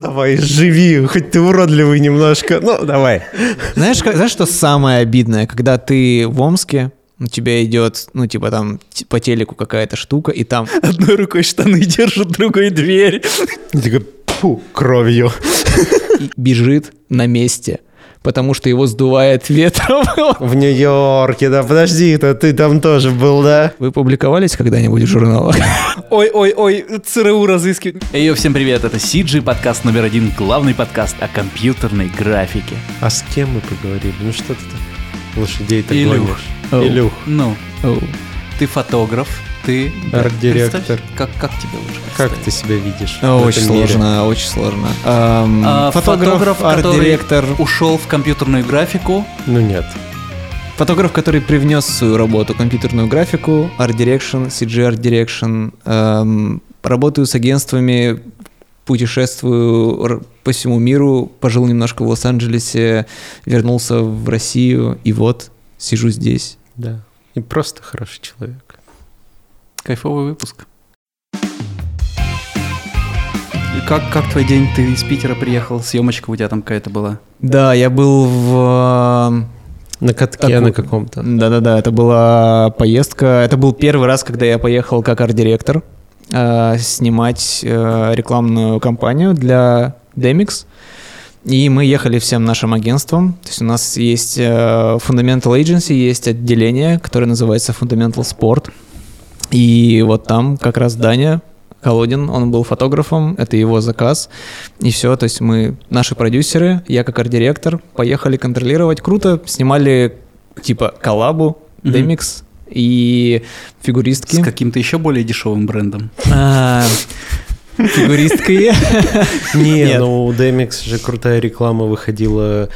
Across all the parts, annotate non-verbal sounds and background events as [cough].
Давай, живи, хоть ты уродливый немножко. Ну, давай. Знаешь, как, знаешь, что самое обидное? Когда ты в Омске, у тебя идет, ну, типа там по телеку какая-то штука, и там одной рукой штаны держит, другой дверь, И такой, фу, кровью. и бежит на месте, потому что его сдувает ветром. [laughs] В Нью-Йорке, да, подожди, то ты там тоже был, да? Вы публиковались когда-нибудь в журналах? [laughs] Ой-ой-ой, ЦРУ разыскивает. Эй, всем привет, это CG, подкаст номер один, главный подкаст о компьютерной графике. А с кем мы поговорили? Ну что ты там лошадей-то Илюх. Илюх. Ну, Оу. ты фотограф, ты... Арт-директор. Как, как тебе лучше Как ты себя видишь? В Очень сложно, очень сложно. Ам, А, Фотограф, арт-директор. который ушел в компьютерную графику, Ну нет. Фотограф, который привнес свою работу компьютерную графику, Art Direction, CG Art Direction. Эм, работаю с агентствами, путешествую по всему миру, пожил немножко в Лос-Анджелесе, вернулся в Россию, и вот сижу здесь. Да. И просто хороший человек. Кайфовый выпуск. Как, как твой день? Ты из Питера приехал, съемочка у тебя там какая-то была. Да, я был в... На катке Так, на каком-то. Да-да-да, это была поездка. Это был первый раз, когда я поехал как арт-директор э, снимать э, рекламную кампанию для Demix. И мы ехали всем нашим агентством. То есть у нас есть э, Fundamental Agency, есть отделение, которое называется Fundamental Sport. И вот там как раз Даня Колодин, он был фотографом, это его заказ. И все, то есть мы, наши продюсеры, я как арт-директор, поехали контролировать. Круто, снимали типа коллабу, Мгм. Demix и фигуристки. С каким-то еще более дешевым брендом. А, Фигуристкой. [laughs] Не, ну у Demix же крутая реклама выходила,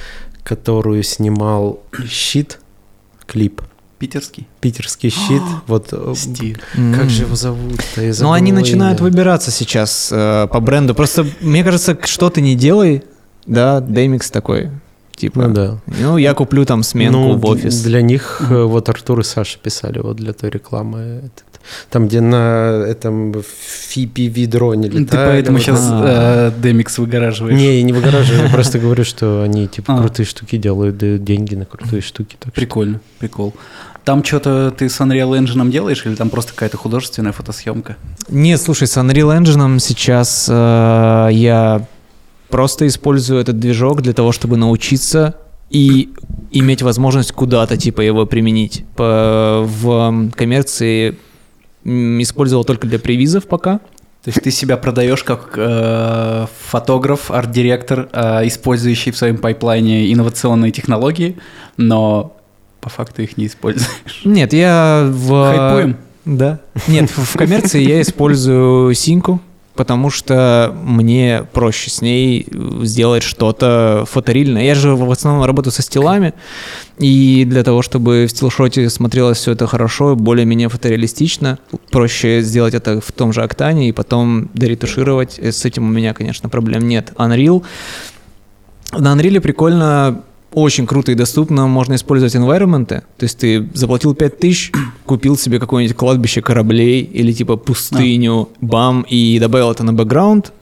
которую снимал щит, клип. Питерский. Питерский щит. [gasps] Вот э, Стиль. как же его зовут-то? Я Ну, они имя. начинают выбираться сейчас э, по бренду. Просто, мне кажется, что ты не делай, да, Demix такой. Типа, Ну да. ну, я куплю там сменку Ну, в офис. Для них э, вот Артур и Саша писали вот для той рекламы. этот. Там, где на этом FPV дроне Ты летали. поэтому вот. сейчас А. Демикс выгораживаешь. Не, я не выгораживаю, я [laughs] просто говорю, что они типа А. крутые штуки делают, дают деньги на крутые штуки. Прикольно, прикол. Там что-то ты с Unreal Engine делаешь или там просто какая-то художественная фотосъемка? Не, слушай, с Unreal Engine сейчас э, я просто использую этот движок для того, чтобы научиться и иметь возможность куда-то типа его применить. По- в коммерции использовал только для превизов пока. То есть ты себя продаешь как э, фотограф, арт-директор, э, использующий в своем пайплайне инновационные технологии, но по факту их не используешь. Нет, я в... Хайпуем? Да. Нет, в коммерции я использую синьку, потому что мне проще с ней сделать что-то фоторильное. Я же в основном работаю со стилами, и для того, чтобы в стилшоте смотрелось все это хорошо, более-менее фотореалистично, проще сделать это в том же Октане и потом доретушировать. Э, С этим у меня, конечно, проблем нет. Unreal. На Unreal прикольно очень круто и доступно можно использовать environment. То есть ты заплатил 5000, [clears throat] купил себе какое-нибудь кладбище кораблей или типа пустыню, бам, и добавил это на бэкграунд.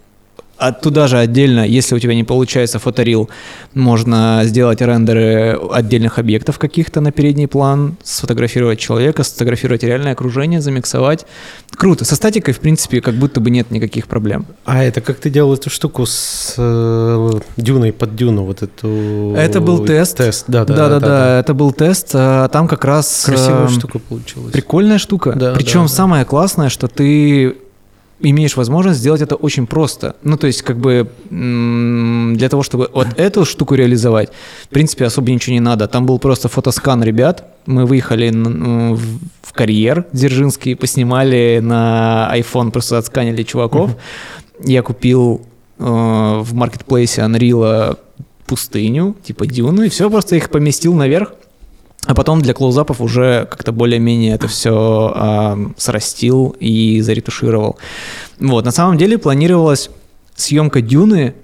А туда же отдельно, если у тебя не получается фоторил, можно сделать рендеры отдельных объектов каких-то на передний план, сфотографировать человека, сфотографировать реальное окружение, замиксовать. Круто. Со статикой, в принципе, как будто бы нет никаких проблем. А это как ты делал эту штуку с э, дюной под дюну, вот эту... Это был тест. Тест, да, да, да, да, да, это был тест. а Там как раз Красивая эм, штука получилась. Прикольная штука. Да, Причем да, да. самое классное, что ты имеешь возможность сделать это очень просто. Ну, то есть, как бы для того, чтобы вот [laughs] эту штуку реализовать, в принципе, особо ничего не надо. Там был просто фотоскан ребят. Мы выехали в карьер Дзержинский, поснимали на iPhone, просто отсканили чуваков. Я купил э, в маркетплейсе Unreal пустыню, типа дюну, и все, просто их поместил наверх. А потом для клоузапов уже как-то более-менее это все срастил и заретушировал. Вот, на самом деле планировалась съемка Дюны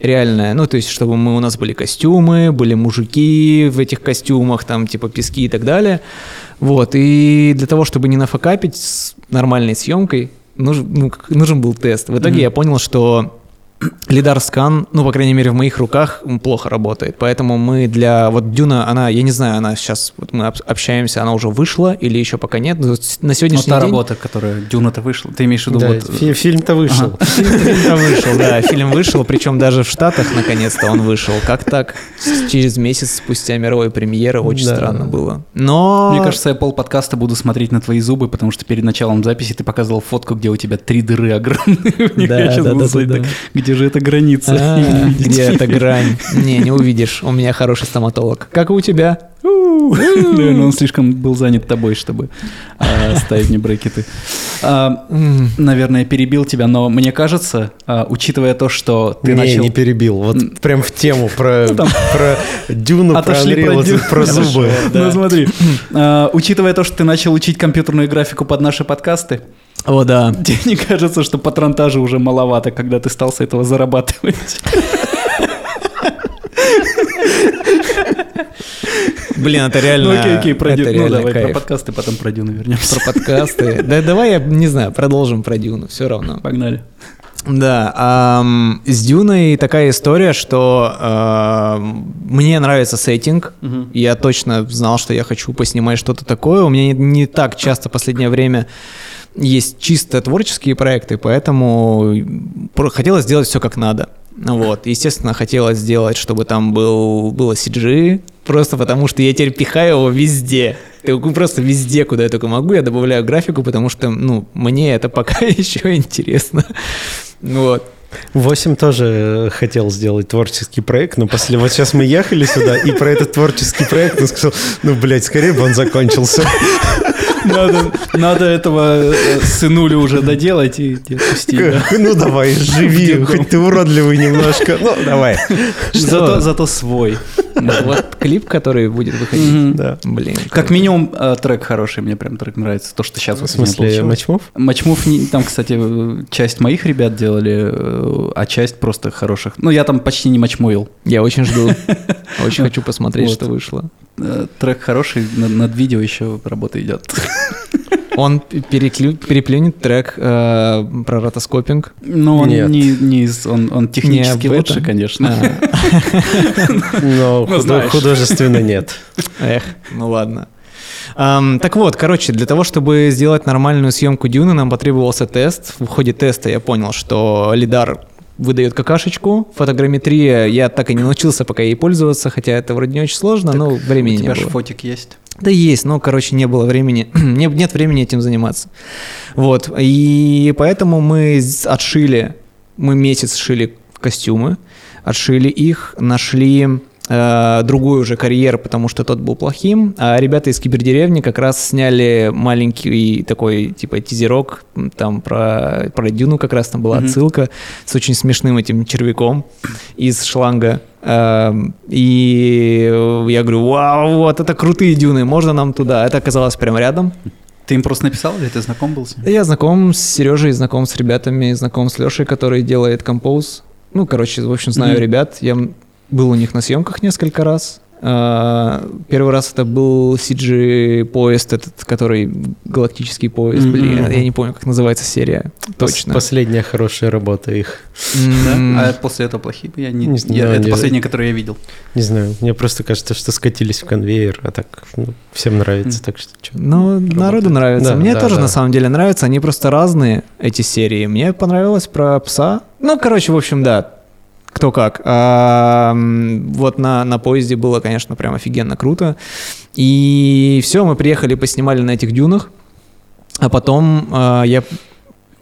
реальная, ну, то есть, чтобы мы, у нас были костюмы, были мужики в этих костюмах, там, типа, пески и так далее. Вот, и для того, чтобы не нафакапить с нормальной съемкой, нужен, ну, нужен был тест. В итоге Мгм. я понял, что Лидар скан, ну, по крайней мере, в моих руках плохо работает. Поэтому мы для... Вот Дюна, она, я не знаю, она сейчас, вот мы об- общаемся, она уже вышла или еще пока нет. На Ну, сегодняшний та день... работа, которая Дюна-то вышла. Ты имеешь в виду Да, вот... фи- [laughs] фильм-то вышел. Фильм вышел, да, фильм вышел, причем даже в Штатах наконец-то он вышел. Как так? Через месяц спустя мировой премьеры, очень Да. странно было. Но... Мне кажется, я пол подкаста буду смотреть на твои зубы, потому что перед началом записи ты показывал фотку, где у тебя три дыры огромные. [laughs] Да, да, да. Где же эта граница? А. Где эта грань? Не, не увидишь. У меня хороший стоматолог. Как и у тебя. Наверное, он слишком был занят тобой, чтобы а, ставить мне брекеты. А, Наверное, перебил тебя, но мне кажется, учитывая то, что ты не, начал... не перебил. Вот прям в тему про, Ну, Дюну, про Unreal, про зубы. Ну смотри, учитывая то, что ты начал учить компьютерную графику под наши подкасты, О, да. [laughs] тебе не кажется, что патронтажа уже маловато, когда ты стал с этого зарабатывать? Блин, это реально... Ну окей, окей, про это Дюну. Ну давай про кайф. подкасты, потом про Дюну вернемся. Про подкасты. Да давай, я не знаю, продолжим про Дюну, все равно. Погнали. Да, ам, с Дюной такая история, что ам, мне нравится сеттинг. Я точно знал, что я хочу поснимать что-то такое. У меня не, не так часто в последнее время есть чисто творческие проекты, поэтому хотелось сделать все как надо. Вот, естественно, хотелось сделать, чтобы там был, было CG, просто потому что я теперь пихаю его везде. Просто везде, куда я только могу, я добавляю графику, потому что, ну, мне это пока [laughs] еще интересно. Вот. 8 тоже хотел сделать творческий проект, но после вот сейчас мы ехали сюда, и про этот творческий проект он сказал, ну, блядь, скорее бы он закончился. Надо, надо этого э, сынулю уже доделать и и отпустить. да. Ну, давай, живи, хоть ты уродливый немножко. Ну, давай. Зато, зато свой. Вот клип, который будет выходить. Да. Блин. Как минимум э, трек хороший, мне прям трек нравится. То, что сейчас В смысле, Мачмов? Матчмув, там, кстати, э, часть моих ребят делали, э, а часть просто хороших. Ну, я там почти не матчмовил. Я очень жду. [laughs] Очень хочу посмотреть, что вышло. Трек хороший, над видео еще работа идет. Он переклю- переплюнет трек э, про ротоскопинг. Ну, он Нет. не, не из- он, он технически Не лучше, конечно. А, Но Ну, знаешь. художественно нет. Эх, ну ладно. Ам, так вот, короче, для того, чтобы сделать нормальную съемку Дюны, нам потребовался тест. В ходе теста я понял, что лидар выдает какашечку. Фотограмметрия, я так и не научился пока ей пользоваться, хотя это вроде не очень сложно, но времени У не тебя же было. фотик есть. Да есть, но, короче, не было времени, [clears throat] не- нет времени этим заниматься. Вот, и поэтому мы отшили, мы месяц шили костюмы, отшили их, нашли э, другой уже карьер, потому что тот был плохим, а ребята из кибердеревни как раз сняли маленький такой, типа, тизерок, там про, про Дюну как раз там была отсылка с очень смешным этим червяком из шланга. Эм, И я говорю, вау, вот это крутые дюны, можно нам туда? Это оказалось прямо рядом. Ты им просто написал или ты знаком был с ним? Я знаком с Сережей, знаком с ребятами, знаком с Лешей, который делает композ. Ну, короче, в общем, знаю Мгм. ребят. Я был у них на съемках несколько раз. А, Первый раз это был CG поезд, этот, который галактический поезд, Мгм. блин, я не помню, как называется серия. Точно. Последняя хорошая работа их. М, Да? А после этого плохие? Я не, Не я- знаю, это не- последнее, которое я видел. Не знаю, мне просто кажется, что скатились в конвейер, а так ну, всем нравится, Мгм. так что чё. Ну, народу нравится. Да, Мне да, тоже да. на самом деле нравится. Они просто разные, эти серии. Мне понравилось про пса. Ну, короче, в общем, да. Кто как. А, вот на, на поезде было, конечно, прям офигенно круто. И все, мы приехали, поснимали на этих дюнах. А потом а, я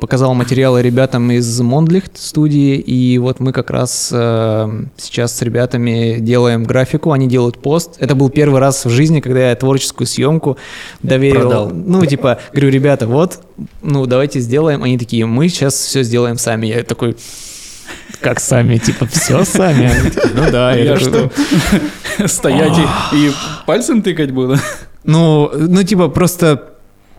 показал материалы ребятам из Мондлихт студии, и вот мы как раз э, сейчас с ребятами делаем графику, они делают пост. Это был первый раз в жизни, когда я творческую съемку доверил. Продал. Ну, типа, говорю, ребята, вот, ну, давайте сделаем. Они такие, мы сейчас все сделаем сами. Я такой, как сами? Типа, все сами? Ну да. Я что, [laughs] стоять и пальцем тыкать буду? Ну, ну, типа, просто,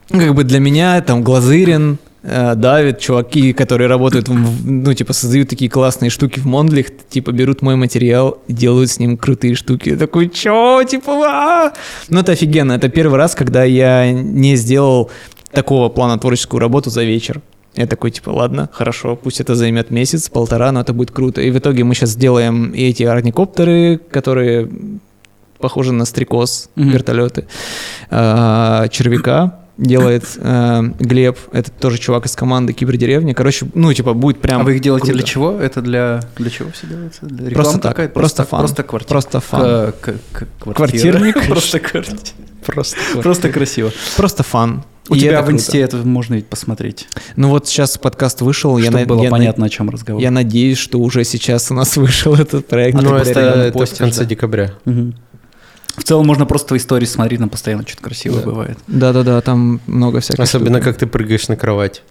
ну, как бы для меня, там, Глазырин, э, Давид, чуваки, которые работают, в- ну, типа, создают такие классные штуки в Мондлих, типа, берут мой материал и делают с ним крутые штуки. Я такой, чё, типа, а?» Ну, это офигенно. Это первый раз, когда я не сделал такого плана творческую работу за вечер. Я такой, типа, ладно, хорошо, пусть это займет месяц, полтора, но это будет круто. И в итоге мы сейчас делаем и эти орникоптеры, которые похожи на стрекоз, Мгм. вертолеты, а, червяка делает э, [laughs] Глеб, это тоже чувак из команды Кибердеревни. Короче, ну, типа, будет прям А вы их делаете круто. для чего? Это для для чего все делается? Для Просто так, какая-то? просто фан. Просто квартира. Просто фан. К- к- к- Квартирник. [laughs] Просто квартира. Просто. Просто красиво. Просто фан. У И тебя в круто. инсте это можно ведь посмотреть. Ну вот сейчас подкаст вышел, я, Чтобы на- было я на- понятно, о чем разговор. я надеюсь, что уже сейчас у нас [laughs] вышел этот проект. А Ну, это, постоянно это в конце да? декабря. Мгм. В целом можно просто твои истории смотреть, там постоянно что-то красивое Да. бывает. Да-да-да, там много всяких. Особенно, штук. как ты прыгаешь на кровать.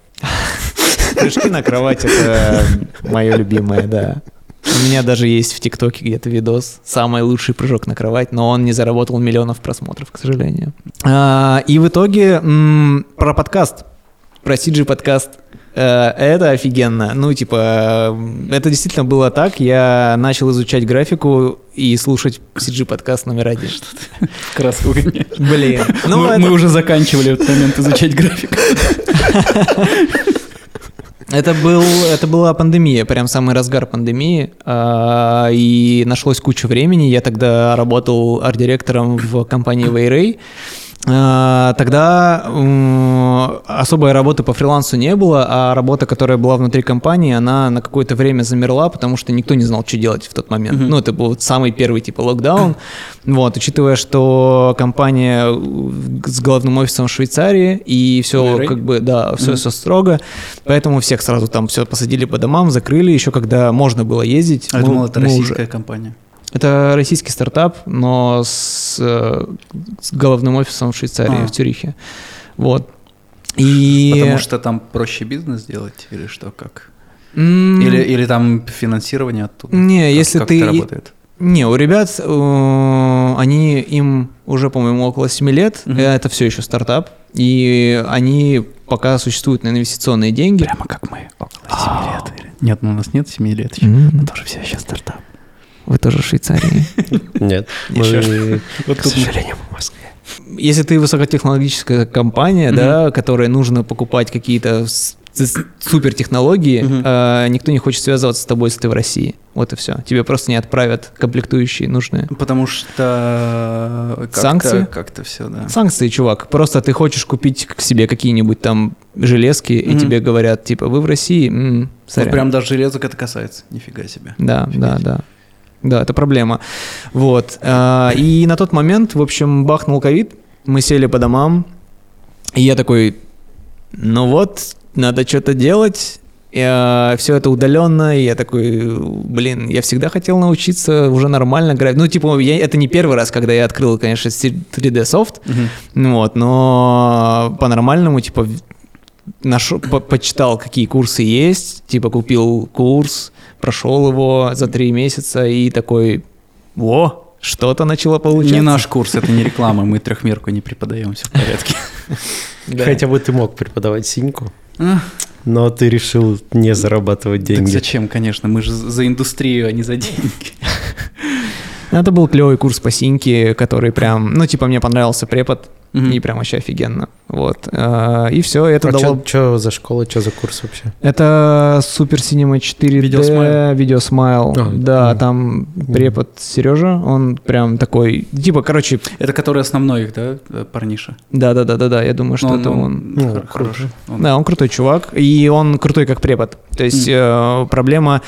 Прыжки на кровать — это мое любимое, да. У меня даже есть в ТикТоке где-то видос «Самый лучший прыжок на кровать», но он не заработал миллионов просмотров, к сожалению. А, и в итоге про подкаст, про CG подкаст. Э, Это офигенно. Ну, типа, это действительно было так. Я начал изучать графику и слушать CG подкаст номер один. В краску гоняешь. Блин. Ну, мы, это- мы уже заканчивали в этот момент изучать график. [laughs] Это, был, это была пандемия, прям самый разгар пандемии, а, и нашлось куча времени. Я тогда работал арт-директором в компании Wayray. А, Тогда особой работы по фрилансу не было, а работа, которая была внутри компании, она на какое-то время замерла, потому что никто не знал, что делать в тот момент. Мгм. Ну, это был самый первый типа локдаун. [clears throat] Вот, учитывая, что компания э, с главным офисом в Швейцарии, и все как бы, да, все, Мгм. все строго, поэтому всех сразу там все посадили по домам, закрыли, еще когда можно было ездить. А я мы- думал, это мы уже- российская компания. Это российский стартап, но с, э, с головным офисом в Швейцарии, А. в Цюрихе. Вот. И... Потому что там проще бизнес делать или что, как? М, Или, или там финансирование оттуда? Не, Как- если как ты... это работает? Не, у ребят, э, они им уже, по-моему, около 7 лет, э, это все еще стартап, и они пока существуют на инвестиционные деньги. Прямо как мы, около 7 лет. или- Нет, ну у нас нет 7 лет еще. М, Мы тоже все еще стартап. Вы тоже в Швейцарии. Нет. [laughs] Мы, [laughs] к сожалению, в Москве. Если ты высокотехнологическая компания, да, которой нужно покупать какие-то супертехнологии, э, никто не хочет связываться с тобой, если ты в России. Вот и все. Тебе просто не отправят комплектующие нужные. Потому что как-то, Санкции? как-то все, да. Санкции, чувак. Просто ты хочешь купить к себе какие-нибудь там железки, и тебе говорят, типа, вы в России, Вот прям даже железок это касается. Нифига себе. Да, да, да. Да, это проблема. Вот. а, И на тот момент, в общем, бахнул ковид, мы сели по домам, и я такой, ну вот, надо что-то делать. все это удаленно, и я такой, блин, я всегда хотел научиться уже нормально графить. Ну, типа, я, это не первый раз, когда я открыл, конечно, 3D софт, Мгм. ну вот, но по-нормальному, типа, нашел, по- почитал, какие курсы есть, типа, купил курс, прошел его за три месяца и такой, во, что-то начало получаться. Не наш курс, это не реклама, мы трехмерку не преподаем, все в порядке. [laughs] Хотя бы ты мог преподавать синьку, А, но ты решил не зарабатывать Так деньги. зачем, конечно, мы же за индустрию, а не за деньги. Это был клевый курс по синьке, который прям, ну, типа, мне понравился препод, Мгм. и прям вообще офигенно. Вот. А, И все, это а дало... что за школа, что за курс вообще? Это Супер Cinema 4D, Видеосмайл. Видеосмайл. А, да, мгм. там препод Сережа, он прям такой, типа, короче, Это который основной их, да, э, парниша? да-да-да-да-да, я думаю, что Ну, это ну, он. Ну, хор- хороший. Он- Да, он крутой чувак, и он крутой как препод. То есть э, проблема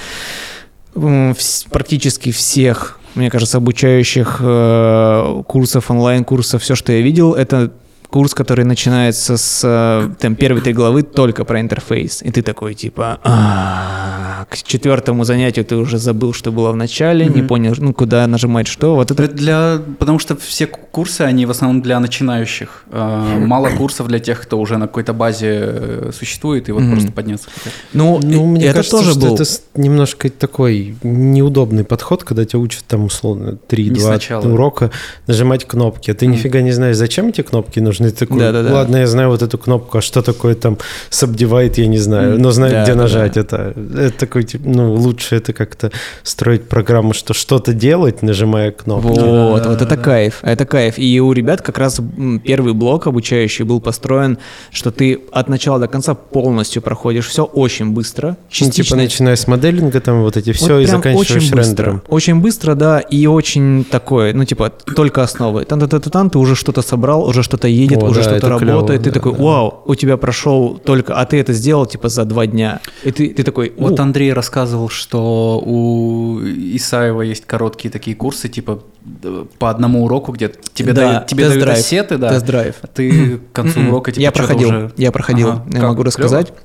практически всех, мне кажется, обучающих э, курсов, онлайн-курсов, все, что я видел, это курс, который начинается с э, там первой три главы только про интерфейс. И ты такой типа, «А, к четвертому занятию ты уже забыл, что было в начале, не понял, ну куда нажимать что. Вот это для, потому что все ку- курсы, они в основном для начинающих. Э, [laughs] Мало курсов для тех, кто уже на какой-то базе э, существует и вот просто подняться хотят. Ну, Ну, мне это кажется, тоже что был. это немножко такой неудобный подход, когда тебя учат там условно 3-2 сначала. урока нажимать кнопки, а ты нифига не знаешь, зачем эти кнопки нужны, нужно. И ты такой, Да-да-да. ладно, я знаю вот эту кнопку, а что такое там subdivide, я не знаю, но знаю, Да, где да, нажать да. это. Это такой, типа, ну, лучше это как-то строить программу, что что-то делать, нажимая кнопку. Вот, Да, вот это да. кайф, это кайф. И у ребят как раз первый блок обучающий был построен, что ты от начала до конца полностью проходишь все очень быстро, Ну, типа, частично начиная с моделинга, там вот эти все, Вот и заканчиваешь очень быстро. рендером. Очень быстро, да, и очень такое, ну, типа, только основы. тан тан тан тан ты уже что-то собрал, уже что-то едет, О, уже да, что-то это клево, работает. ты да, такой, да. вау, у тебя прошел только, а ты это сделал, типа, за два дня. И ты, ты такой, Вот вот Андрей рассказывал, что у Исаева есть короткие такие курсы, типа д- по одному уроку, где тебе Да, дают, тебе дают ассеты, да, тест-драйв. а ты к концу урока типа я проходил, уже- я проходил, Ага, я как? могу рассказать. Клёво?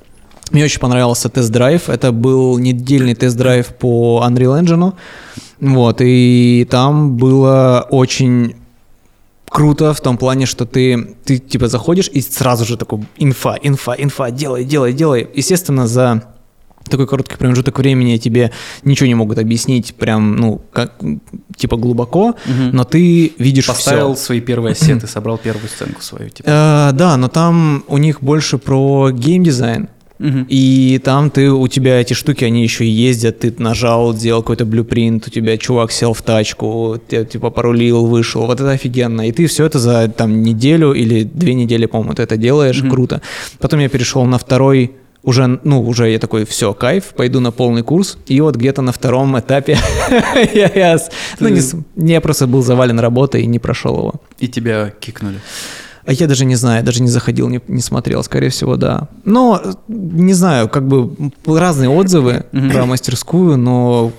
Мне очень понравился тест-драйв. Это был недельный тест-драйв по Unreal Engine. Вот, и там было очень круто в том плане, что ты, ты типа заходишь и сразу же такой инфа, инфа, инфа, делай, делай, делай. Естественно, за такой короткий промежуток времени тебе ничего не могут объяснить прям, ну, как, типа глубоко, Мгм. но ты видишь Поставил всё. свои первые ассеты, [clears throat] собрал первую сценку свою. Типа. Э, да, но там у них больше про геймдизайн. Мгм. И там ты, у тебя эти штуки, они еще ездят, ты нажал, сделал какой-то блюпринт, у тебя чувак сел в тачку, ты, типа порулил, вышел, вот это офигенно. И ты все это за там неделю или две недели, по-моему, ты это делаешь, Мгм. круто. Потом я перешел на второй уже, ну, уже я такой, все, кайф, пойду на полный курс. И вот где-то на втором этапе [laughs] я, ну, не, я просто был завален работой и не прошел его. И тебя кикнули. А я даже не знаю, даже не заходил, не, не смотрел, скорее всего, да. Но, э, не знаю, как бы разные отзывы про мастерскую, но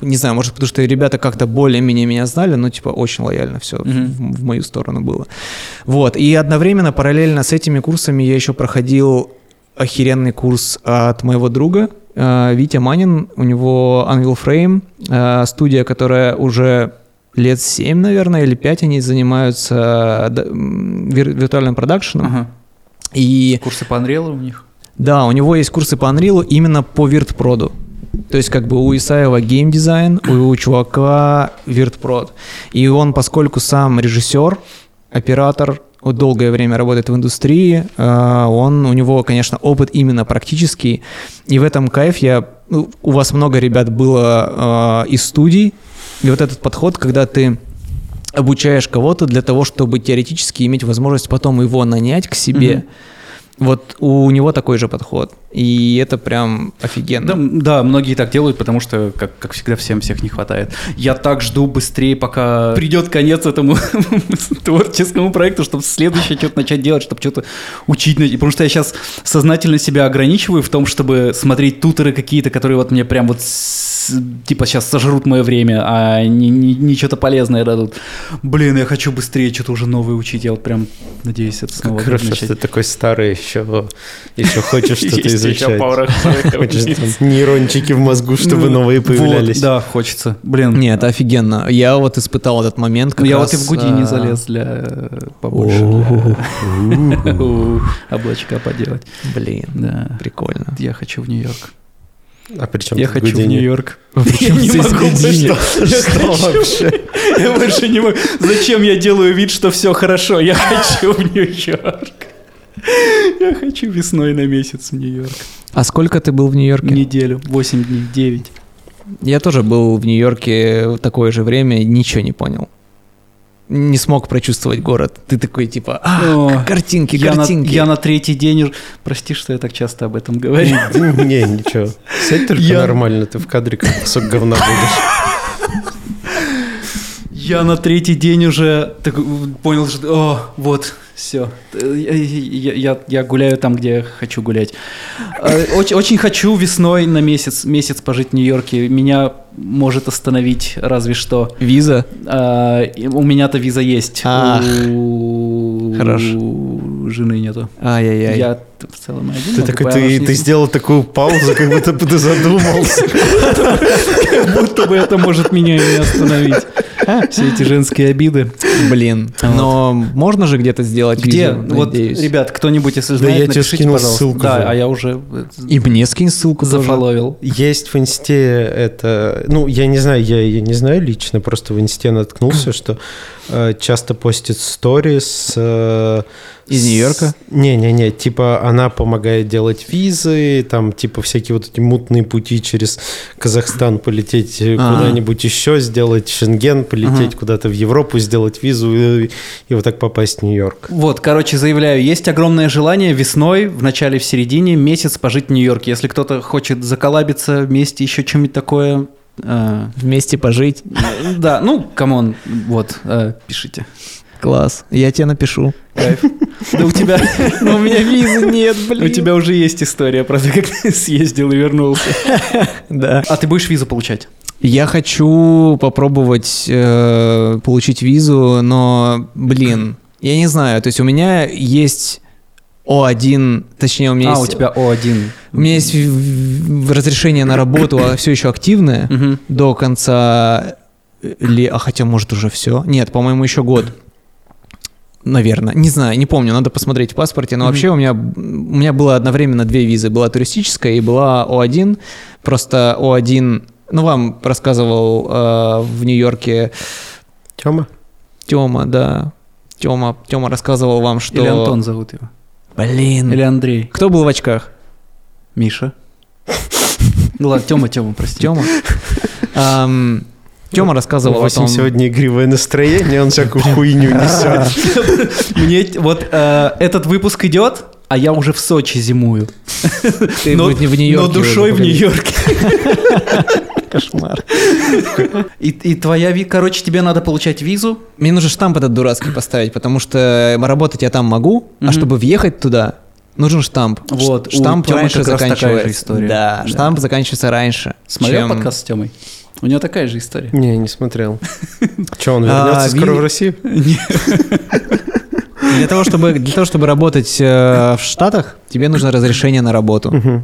не знаю, может, потому что ребята как-то более-менее меня знали, но, типа, очень лояльно все Мгм. в, в мою сторону было. Вот, и одновременно, параллельно с этими курсами я еще проходил охеренный курс от моего друга, э, Витя Манин, у него Unreal Frame, э, студия, которая уже лет 7, наверное, или 5 они занимаются вир- виртуальным продакшеном. Ага. И Курсы по Unreal у них? да, у него есть курсы по Unreal именно по виртпроду. То есть как бы у Исаева геймдизайн, у чувака виртпрод. И он, поскольку сам режиссер, оператор, вот долгое время работает в индустрии, э, он, у него, конечно, опыт именно практический. И в этом кайф я... ну, У вас много ребят было э, из студий, и вот этот подход, когда ты обучаешь кого-то для того, чтобы теоретически иметь возможность потом его нанять к себе. Мгм. Вот у него такой же подход. И это прям офигенно. Да, да, многие так делают, потому что, как, как всегда, всем всех не хватает. Я так жду быстрее, пока придет конец этому [laughs] творческому проекту, чтобы следующее что-то начать делать, чтобы что-то учить. Потому что я сейчас сознательно себя ограничиваю в том, чтобы смотреть туторы какие-то, которые вот мне прям вот типа сейчас сожрут мое время, а не, не, не что-то полезное дадут. Блин, я хочу быстрее что-то уже новое учить. Я вот прям надеюсь это снова Как хорошо, начать. что ты такой старый еще, еще хочешь [laughs] что-то изучать. [laughs] Хочешь нейрончики в мозгу, чтобы Ну, новые появлялись. да, хочется. Блин, Нет, офигенно. Я вот испытал этот момент. Я вот и в Гуди не а, залез для э, побольше [laughs] облачка поделать. Блин, Да. прикольно. Я хочу в Нью-Йорк. А при чем Я хочу в Гудини? Нью-Йорк. Причем Я не могу Гудини? больше. Я Что хочу. вообще? Я больше не могу. Зачем я делаю вид, что все хорошо? Я хочу в Нью-Йорк. Я хочу весной на месяц в Нью-Йорк. А сколько ты был в Нью-Йорке? Неделю, 8 дней, 9. Я тоже был в Нью-Йорке в такое же время и ничего не понял. Не смог прочувствовать город. Ты такой типа, а, О, картинки, Я на, картинки. я на третий день. Прости, что я так часто об этом говорю. Не, ничего. Сядь только Я- нормально, ты в кадре как кусок говна будешь. Я на третий день уже так, э, понял, что о, вот, все. Я, я- я- я гуляю там, где я хочу гулять. Э, Очень, очень хочу весной на месяц, месяц пожить в Нью-Йорке. Меня может остановить разве что. Виза? А, у меня-то виза есть. Ах, у хорошо. у жены нету. Ай-яй-яй. Я в целом один. Ты такой, ты, не ты сделал такую паузу, как будто бы ты задумался. [laughs] Как будто бы это может меня и не остановить. [laughs] Все эти женские обиды. Блин. Но можно же где-то сделать Где? Вот, ребят, кто-нибудь, если Да знает, я тебе напишите, скинул пожалуйста. ссылку Да, а я уже э, И мне скинь ссылку зафоловил. Есть в инсте это, ну, я не знаю, я ее не знаю лично, просто в инсте наткнулся, что э, часто постит сторис. Э, Из Нью-Йорка? Не-не-не, типа она помогает делать визы, там типа всякие вот эти мутные пути через Казахстан полететь э, А. куда-нибудь еще, сделать Шенген, полететь куда-то в Европу, сделать визу и, и вот так попасть в Нью-Йорк. Вот, короче, заявляю, есть огромное желание весной, в начале, в середине, месяц пожить в Нью-Йорке. Если кто-то хочет заколабиться вместе, еще что-нибудь такое, э, Вместе пожить. да, ну, come on, вот, э, пишите. Класс. Я тебе напишу. Кайф. Да у тебя, [laughs] Но у меня визы нет, блин. у тебя уже есть история про то, как ты съездил и вернулся. [laughs] Да. А ты будешь визу получать? Я хочу попробовать э, получить визу, но, блин, я не знаю. То есть у меня есть О1, точнее у меня А, у есть... тебя О1. У меня есть в- в- разрешение на работу, а все еще активное до конца ли, а хотя может уже все. Нет, по-моему еще год. Наверное, не знаю, не помню, надо посмотреть в паспорте. Но Мгм. вообще у меня у меня было одновременно две визы, была туристическая и была О1. Просто О1, ну вам рассказывал э, в Нью-Йорке Тема? Тёма, да. Тёма, Тёма рассказывал вам, что. Или Антон зовут его. Блин. Или Андрей. Кто был в очках? Миша. [laughs] Ну ладно, Тёма, Тёма, прости. Тёма. [laughs] Ам, Тёма рассказывал У о том... сегодня игривое настроение, он всякую хуйню несет. [laughs] Мне вот э, этот выпуск идет, а я уже в Сочи зимую. [laughs] Ты но, в- в Нью-Йорке но душой в Нью-Йорке. [laughs] Кошмар. И, и твоя, ви- короче, тебе надо получать визу. Мне нужно штамп этот дурацкий поставить, потому что работать я там могу, Мгм. а чтобы въехать туда, нужен штамп. Вот, у штамп Тёмы раньше как раз такая же заканчивается. история. Да, Да. штамп заканчивается раньше. Смотрел чем- подкаст с Тёмой? У него такая же история. Не, не смотрел. [laughs] Че, он А, вернется скоро ви- в Россию? [laughs] [laughs] Для того, чтобы, для того, чтобы работать э, в Штатах, тебе нужно разрешение на работу.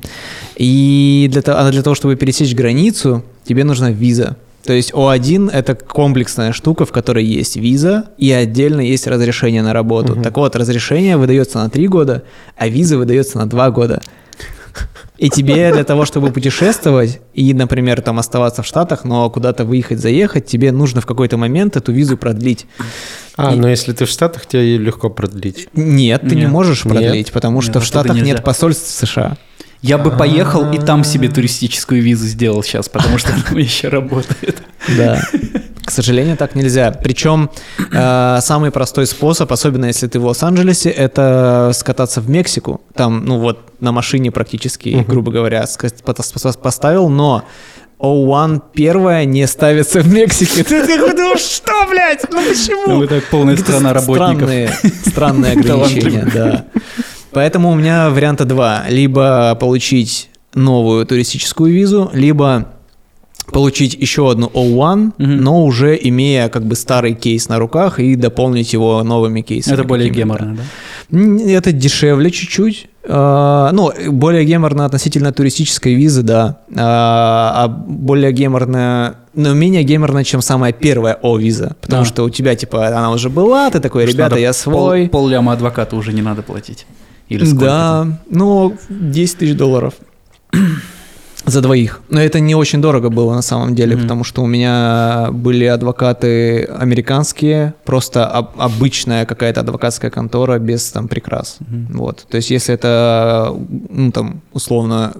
И для, того- а для того, чтобы пересечь границу, тебе нужна виза. То есть О1 — это комплексная штука, в которой есть виза и отдельно есть разрешение на работу. Мгм. Так вот, разрешение выдается на 3 года, а виза выдается на 2 года. И тебе для того, чтобы путешествовать и, например, там оставаться в Штатах, но куда-то выехать, заехать, тебе нужно в какой-то момент эту визу продлить. А, И- но если ты в Штатах, тебе ее легко продлить. Нет, ты не Нет. можешь Нет. продлить, потому Нет, что в оттуда Штатах нет посольств США. Я бы поехал и там себе туристическую визу сделал сейчас, потому что она [laughs] еще работает. Да. [laughs] К сожалению, так нельзя. Причем э, самый простой способ, особенно если ты в Лос-Анджелесе, это скататься в Мексику. Там, ну вот, на машине практически, Мгм. грубо говоря, поставил, но O1 первая не ставится в Мексике. Ты такой думаешь, что, блядь? Ну почему? Ну, это полная Какие-то страна работников. Странные, [laughs] странные ограничения, да. Поэтому у меня варианта два. Либо получить новую туристическую визу, либо получить еще одну O1, Мгм. но уже имея как бы старый кейс на руках и дополнить его новыми кейсами. Это более геморно, да? Это дешевле чуть-чуть. А, Ну, более геморно относительно туристической визы, да. А а более геморно, но менее геморно, чем самая первая О-виза. Потому Да. что у тебя, типа, она уже была, ты такой, ребята, я пол- свой. Пол ляма адвоката уже не надо платить. Или сколько Да, ну, 10 тысяч долларов. За двоих. Но это не очень дорого было на самом деле, Мгм. потому что у меня были адвокаты американские, просто об- обычная какая-то адвокатская контора без там прикрас. Мгм. Вот. То есть, если это, ну, там, условно,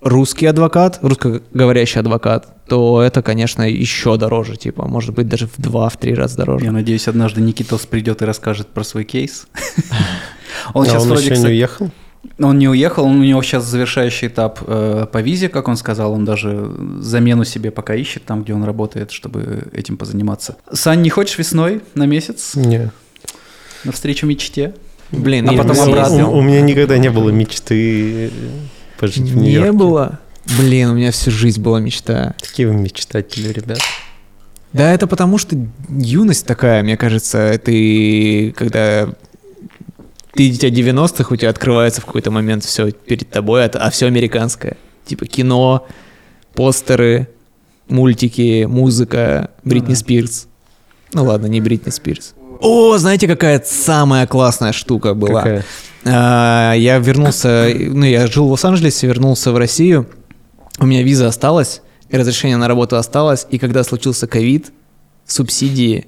русский адвокат, русскоговорящий адвокат, то это, конечно, еще дороже, типа, может быть, даже в два, в три раза дороже. Я надеюсь, однажды Никитос придет и расскажет про свой кейс. [laughs] Он А сейчас он вроде, еще не уехал? Он не уехал, у него сейчас завершающий этап э, по визе, как он сказал, он даже замену себе пока ищет там, где он работает, чтобы этим позаниматься. Сань, не хочешь весной на месяц Не. навстречу мечте? Блин, А не потом было. обратно. У, у меня никогда не было мечты пожить в Не Нью-Йорке. было? Блин, у меня всю жизнь была мечта. Такие вы мечтатели, ребят. Да, это потому что юность такая, мне кажется, ты, когда ты дитя 90-х, у тебя открывается в какой-то момент все перед тобой, а, а все американское. Типа кино, постеры, мультики, музыка, Бритни да. Спирс. Ну ладно, не Бритни Спирс. О, знаете, какая самая классная штука была? Какая? А, Я вернулся, ну, я жил в Лос-Анджелесе, вернулся в Россию. У меня виза осталась, и разрешение на работу осталось. И когда случился ковид, субсидии...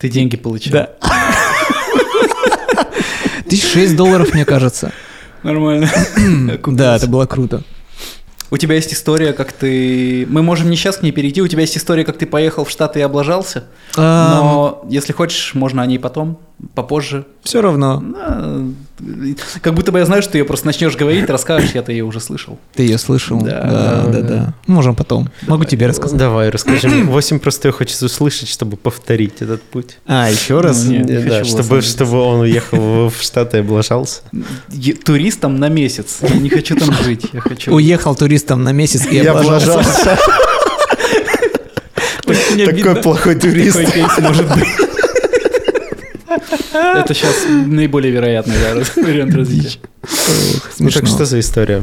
Ты деньги получил. Да. Тысяч шесть долларов, мне кажется. Нормально. Да, это было круто. У тебя есть история, как ты... Мы можем не сейчас к ней перейти. У тебя есть история, как ты поехал в Штаты и облажался. Но если хочешь, можно о ней потом, попозже. Все равно. Как будто бы я знаю, что ты ее просто начнешь говорить, расскажешь, я-то ее уже слышал. Ты ее слышал? Да. да, да. да. Можем потом. Могу тебе рассказать. Давай, расскажи. [clears throat] Восемь просто хочется услышать, чтобы повторить этот путь. А, еще раз? Ну, нет. не Да, хочу чтобы, чтобы он уехал в Штаты и облажался. Туристом на месяц. Я не хочу там жить. Я хочу... Уехал туристом на месяц и Я облажался. [laughs] Такой плохой турист. Такой кейс может быть. [laughs] Это сейчас наиболее вероятный вариант развития. Ну так что за история?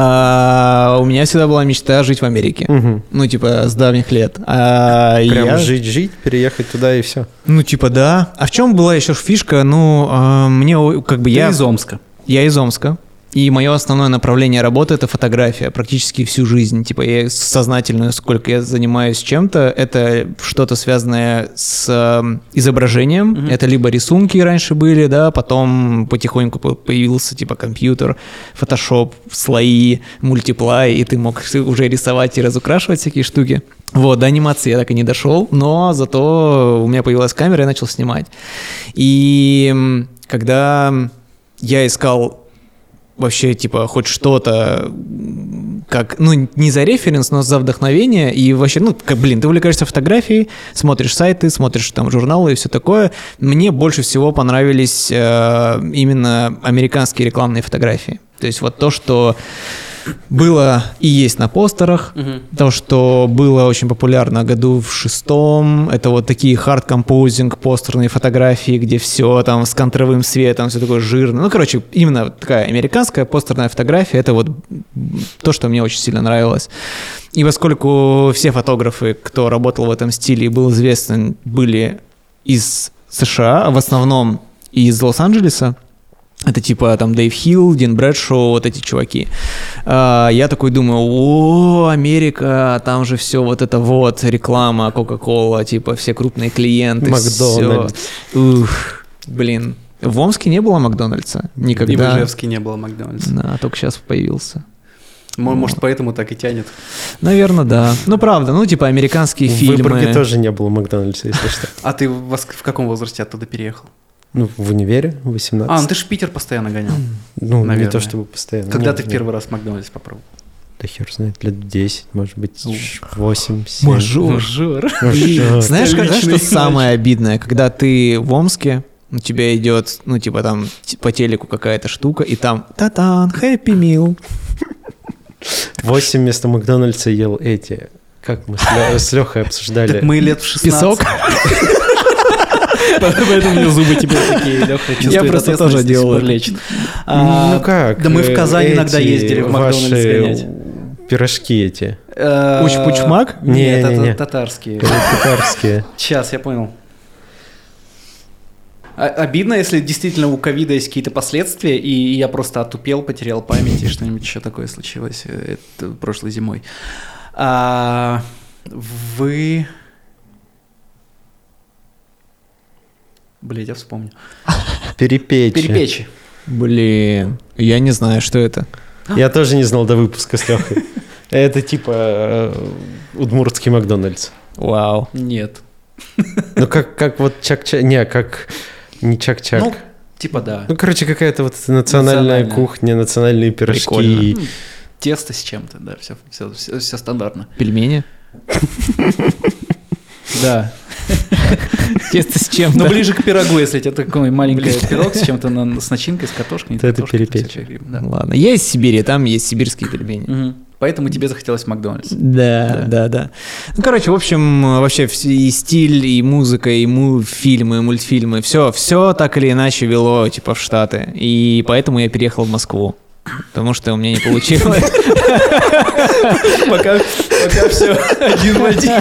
А, у меня всегда была мечта жить в Америке. Мгм. Ну, типа, с давних лет. А, Прям я- жить-жить, переехать туда и все. Ну, типа, да. А в чем была еще фишка? Ну, а, мне как бы Я я... из Омска. Я из Омска. И мое основное направление работы это фотография практически всю жизнь. Типа я сознательно, сколько я занимаюсь чем-то, это что-то связанное с э, изображением. Мгм. Это либо рисунки раньше были, да, потом потихоньку по- появился типа компьютер, фотошоп, слои, мультиплай, и ты мог уже рисовать и разукрашивать всякие штуки. Вот, до анимации я так и не дошел, но зато у меня появилась камера, я начал снимать. И когда я искал вообще, типа, хоть что-то, как, ну, не за референс, но за вдохновение, и вообще, ну, как, блин, ты увлекаешься фотографией, смотришь сайты, смотришь там журналы и все такое. Мне больше всего понравились э, именно американские рекламные фотографии. То есть вот то, что было и есть на постерах, то, что было очень популярно году в шестом, это вот такие хард-композинг постерные фотографии, где все там с контровым светом, все такое жирное. Ну, короче, именно такая американская постерная фотография, это вот то, что мне очень сильно нравилось. И поскольку все фотографы, кто работал в этом стиле и был известен, были из США, в основном из Лос-Анджелеса, это типа там Дэйв Хилл, Дин Брэдшоу, вот эти чуваки. А, я такой думаю, о, Америка, там же все вот это вот, реклама, Кока-Кола, типа все крупные клиенты. Макдональдс. Ух, блин. В Омске не было Макдональдса И в никогда. Ижевске не было Макдональдса. Да, только сейчас появился. Мо- Может, поэтому так и тянет. Наверное, да. Ну, правда, ну, типа американские В фильмы. Выборге тоже не было Макдональдса, если что. А ты в в каком возрасте оттуда переехал? Ну, в универе, 18. А, ну ты же в Питер постоянно гонял. ну, не наверное. то чтобы постоянно. Когда Нет, ты в нет. первый раз Макдональдс попробовал? Да хер знает, лет 10, может быть, Ух. 8, 7. Мажор. Мажор. Мажор. Знаешь, знаешь, что самое обидное? Когда ты в Омске, у тебя идет, ну, типа там по телеку какая-то штука, и там «Та-тан, Happy Meal». 8 вместо Макдональдса ел эти. Как мы с Лехой обсуждали. Так мы лет в 16. Песок? [laughs] Поэтому у меня зубы теперь такие, Леха чувствует просто тоже это. лечит. А, ну как? Да мы в э, Казань иногда эти ездили в Макдональдс гонять. Пирожки эти. э, Уч-пуч-мак? Не, Нет, не, это не. татарские. Татарские. Сейчас, я понял. А- Обидно, если действительно у ковида есть какие-то последствия, и я просто отупел, потерял память, и что-нибудь еще такое случилось э, это прошлой зимой. А, вы... Блять, я вспомню. Перепечи. Перепечи. Блин, я не знаю, что это. Я тоже не знал до выпуска с Лехой. Это типа э, удмуртский Макдональдс. Вау. Нет. Ну как, как вот чак-чак, не, как не чак-чак. Ну, Ну, типа да. короче, какая-то вот национальная, Национальная. кухня, национальные пирожки. Прикольно. М, Тесто с чем-то, да, все, все, все, стандартно. Пельмени? Да. Тесто с чем-то. Но ближе к пирогу, если это такой маленький пирог с чем-то с начинкой, с картошкой. это перепечь. Ладно, я из Сибири, там есть сибирские пельмени. Поэтому тебе захотелось Макдональдс. Да, да, да. Ну, короче, в общем, вообще и стиль, и музыка, и му- фильмы, и мультфильмы, все, все так или иначе вело, типа, в Штаты. И поэтому я переехал в Москву. Потому что у меня не получилось. [laughs] Пока, пока все один в один.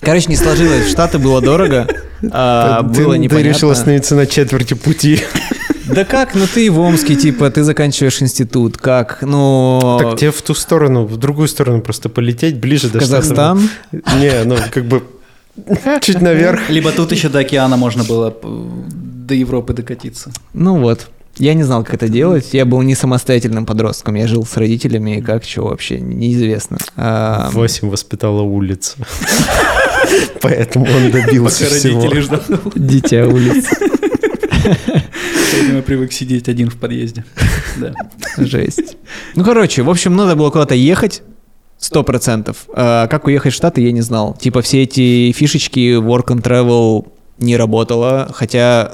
Короче, не сложилось. В Штаты было дорого. а, ты, было ты непонятно. решил остановиться на четверти пути. Да как? Ну ты в Омске, типа, ты заканчиваешь институт. Как? Ну... Так тебе в ту сторону, в другую сторону просто полететь, ближе до Штатов. Казахстан? Не, ну как бы чуть наверх. Либо тут еще до океана можно было до Европы докатиться. Ну вот. Я не знал, как это делать. Я был не самостоятельным подростком. Я жил с родителями, и как, что вообще, неизвестно. А, Восемь воспитала улицу. [laughs] Поэтому он добился всего. [laughs] Дитя улиц. Видимо, привык сидеть один в подъезде. Да. Жесть. Ну, короче, в общем, надо было куда-то ехать. Сто процентов. А как уехать в Штаты, я не знал. Типа все эти фишечки work and travel не работало, хотя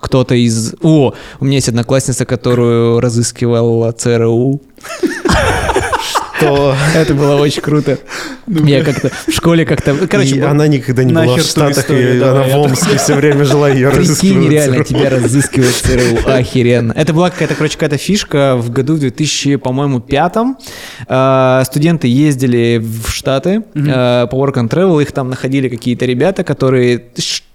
кто-то из... О, у меня есть одноклассница, которую разыскивала ЦРУ. То Это было очень круто. Я как-то в школе как-то... Короче, она никогда не была в Штатах, и она в я Омске все время жила ее Прикинь, реально, тебя разыскивает ЦРУ. Охеренно. Это была какая-то, короче, какая-то фишка в году в 2000, по-моему, пятом. Э, Студенты ездили в Штаты э, по work and travel, их там находили какие-то ребята, которые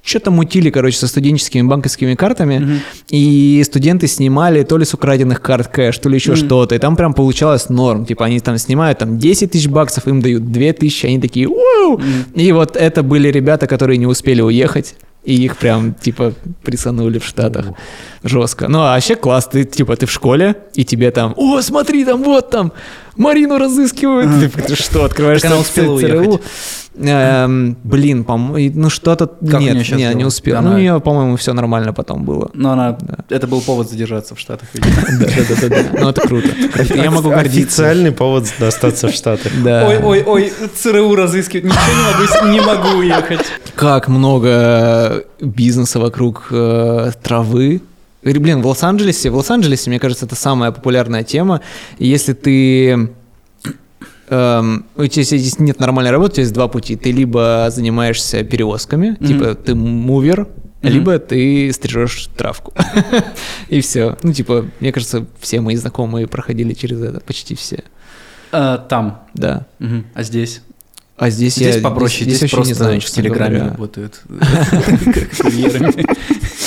что-то мутили, короче, со студенческими банковскими картами, и студенты снимали то ли с украденных карт кэш, то ли еще что-то, и там прям получалось норм, типа они там снимают там 10 тысяч баксов, им дают 2 тысячи, они такие, «Уау!» И вот это были ребята, которые не успели уехать, и их прям, типа, присанули в Штатах. Жестко. Ну, а вообще класс. Ты, типа, ты в школе, и тебе там, о, смотри, там, вот там, Марину разыскивают. Ты, ты что, открываешь Так она успела ЦРУ? Эм, блин, по-моему, ну что-то... Как Нет, неё щас не, успела. Она- Ну, у нее, по-моему, все нормально потом было. Но она... Это был повод задержаться в Штатах, видимо. [laughs] Да-да-да. Ну, это круто. Я могу гордиться. Официальный повод остаться в Штатах. Да. Ой, ой, ой, ЦРУ разыскивает. Ничего не могу, не могу уехать. как много бизнеса вокруг э, травы. Блин, в Лос-Анджелесе, в Лос-Анджелесе, мне кажется, это самая популярная тема. Если ты эм, у тебя здесь нет нормальной работы, у тебя есть два пути. Ты либо занимаешься перевозками, типа ты мувер, либо ты стрижешь травку. [laughs] И все. Ну, типа, мне кажется, все мои знакомые проходили через это, почти все. А, Там. Да. А здесь? А здесь, Здесь я попроще, здесь, здесь просто не знаю, в Телеграме говоря. работают [laughs] как курьерами.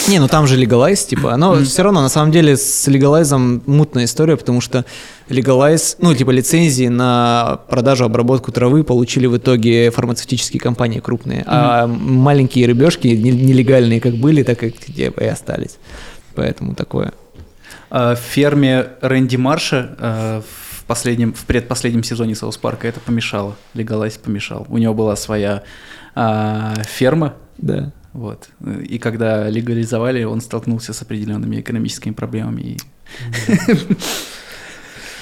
Не, ну там же легалайз, типа, но все равно, на самом деле, с легалайзом мутная история, потому что легалайз, ну, типа, лицензии на продажу, обработку травы получили в итоге фармацевтические компании крупные, а маленькие рыбешки, не- нелегальные как были, так и типа, и остались. Поэтому такое. А, В ферме Рэнди Марша а, в последнем, в предпоследнем сезоне Саус Парка это помешало. Легалайз помешал. У него была своя а, ферма, Да. Вот. И когда легализовали, он столкнулся с определенными экономическими проблемами и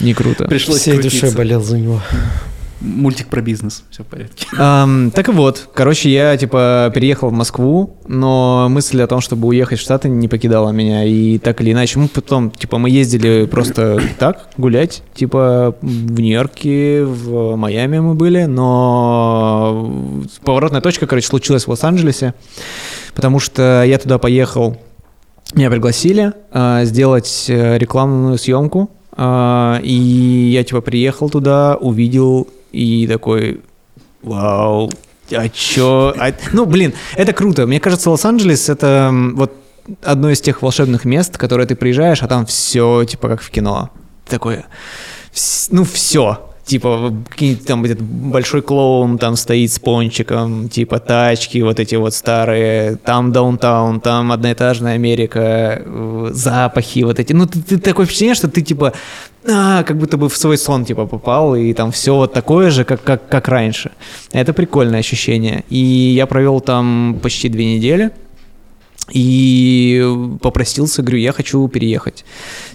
Не круто. [laughs] пришлось Всей крутиться. душой болел за него. Мультик про бизнес, все в порядке. [laughs] Ам, так вот, короче, я типа переехал в Москву, но мысль о том, чтобы уехать в Штаты, не покидала меня. И так или иначе, мы потом, типа, мы ездили просто [coughs] так гулять, типа в Нью-Йорке, в Майами мы были, но поворотная точка, короче, случилась в Лос-Анджелесе, потому что я туда поехал, меня пригласили а, сделать э, рекламную съемку, а, и я типа приехал туда, увидел и такой, вау, а чё? А- ну, блин, это круто. Мне кажется, Лос-Анджелес это вот одно из тех волшебных мест, которые ты приезжаешь, а там все типа как в кино. Такое, вс- ну все. Типа, там этот большой клоун там стоит с пончиком, типа тачки вот эти вот старые, там даунтаун, там одноэтажная Америка, э, запахи вот эти. Ну, ты, ты такое впечатление, что ты типа, а, как будто бы в свой сон типа попал, и там все вот такое же, как, как, как раньше. Это прикольное ощущение. И я провел там почти две недели. И попросился, говорю, я хочу переехать.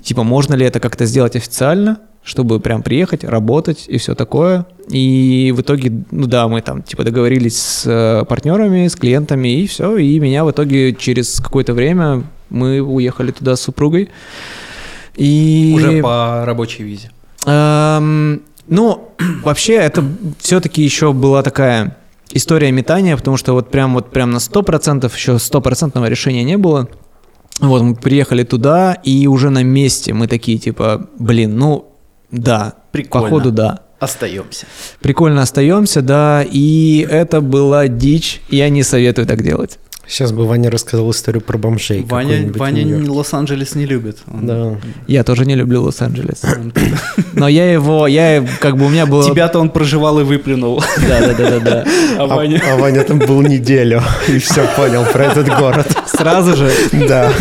Типа, можно ли это как-то сделать официально, чтобы прям приехать, работать и все такое. И в итоге, ну да, мы там типа договорились с э, партнерами, с клиентами, и все. И меня в итоге через какое-то время мы уехали туда с супругой. И... Уже по рабочей визе. Эм, ну, [clears throat] вообще, это все-таки еще была такая история метания, потому что вот прям вот прям на 100% еще стопроцентного решения не было. Вот, мы приехали туда, и уже на месте мы такие, типа, блин, ну, да, Прикольно. походу, да. Остаемся. Прикольно остаемся, да, и это была дичь, я не советую так делать. Сейчас бы Ваня рассказал историю про бомжей. Ваня, Ваня. Лос-Анджелес не любит. Он- Да. Я тоже не люблю Лос-Анджелес. [laughs] Но я его, я как бы у меня было... Тебя-то он проживал и выплюнул. Да, да, да, да, да. А А, Ваня... а Ваня там был неделю и все понял про этот город. Сразу же, Да.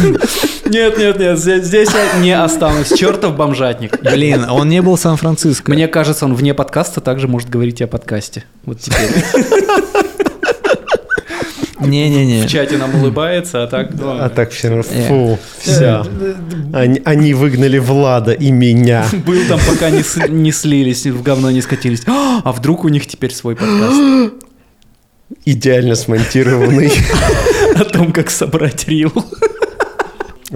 Нет, нет, нет, здесь, здесь я не останусь. Чертов бомжатник. блин, он не был в Сан-Франциско. Мне кажется, он вне подкаста также может говорить о подкасте. Вот теперь. Не-не-не. В чате нам улыбается, а так... ну, А так все равно, Э. фу, все. Они, они выгнали Влада и меня. Был там, пока не, с- не слились, в говно не скатились. А а вдруг у них теперь свой подкаст Идеально смонтированный. [laughs] о том, как собрать рил?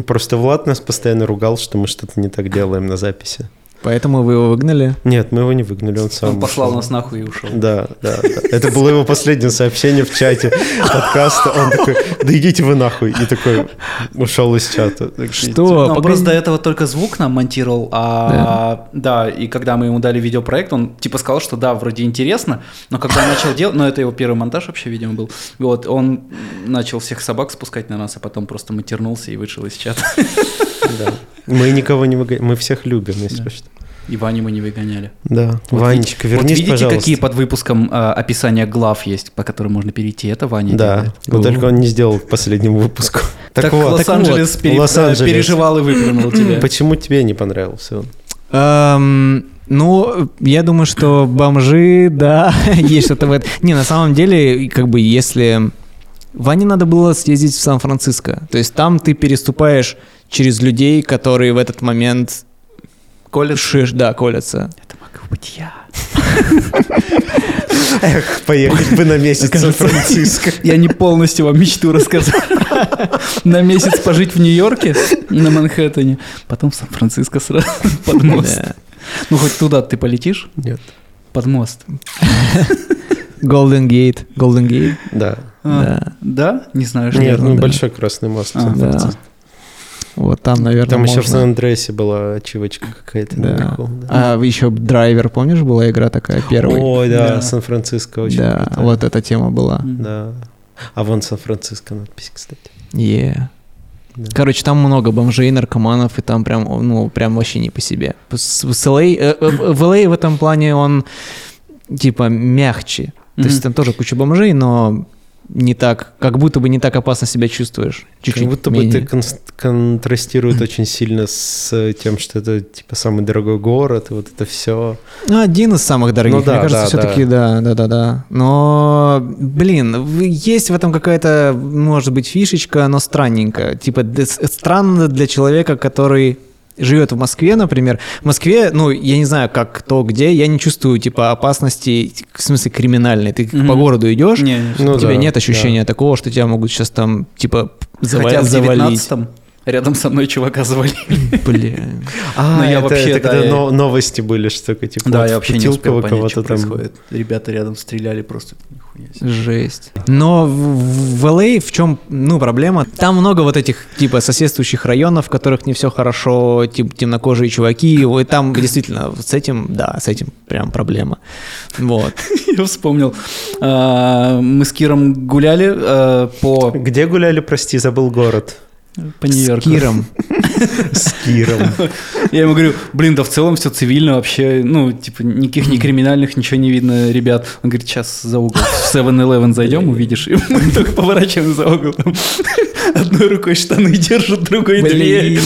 Просто Влад нас постоянно ругал, что мы что-то не так делаем на записи. Поэтому вы его выгнали. Нет, мы его не выгнали, он сам Он послал ушел. нас нахуй и ушел. Да, да, да. Это было его последнее сообщение в чате подкаста. Он такой, да идите вы нахуй. И такой ушел из чата. Что? Он Погоди. просто до этого только звук нам монтировал, а да. и когда мы ему дали видеопроект, он типа сказал, что да, вроде интересно, но когда он начал делать, ну это его первый монтаж вообще, видимо, был, вот, он начал всех собак спускать на нас, а потом просто матернулся и вышел из чата. Да. Мы никого не выгоняем, мы всех любим, если что. И Ваню мы не выгоняли. Да. Вот Ванечка, вернись, вот видите, пожалуйста. какие под выпуском а, описания глав есть, по которым можно перейти? Это Ваня Да, делает. но только он не сделал к последнему выпуску. [laughs] Так, вот, Лос-Анджелес пере- Лос-Анджелес. переживал и выплюнул [clears throat] тебя. Почему тебе не понравился он? Эм, ну, я думаю, что бомжи, да, [laughs] есть что-то в этом. Не, на самом деле, как бы, если... Ване надо было съездить в Сан-Франциско. То есть там ты переступаешь через людей, которые в этот момент... Колятся? Да, колятся. Это могу быть я. [laughs] Эх, поехать бы на месяц в Сан-Франциско. Я не полностью вам мечту рассказал. На месяц пожить в Нью-Йорке, на Манхэттене, потом в Сан-Франциско сразу [laughs] под мост. Да. Ну, хоть туда ты полетишь, Нет. под мост. Golden Gate. Golden Gate. Да. А, Да. Да? Не знаю, что Нет, ну да. большой красный мост. А, Сан-Франциско. Вот там, наверное, Там еще в можно. Сан-Андреасе была ачивочка какая-то Да. наверху. да. А еще Драйвер, помнишь, была игра такая первая? Ой, да, Да. Сан-Франциско очень да, крутая. вот эта тема была. Да. А вон Сан-Франциско надпись, кстати. Е. Да. Короче, там много бомжей, наркоманов, и там прям, ну, прям вообще не по себе. С, с LA, э, э, в LA в этом плане он, типа, мягче. То есть Мгм. там тоже куча бомжей, но не так, как будто бы не так опасно себя чувствуешь. Чуть-чуть Как будто бы менее. ты конс- контрастирует [laughs] очень сильно с тем, что это типа самый дорогой город, и вот это все. Ну, один из самых дорогих, Ну да, мне кажется, да, все-таки да, да, да, да. Но, блин, есть в этом какая-то, может быть, фишечка, но странненькая. Типа странно для человека, который живет в Москве, например, в Москве, ну, я не знаю, как то где, я не чувствую, типа, опасности, в смысле, криминальной. Ты mm-hmm. по городу идешь, не, не, ну, у тебя да, нет ощущения да. такого, что тебя могут сейчас там, типа, зав... Хотя завалить. в 19 рядом со мной чувака завалили. Блин. [laughs] А, Ну, я это, вообще, это да, когда я- но- новости были, что типа Да, вот я вообще не успел понять, что кого-то там. происходит. Ребята рядом стреляли просто. Нихуя себе. Жесть. Но в, в LA в чем, ну, проблема? Там много вот этих, типа, соседствующих районов, в которых не все хорошо, тип, темнокожие чуваки, и там действительно с этим, да, с этим прям проблема. Вот. [laughs] Я вспомнил. А, Мы с Киром гуляли а, по, Где гуляли, прости, забыл город. По С Нью-Йорку. Киром. [laughs] С Киром. Я ему говорю, блин, да в целом все цивильно вообще, ну, типа, никаких не криминальных, ничего не видно, ребят. Он говорит, сейчас за угол в 7-Eleven зайдем, увидишь. И мы [laughs] только поворачиваем за угол. Одной рукой штаны держит, другой дверь.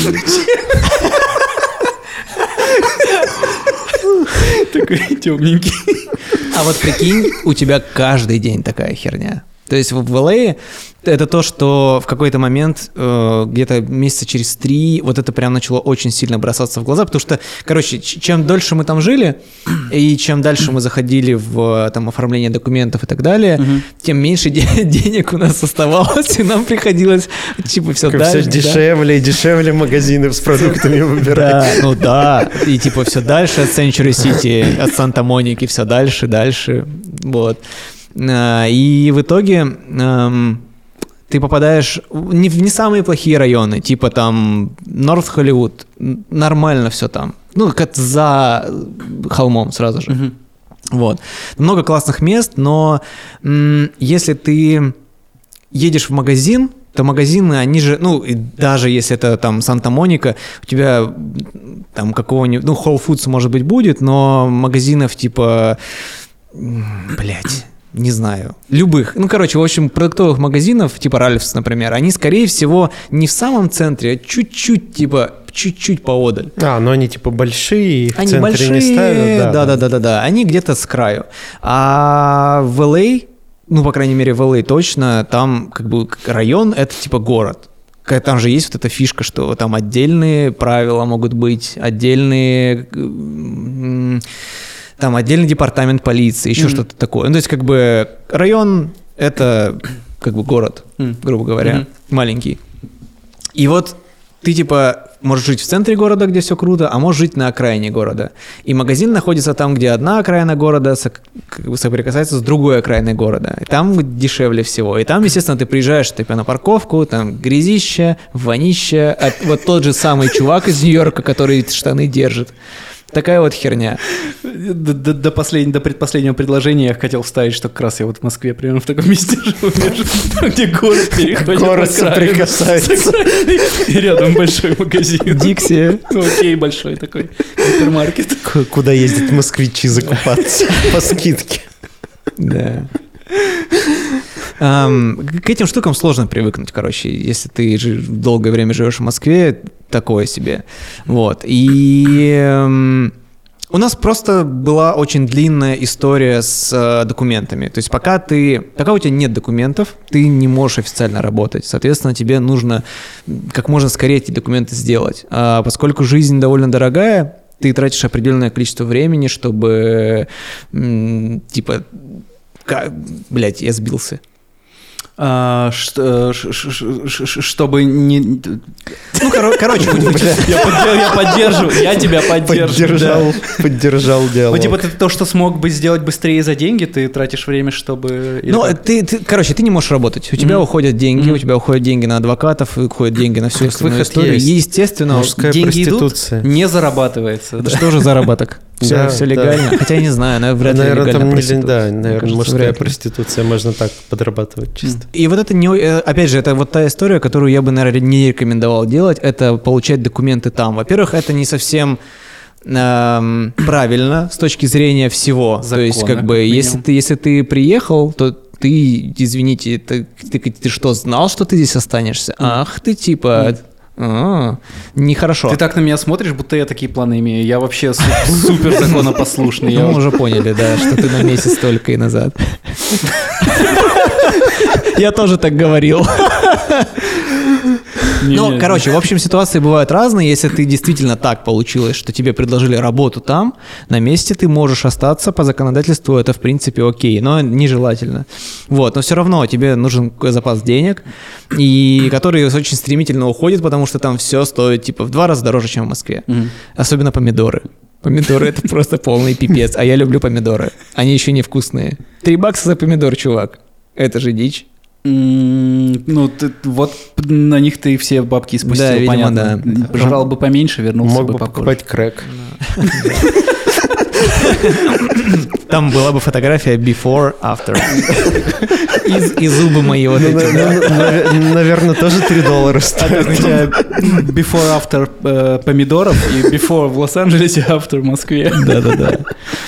Такой темненький. А вот прикинь, у тебя каждый день такая херня. То есть в LA это то, что в какой-то момент, э, где-то месяца через три, вот это прям начало очень сильно бросаться в глаза, потому что, короче, чем дольше мы там жили, и чем дальше мы заходили в там, оформление документов и так далее, Мгм. тем меньше де- [laughs] денег у нас оставалось, и нам приходилось, типа, все Все дальше. да. дешевле и дешевле магазины с продуктами [laughs] выбирать. Да, ну да, и типа все дальше от Century City, от Санта-Моники, все дальше, дальше, вот. А, И в итоге эм, ты попадаешь не, в не самые плохие районы, типа там Норth Холливуд, нормально все там. Ну, как за холмом сразу же. Мгм. Вот. Много классных мест, но м, если ты едешь в магазин, то магазины, они же, ну, даже если это там Санта-Моника, у тебя там какого-нибудь, ну, Whole Foods, может быть, будет, но магазинов типа, блять, не знаю, любых, ну, короче, в общем, продуктовых магазинов, типа Ральфс, например, они, скорее всего, не в самом центре, а чуть-чуть, типа, чуть-чуть поодаль. А, но они типа большие, их в Они центре большие, не ставят. да, да, да, да, да. Они где-то с краю. А в LA, ну, по крайней мере, в LA точно, там как бы район — это типа город. Там же есть вот эта фишка, что там отдельные правила могут быть, отдельные... Там отдельный департамент полиции, еще что-то такое. Ну, то есть как бы район — это как бы город, Мгм. грубо говоря, Мгм. маленький. И вот ты типа можешь жить в центре города, где все круто, а можешь жить на окраине города. И магазин находится там, где одна окраина города соприкасается с другой окраиной города. И там дешевле всего. И там, естественно, ты приезжаешь типа на парковку, там грязище, вонища, а вот тот же самый чувак из Нью-Йорка, который штаны держит. Такая вот херня. До, до- до последнего, до предпоследнего предложения я хотел вставить, что как раз я вот в Москве примерно в таком месте [laughs] живу, где город переходит Город соприкасается. [laughs] И рядом большой магазин. Дикси. Ну, окей, большой такой супермаркет. Куда ездят москвичи закупаться по скидке. Да. Ам, К этим штукам сложно привыкнуть, короче, если ты долгое время живешь в Москве, такое себе. Вот. И эм, у нас просто была очень длинная история с э, документами. То есть пока ты, пока у тебя нет документов, ты не можешь официально работать. Соответственно, тебе нужно как можно скорее эти документы сделать. А поскольку жизнь довольно дорогая, ты тратишь определенное количество времени, чтобы типа Ка- Блять, я сбился. Чтобы не... Ну, коро- короче, [laughs] [laughs] Я поддер- я поддерживаю, я тебя поддерживаю. Поддержал, поддержал Ну, диалог. типа, ты то, что смог бы сделать быстрее за деньги, ты тратишь время, чтобы... ну, ты, ты- короче, ты не можешь работать. У тебя уходят деньги, у тебя уходят деньги на адвокатов, уходят деньги на всю остальную историю. есть. Естественно, Мужская деньги идут, не зарабатывается. это да. что же заработок? [laughs] Все, Да, все да. легально. Хотя я не знаю, наверное, вряд ли Наверное, легально там не да, наверное, мужская проституция, можно так подрабатывать чисто. И вот это не, э, опять же, это вот та история, которую я бы, наверное, не рекомендовал делать, это получать документы там. Во-первых, это не совсем эм, правильно с точки зрения всего. То есть, Закона, как бы, как если минимум. ты, если ты приехал, то ты, извините, ты, ты, ты что, знал, что ты здесь останешься? Ах, ты типа... а, нехорошо. Ты так на меня смотришь, будто я такие планы имею. Я вообще су- супер [laughs] законопослушный. Ну, мы уже поняли, да, что ты на месяц только и назад. [laughs] Я тоже так говорил. [laughs] Не, Ну, не, короче, в общем, ситуации бывают разные. Если ты действительно так получилось, что тебе предложили работу там, на месте ты можешь остаться по законодательству, это в принципе окей, но нежелательно. Вот, но все равно тебе нужен запас денег, и который очень стремительно уходит, потому что там все стоит типа в два раза дороже, чем в Москве. Особенно помидоры. Помидоры это просто полный пипец, а я люблю помидоры. Они еще невкусные. Три бакса за помидор, чувак. Это же дичь. Ну, ты- вот на них ты все бабки спустил, Да, видимо, понятно. да. Жрал бы поменьше, вернулся Мог бы бы покупать крэк. [laughs] Там была бы фотография before, after. И, и зубы мои вот эти. да. Наверное, тоже 3 доллара А стоит. тебя before, after э, помидоров и before в Лос-Анджелесе, after в Москве. Да-да-да.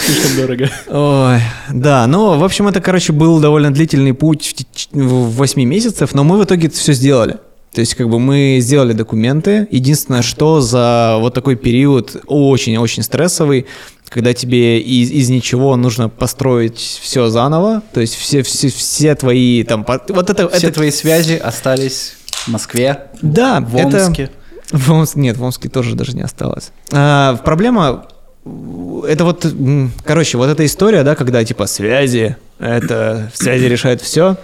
Слишком дорого. Ой, да, ну, в общем, это, короче, был довольно длительный путь в, теч- в 8 месяцев, но мы в итоге все сделали. То есть, как бы мы сделали документы. Единственное, что за вот такой период очень-очень стрессовый, когда тебе из, из ничего нужно построить все заново, то есть все, все, все твои там... Вот это, Все это твои связи остались в Москве, Да, в это... Омске. [laughs] В Омске, нет, в Омске тоже даже не осталось. А, проблема, это вот, короче, вот эта история, да, когда типа связи, это связи решают все,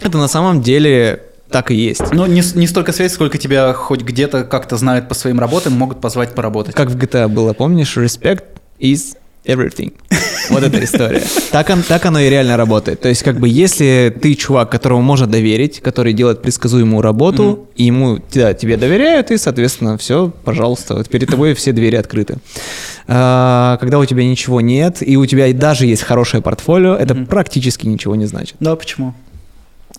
это на самом деле так и есть. Ну, не, не столько связи, сколько тебя хоть где-то как-то знают по своим работам, могут позвать поработать. Как в GTA было, помнишь, respect is everything. [laughs] Вот эта история. Так, он, так оно и реально работает. То есть, как бы, если ты чувак, которому можно доверить, который делает предсказуемую работу, mm-hmm. и ему да, тебе доверяют, и, соответственно, все, пожалуйста, вот перед тобой все двери открыты. А, когда у тебя ничего нет, и у тебя даже есть хорошее портфолио, это mm-hmm. практически ничего не значит. Да, почему?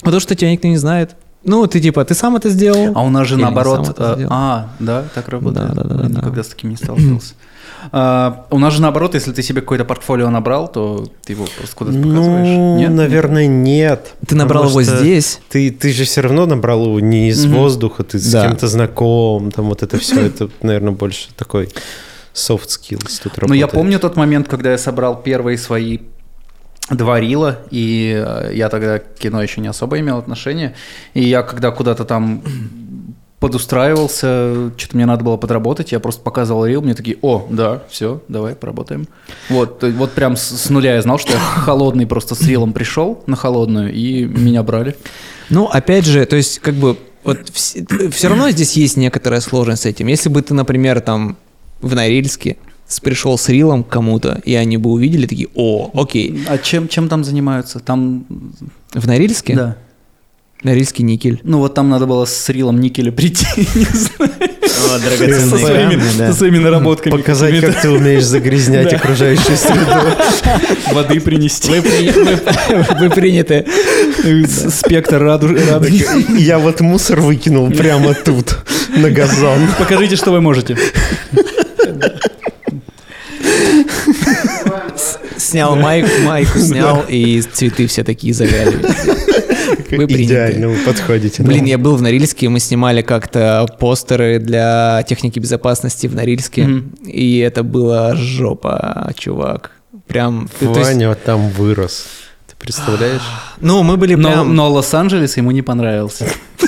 Потому что тебя никто не знает. Ну, ты типа, ты сам это сделал. А у нас же наоборот. А, да, так работает. Да, да, да. Я никогда да. с таким не сталкивался. А, у нас же наоборот, если ты себе какое-то портфолио набрал, то ты его просто куда-то ну, показываешь. Ну, нет? наверное, нет. Ты набрал его здесь. Ты, ты же все равно набрал его не из mm-hmm. воздуха, ты с да. кем-то знаком, там вот это все, это, наверное, больше такой soft skills тут работает. Ну, я помню тот момент, когда я собрал первые свои два рила, и э, я тогда к кино еще не особо имел отношения. И я когда куда-то там подустраивался, что-то мне надо было подработать, я просто показывал рил, мне такие, о, да, все, давай поработаем. Вот, вот прям с, с нуля я знал, что я [coughs] холодный просто с рилом пришел на холодную, и меня брали. Ну, опять же, то есть как бы вот все, все равно здесь есть некоторая сложность с этим. Если бы ты, например, там в Норильске пришел с рилом к кому-то, и они бы увидели такие, о, окей. А чем, чем там занимаются? Там... В Норильске? Да. Норильский никель. Ну вот там надо было с рилом никеля прийти, [laughs] не знаю. О, со, своими, да. со своими наработками. Показать, как ты умеешь загрязнять окружающую среду. [laughs] Воды принести. Вы, вы, вы приняты. Спектр радуги. Я вот мусор выкинул прямо тут, на газон. Покажите, что вы можете. [laughs] Снял майку, майку снял, и цветы все такие завяли. Вы Идеально вы подходите. Блин, я был в Норильске, мы снимали как-то постеры для техники безопасности в Норильске, и это была жопа, чувак. Прям... Ваня вот там вырос. Ты представляешь? Ну, мы были прям... Но Лос-Анджелес ему не понравился. [laughs]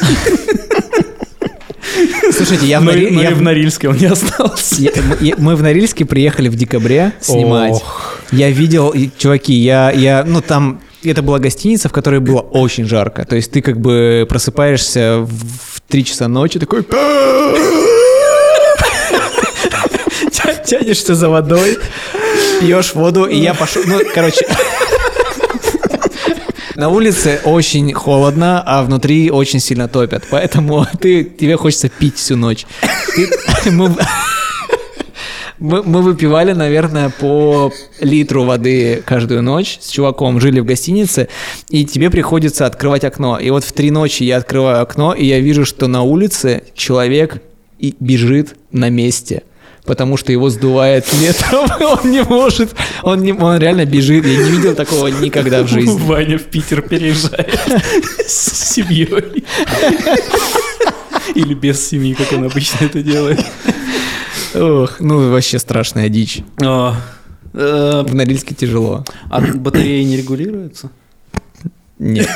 Слушайте, я в, Нори... я... в Норильске он не остался. Я... Мы в Норильске приехали в декабре снимать. Ох. Я видел, чуваки, я, я, ну там это была гостиница, в которой было очень жарко. То есть ты как бы просыпаешься в 3 часа ночи, такой... Тянешься за водой, пьешь воду, и я пошел... Ну, короче... На улице очень холодно, а внутри очень сильно топят, поэтому [laughs] ты, тебе хочется пить всю ночь. Ты, [laughs] мы, [laughs] мы, мы выпивали, наверное, по литру воды каждую ночь с чуваком, жили в гостинице, и тебе приходится открывать окно. И вот в три ночи я открываю окно, и я вижу, что на улице человек и бежит на месте потому что его сдувает ветром, [laughs] он не может, он, не, он реально бежит, я не видел такого никогда в жизни. [laughs] Ваня в Питер переезжает [laughs] с семьей. Или без семьи, как он обычно это делает. Ох, ну вообще страшная дичь. О, э, в Норильске тяжело. А батареи не регулируются? Нет.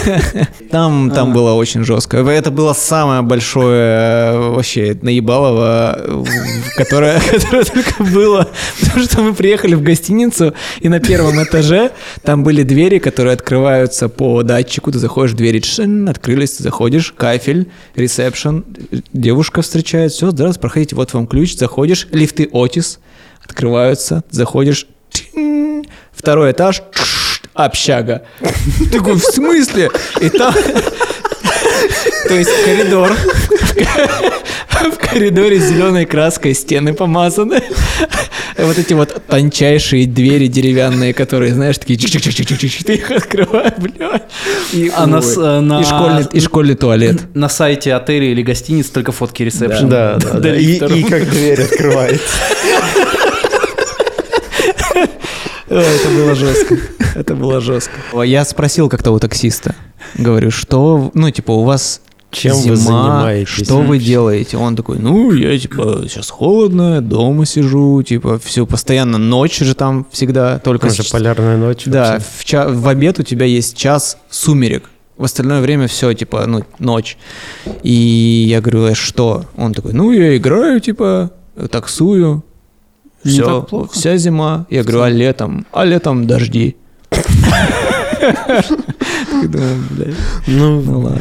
[laughs] Там, там было очень жестко. Это было самое большое э, вообще наебалово, которое, [laughs] которое только было. Потому что мы приехали в гостиницу, и на первом этаже там были двери, которые открываются по датчику. Ты заходишь, двери шин, открылись, ты заходишь, кафель, ресепшн, девушка встречает, все, здравствуйте, проходите, вот вам ключ, заходишь, лифты Отис открываются, заходишь, второй этаж, общага. [laughs] Такой, в смысле? И там... То есть коридор. В коридоре зеленой краской стены помазаны. Вот эти вот тончайшие двери деревянные, которые, знаешь, такие чик чик чик чик чик ты их открываешь, блядь. И, а на, на... и, школьный, и школьный туалет. На сайте отеля или гостиницы только фотки ресепшн. Да, [laughs] да, да. да. И, и как дверь открывается. Это было жестко. [laughs] Это было жестко. Я спросил как-то у таксиста. Говорю, что, ну, типа, у вас чем Зима, вы занимаетесь? Что вы делаете? Он такой, ну, я, типа, сейчас холодно, дома сижу, типа, все, постоянно ночь же там всегда, только... Это с... полярная ночь. Да, в, ча... в обед у тебя есть час сумерек, в остальное время все, типа, ну, ночь. И я говорю, а что? Он такой, ну, я играю, типа, таксую, все, вся зима. Я говорю, а летом? А летом дожди. Ну, Ну ладно.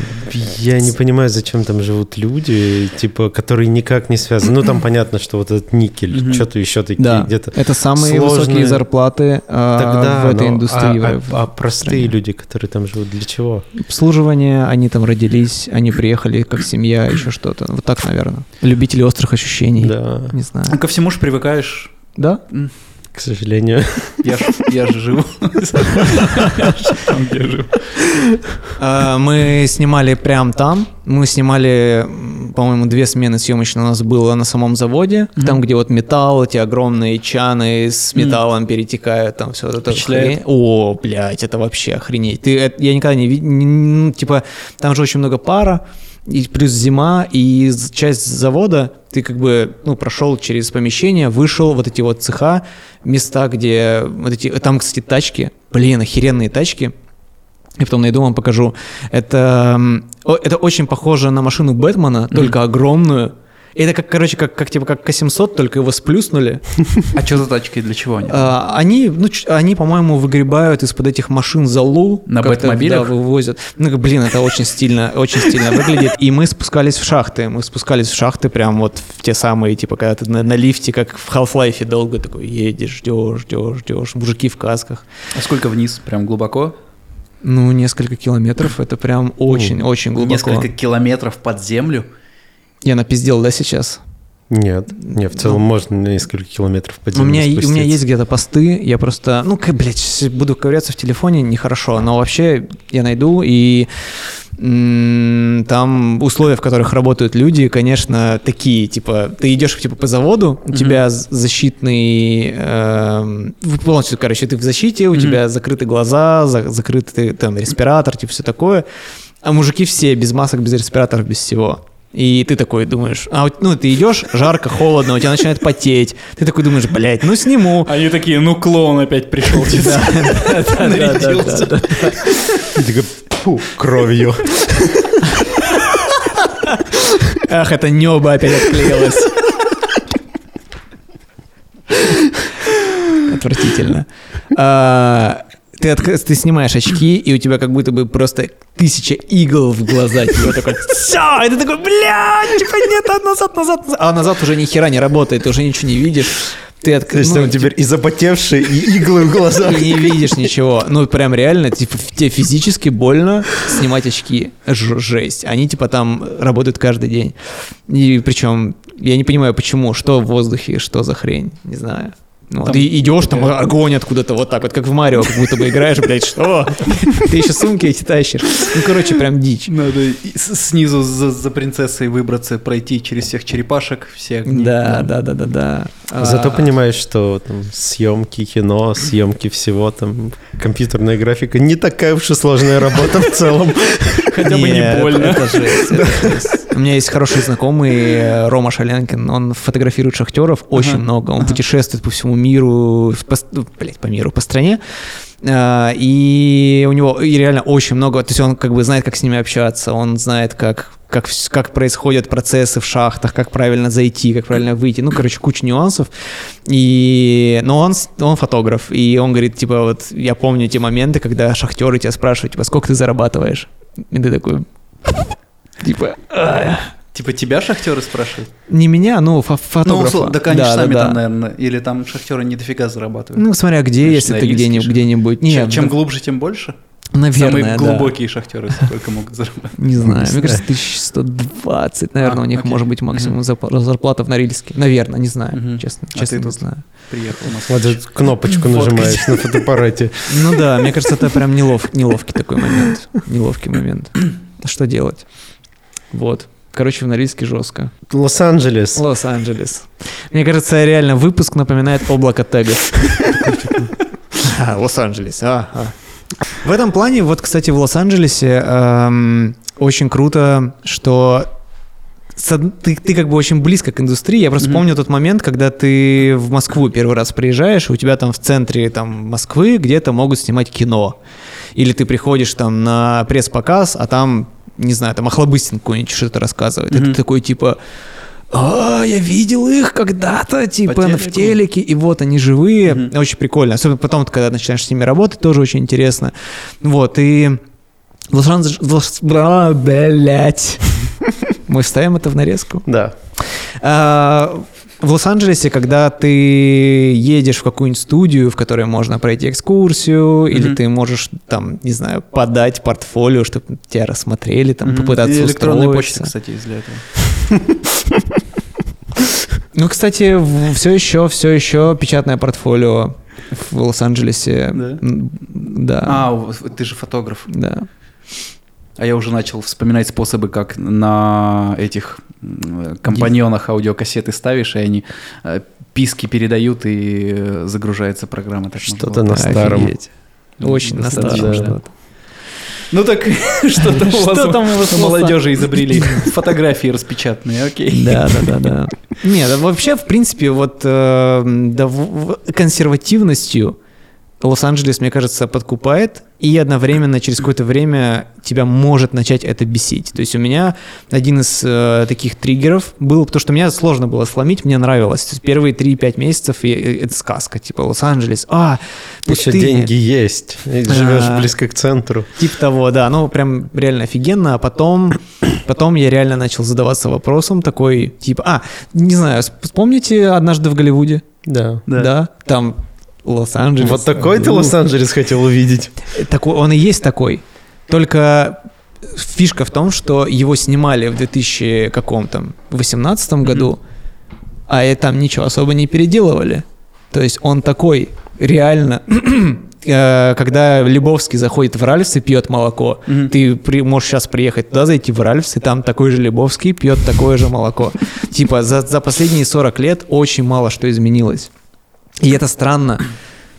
я не понимаю, зачем там живут люди, типа, которые никак не связаны. Ну, там понятно, что вот этот никель, что-то еще такие Да, где-то. это самые высокие зарплаты а, в этой но- индустрии. А, а- а простые люди, которые там живут, для чего? Обслуживание, они там родились, они приехали как семья, еще что-то. Вот так, наверное. Любители острых ощущений. Да, Не знаю. Ко всему же привыкаешь. Да? К сожалению. Я ж, я же живу. Там, где живу. А, Мы снимали прям там. Мы снимали, по-моему, две смены съемочные у нас было на самом заводе. Там, где вот металл, эти огромные чаны с металлом перетекают, там все вот это. Хрень. О, блядь, это вообще охренеть. Ты, это- я никогда не видел, типа, там же очень много пара, и плюс зима, и часть завода, ты как бы, ну, прошел через помещение, вышел, вот эти вот цеха, места, где, вот эти, там, кстати, тачки, блин, охеренные тачки, я потом найду вам покажу. Это, это очень похоже на машину Бэтмена, только огромную. И Это как, короче, как, как типа как К-700, только его сплюснули. А что за тачки, для чего они? А, они, ну, они, по-моему, выгребают из-под этих машин залу. На Бэтмобилях? Да, вывозят. Ну, блин, это очень стильно, очень стильно выглядит. И мы спускались в шахты. Мы спускались в шахты прям вот в те самые, типа, когда ты на, на лифте, как в Half-Life долго такой едешь, ждешь, ждешь, ждешь. Мужики в касках. А сколько вниз? Прям глубоко? Ну, несколько километров, это прям очень-очень глубоко. Несколько километров под землю? Я напиздел, да, сейчас? Нет, не, в целом можно на несколько километров по У земле меня, у меня спуститься. есть где-то посты, я просто, ну, как, блядь, буду ковыряться в телефоне, нехорошо, но вообще я найду, и м, там условия, в которых работают люди, конечно, такие, типа, ты идешь, типа, по заводу, у тебя з- защитный, в- полностью, короче, ты в защите, у тебя закрыты глаза, за- закрытый, там, респиратор, типа, все такое, а мужики все без масок, без респираторов, без всего. И ты такой думаешь, а вот, ну ты идешь, жарко, холодно, у тебя начинает потеть. Ты такой думаешь, блядь, ну сниму. Они такие, ну клоун опять пришел. [laughs] Нарядился. И такой, «Фу, кровью. Ах, это небо опять отклеилось. Отвратительно. А, Ты, отк- ты снимаешь очки, и у тебя как будто бы просто тысяча игл в глаза. Тебе такой, все, и ты такой, блядь, типа нет, назад, назад, назад. А назад уже ни хера не работает, ты уже ничего не видишь. Ты отк- То есть ну, там теперь и запотевшие, и иглы в глазах. и не видишь ничего. Ну, прям реально, типа, тебе физически больно снимать очки. Ж- жесть. Они, типа, там работают каждый день. И причем, я не понимаю, почему, что в воздухе, что за хрень, не знаю. Ну, Там ты идешь, там огонь откуда-то вот так вот, как в Марио, как будто бы играешь, блядь, что? [laughs] Ты еще сумки эти тащишь. Ну, короче, прям дичь. Надо снизу за, за принцессой выбраться, пройти через всех черепашек, все огни. Да, да, да, да, да. Зато А, понимаешь, что там съемки кино, съемки всего, там компьютерная графика не такая уж и сложная работа в целом. Хотя бы не больно. это жесть. [laughs] У меня есть хороший знакомый э, Рома Шалянкин, он фотографирует шахтеров очень Ага, много, он путешествует по всему миру, по, ну, блядь, по миру, по стране, А, и у него и реально очень много, то есть он как бы знает, как с ними общаться, он знает, как, как, как происходят процессы в шахтах, как правильно зайти, как правильно выйти, ну, короче, куча нюансов, и, но он, он фотограф, и он говорит, типа, вот, я помню те моменты, когда шахтеры тебя спрашивают, типа, сколько ты зарабатываешь? И ты такой, типа. Типа тебя шахтеры спрашивают? не меня, ну, фо- Ну, фотографа. они Да, же да, сами да. там, наверное, или там шахтеры не дофига зарабатывают. Ну, смотря где, Конечно, если ты где-нибудь, где-нибудь. чем, Нет, чем да, глубже, тем больше. наверное, Самые да. глубокие шахтеры сколько могут зарабатывать. Не знаю, Не мне кажется, 1120, наверное, А, у них окей. может быть максимум зарп- зарплата в Норильске. Наверное, не знаю, честно, А честно не знаю. Приехал у нас. Вот эту кнопочку нажимаешь на фотоаппарате. [laughs] Ну да, мне кажется, это прям нелов, неловкий такой момент. Неловкий момент. Что делать? Вот. Короче, в Норильске жестко. Лос-Анджелес. Лос-Анджелес. Мне кажется, реально выпуск напоминает облако тегов. [laughs] А, Лос-Анджелес. а, а. В этом плане, вот, кстати, в Лос-Анджелесе эм, очень круто, что ты, ты как бы очень близко к индустрии. Я просто Мгм. помню тот момент, когда ты в Москву первый раз приезжаешь, и у тебя там в центре там, Москвы где-то могут снимать кино. Или ты приходишь там на пресс-показ, а там, не знаю, там Охлобыстин какой-нибудь что-то рассказывает. Мгм. ты такой типа... А, я видел их когда-то, типа, По в телеку. телеке, и вот они живые. Мгм. Очень прикольно. Особенно потом, когда начинаешь с ними работать, тоже очень интересно. Вот, и Блять. [laughs] Мы вставим это в нарезку. Да. А, В Лос-Анджелесе, когда ты едешь в какую-нибудь студию, в которой можно пройти экскурсию, или Мгм. ты можешь там, не знаю, подать портфолио, чтобы тебя рассмотрели, там Мгм. попытаться И электронная почта, кстати, есть для этого. Ну, кстати, все еще, все еще печатное портфолио в Лос-Анджелесе. Да? Да. А, ты же фотограф. Да. А я уже начал вспоминать способы, как на этих компаньонах аудиокассеты ставишь, и они э, писки передают, и э, загружается программа. Что-то было. на старом. Офигеть. Очень на старом. да. что-то. Ну так [laughs] что там у вас там у вас, у молодежи изобрели? [laughs] Фотографии распечатанные, окей. Да, да, да, да. [laughs] Нет, да вообще, в принципе, вот э, консервативностью Лос-Анджелес, мне кажется, подкупает, и одновременно через какое-то время тебя может начать это бесить. То есть у меня один из э, таких триггеров был, потому что меня сложно было сломить, мне нравилось. То есть первые 3-5 месяцев и, и это сказка, типа Лос-Анджелес, а, Еще пустыня. деньги есть. И Живешь А. близко к центру. Типа того, да, ну прям реально офигенно, а потом, потом я реально начал задаваться вопросом такой, типа, а, не знаю, сп- вспомните «Однажды в Голливуде»? Да. Да. там Лос-Анджелес. Вот такой ты Ну, Лос-Анджелес хотел увидеть? Такой, он и есть такой, только фишка в том, что его снимали в 2000 каком там, 18 году, а и там ничего особо не переделывали. То есть он такой реально [clears throat] э, когда Лебовский заходит в Ральфс и пьет молоко, Мгм. ты при- можешь сейчас приехать туда, зайти в Ральфс, и там такой же Лебовский пьет такое же молоко. Типа за, за последние 40 лет очень мало что изменилось. И это странно,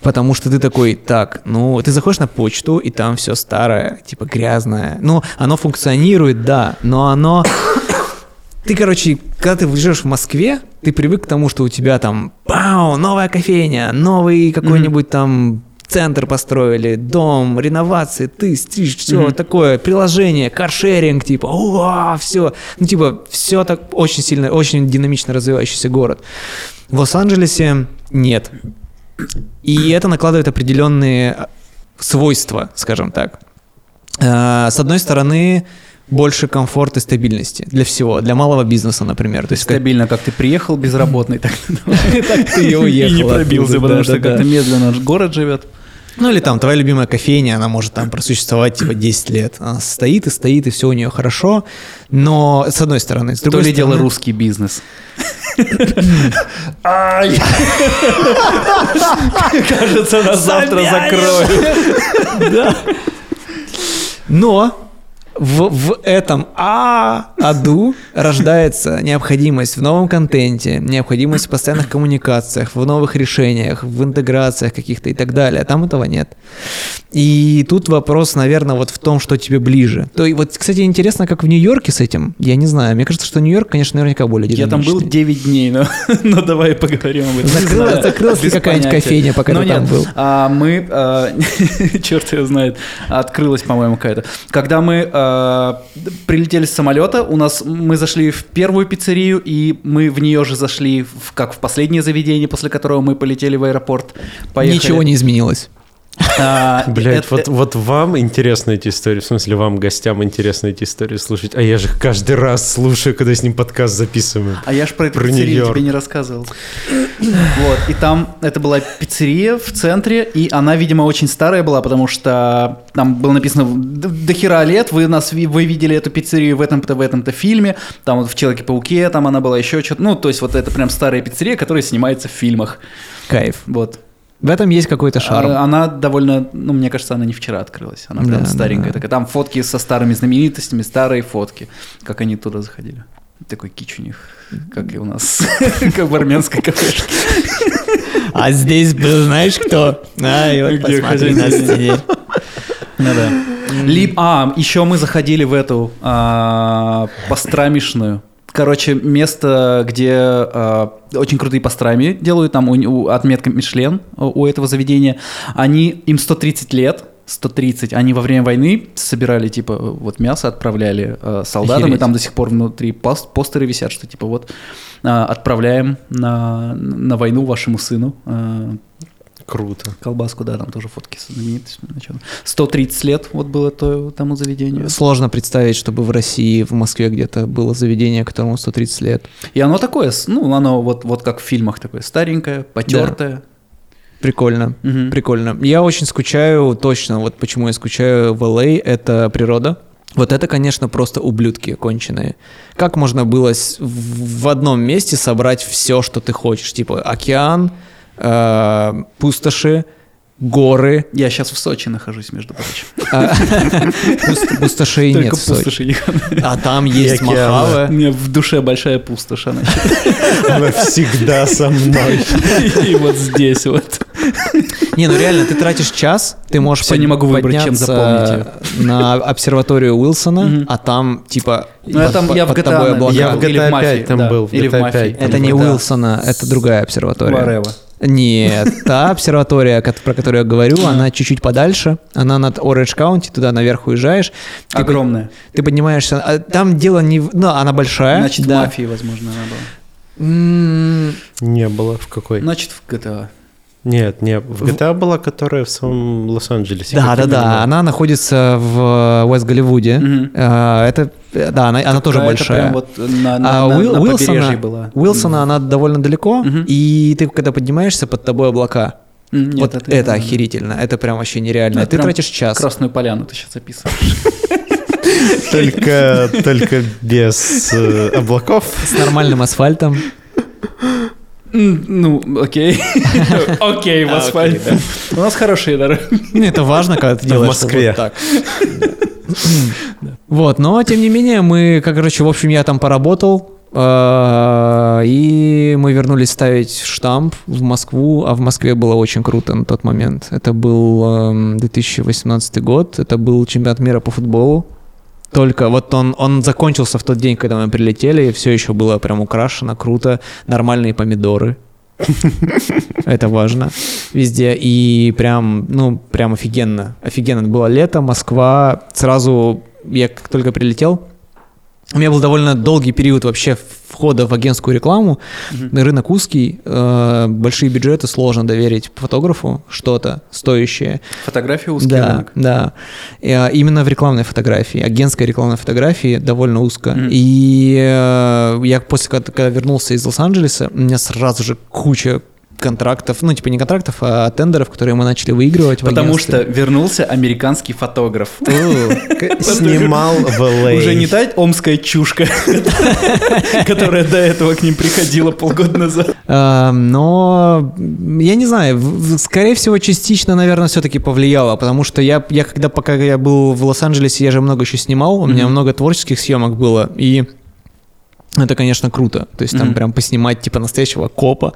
потому что ты такой, так, ну, ты заходишь на почту, и там все старое, типа грязное. Ну, оно функционирует, да, но оно... [coughs] Ты, короче, когда ты живешь в Москве, ты привык к тому, что у тебя там, пау, новая кофейня, новый какой-нибудь там центр построили, дом, реновации, ты, стриж, все Мгм. такое, приложение, каршеринг, типа, о, все, ну, типа, все так очень сильно, очень динамично развивающийся город. В Лос-Анджелесе нет. И это накладывает определенные а, свойства, скажем так. А, С одной стороны, больше комфорта и стабильности для всего, для малого бизнеса, например. То есть Стабильно, как ты приехал безработный, так [laughs] ты и и уехал. не пробился, потому что как-то медленно город живет. Ну или там твоя любимая кофейня, она может там просуществовать типа 10 лет. Она стоит и стоит, и все у нее хорошо. Но с одной стороны, с То другой ли дело стороны- русский бизнес. Кажется, нас завтра закроют. Но в, в этом а аду рождается необходимость в новом контенте, необходимость в постоянных коммуникациях, в новых решениях, в интеграциях каких-то и так далее. А там этого нет. И тут вопрос, наверное, вот в том, что тебе ближе. То и вот, кстати, интересно, как в Нью-Йорке с этим. Я не знаю. Мне кажется, что Нью-Йорк, конечно, наверняка более Я там был динамичный. 9 дней, но, [laughs] но давай поговорим об этом. Закрылась- закрылась ли какая-нибудь кофейня, пока Но ты там нет, был? а, мы, а, [laughs] черт его знает, открылась, по-моему, какая-то. Когда мы а, прилетели с самолета, у нас мы зашли в первую пиццерию, и мы в нее же зашли, в, как в последнее заведение, после которого мы полетели в аэропорт. Поехали. Ничего не изменилось. А, [laughs] Блять, вот, вот вам интересны эти истории, в смысле, вам, гостям, интересно эти истории слушать, а я же их каждый раз слушаю, когда с ним подкаст записываем. А я же про эту Про пиццерию тебе не рассказывал. Вот, и там это была пиццерия в центре, и она, видимо, очень старая была, потому что там было написано «Д- до хера лет, вы нас вы видели эту пиццерию в этом-то, в этом-то фильме, там вот в Человеке-пауке, там она была еще что-то, ну, то есть вот это прям старая пиццерия, которая снимается в фильмах, Кайф. вот. В этом есть какой-то шарм. А- Она довольно, ну, мне кажется, она не вчера открылась, она прям Да, старенькая да. такая, там фотки со старыми знаменитостями, старые фотки, как они туда заходили. Такой кич у них, как и у нас, [laughs] как в армянской кафешке. А здесь был, знаешь кто? А, и вот посмотри на сидеть. Ну да. Либо, а, еще мы заходили в эту а, пастрамишную. Короче, место, где а, очень крутые пастрами делают, там у, у- отметка Мишлен у, у этого заведения. Они, им 130 лет, 130. Они во время войны собирали, типа, вот мясо отправляли э, солдатам, Охереть. и там до сих пор внутри пос- постеры висят, что типа вот а, отправляем на, на войну вашему сыну. а, Круто. Колбаску, да, там тоже фотки с знаменитостями. на чём. 130 лет вот было то, тому заведению. Сложно представить, чтобы в России, в Москве где-то было заведение, которому 130 лет. И оно такое, ну, оно вот, вот как в фильмах такое, старенькое, потертое. Прикольно. Мгм. Прикольно. Я очень скучаю, точно, вот почему я скучаю в LA, это природа. Вот это, конечно, просто ублюдки конченые. Как можно было в одном месте собрать все, что ты хочешь? Типа океан, э, пустоши, горы. Я сейчас в Сочи нахожусь, между прочим. а, пуст- Пустошей нет в Сочи. А там есть океаны. У меня в душе большая пустошь, она всегда со мной. И вот здесь вот. Не, ну реально, ты тратишь час, ты можешь Всё, не могу выбрать, чем подняться на обсерваторию Уилсона, а там типа Ну, я там- под- я в под GTA, тобой облака. Я в Или в GTA «Мафии», 5 там да. был. Или в GTA «Мафии». 5 там Это не. Уилсона, это другая обсерватория. Варева. Нет, та обсерватория, про которую я говорю, она чуть-чуть подальше, она над Оранж Каунти, туда наверх уезжаешь. Ты под- Огромная. Ты поднимаешься, а там дело не... в- Ну, она большая. Значит, в да. мафии, возможно, она была. Не было. В какой? Значит, в GTA. Нет, не. В GTA была, которая в самом Лос-Анджелесе. Да, да, да, она находится в Уэст Голливуде. Мгм. А, Это, да, она, она тоже Какая-то большая. прям вот на, на, А на- Уил- на Уилсона, была. Уилсона она довольно далеко, Мгм. и ты когда поднимаешься, под тобой облака. Нет, вот это, знаю. охерительно, это прям вообще нереально. Ну, ты прям тратишь час. Красную поляну ты сейчас описываешь. [laughs] Только, только без э, облаков. С нормальным асфальтом. Ну, окей. [laughs] Окей, в А, асфальт. окей, У нас хорошие дороги. Это важно, когда ты В делаешь Москве. вот так. Вот, но тем не менее, мы, как, короче, в общем, я там поработал, э, и мы вернулись ставить штамп в Москву, а в Москве было очень круто на тот момент. Это был эм, 2018 год, это был чемпионат мира по футболу. Только вот он, он закончился в тот день, когда мы прилетели, и все еще было прям украшено, круто, нормальные помидоры. [laughs] Это важно везде. И прям, ну, прям офигенно. Офигенно. Было лето, Москва. Сразу, я как только прилетел, у меня был довольно долгий период вообще входа в агентскую рекламу. Рынок узкий, э, большие бюджеты, сложно доверить фотографу что-то стоящее. Фотография узкий Да, рынок. да. А, именно в рекламной фотографии, агентской рекламной фотографии довольно узко. Мгм. И э, я после, когда, когда вернулся из Лос-Анджелеса, у меня сразу же куча контрактов, ну, типа не контрактов, а тендеров, которые мы начали выигрывать Потому что агентстве. вернулся американский фотограф. [laughs] Снимал в LA. Уже не та омская чушка, [laughs] которая до этого к ним приходила полгода назад. А, но я не знаю, скорее всего, частично, наверное, все-таки повлияло, потому что я, я когда пока я был в Лос-Анджелесе, я же много еще снимал, у меня много творческих съемок было, и это, конечно, круто. То есть там прям поснимать типа настоящего копа.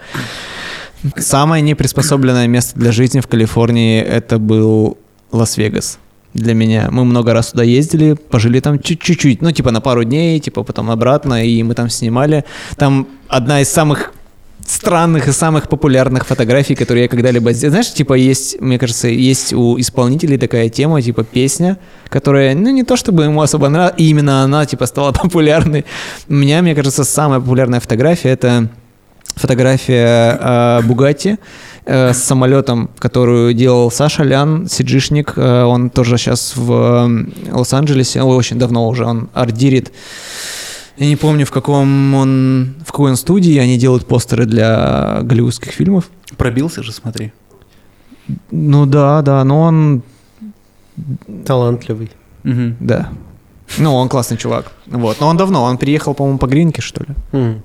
Самое неприспособленное место для жизни в Калифорнии это был Лас-Вегас. Для меня. Мы много раз туда ездили, пожили там чуть- чуть-чуть, ну, типа на пару дней, типа потом обратно, и мы там снимали. Там одна из самых странных и самых популярных фотографий, которые я когда-либо сделал. Знаешь, типа есть, мне кажется, есть у исполнителей такая тема, типа песня, которая, ну, не то чтобы ему особо нравилась, и именно она, типа, стала [laughs] популярной. У меня, мне кажется, самая популярная фотография — это фотография э, Бугатти э, с самолетом, которую делал Саша Лян, сиджишник. Э, он тоже сейчас в э, Лос-Анджелесе, очень давно уже, он ардирит. Я не помню, в каком он, в какой он студии, они делают постеры для голливудских фильмов. Пробился же, смотри. Ну да, да, но он, Талантливый. Мгм. да. Ну, он классный чувак. Вот. Но он давно, он приехал, по-моему, по гринке, что ли. М.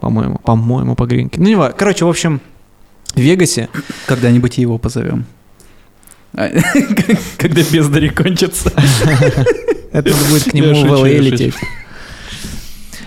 По-моему, по-моему, по гринке. Ну, не важно. Короче, в общем, в Вегасе Когда-нибудь его позовем. А, [laughs] Когда бездари кончатся. [laughs] Это будет к нему в лететь.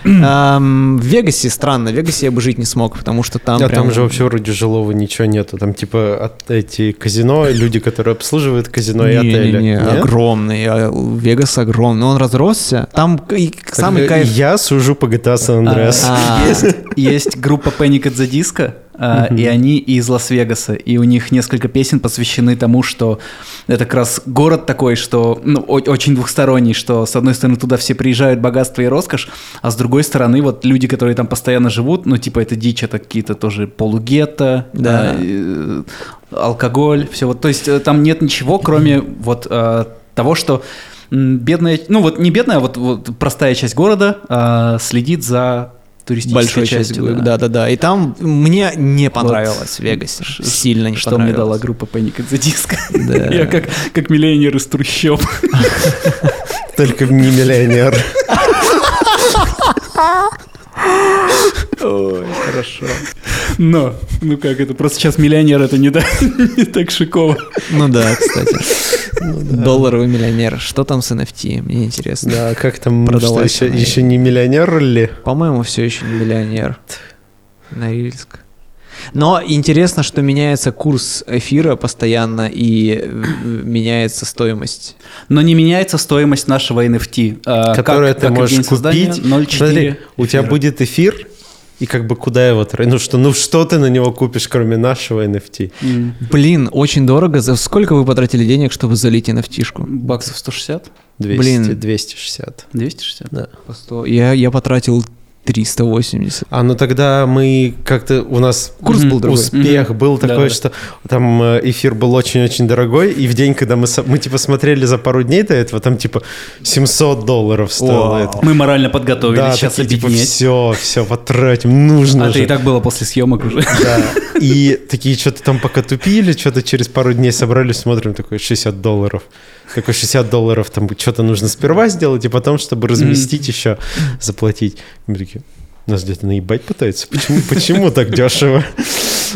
Ам, В Вегасе странно, в Вегасе я бы жить не смог, потому что там А прям... там же вообще вроде жилого ничего нету. Там типа от- эти казино, люди, которые обслуживают казино и отели. Не-не-не, Нет? огромный, а Вегас огромный, он разросся. Там к- и самый Так, кайф... Я сужу по GTA San Andreas. А, Есть, есть группа Panic at the Disco, а, и они из Лас-Вегаса, и у них несколько песен посвящены тому, что это как раз город такой, что ну, очень двухсторонний, что с одной стороны туда все приезжают богатство и роскошь, а с другой стороны вот люди, которые там постоянно живут, ну типа это дичь, это какие-то тоже полугетто, Да. а, э, алкоголь, все вот, то есть э, там нет ничего, кроме вот э, того, что бедная, ну вот не бедная, а вот, вот простая часть города а, следит за туристической Большой часть, частью. да, да, да. И там мне не понравилось в Вегасе. Сильно не что мне дала понравилось. группа Panic at the Disco. Да. [laughs] Я как, как миллионер из трущоб. Только не миллионер. [laughs] [laughs] Ой, хорошо. Но, ну как это, просто сейчас миллионер это не, так- [laughs] не так шиково. Ну да, кстати. [laughs] Ну Долларовый миллионер. Что там с NFT? Мне интересно. Да, как там, Продалась что, еще, еще не миллионер ли? По-моему, все еще не миллионер. Норильск. Но интересно, что меняется курс эфира постоянно и э, меняется стоимость. Но не меняется стоимость нашего NFT. а, Которое как- ты как можешь купить. 0,4 Смотри, у тебя будет эфир, и как бы куда его тратить? Ну что, ну что ты на него купишь, кроме нашего NFT? М, Блин, очень дорого. За сколько вы потратили денег, чтобы залить NFT-шку? Баксов 160? 200, Блин. 260. 260? Да. По 100. Я, я потратил 380. А ну тогда мы как-то у нас Курс был другой. успех был такой, Да-да. что там э, эфир был очень-очень дорогой, и в день, когда мы, мы типа смотрели за пару дней до этого, там типа 700 долларов стоило это. Мы морально подготовились, Да, сейчас такие, типа, все, все, потратим, нужно А же. ты и так было после съемок уже. Да. [laughs] И такие что-то там пока тупили, что-то через пару дней собрались, смотрим, такой 60 долларов. Такой 60 долларов, там что-то нужно сперва сделать, и потом, чтобы разместить еще, заплатить. Мы такие, нас где-то наебать пытаются? Почему, почему так дешево?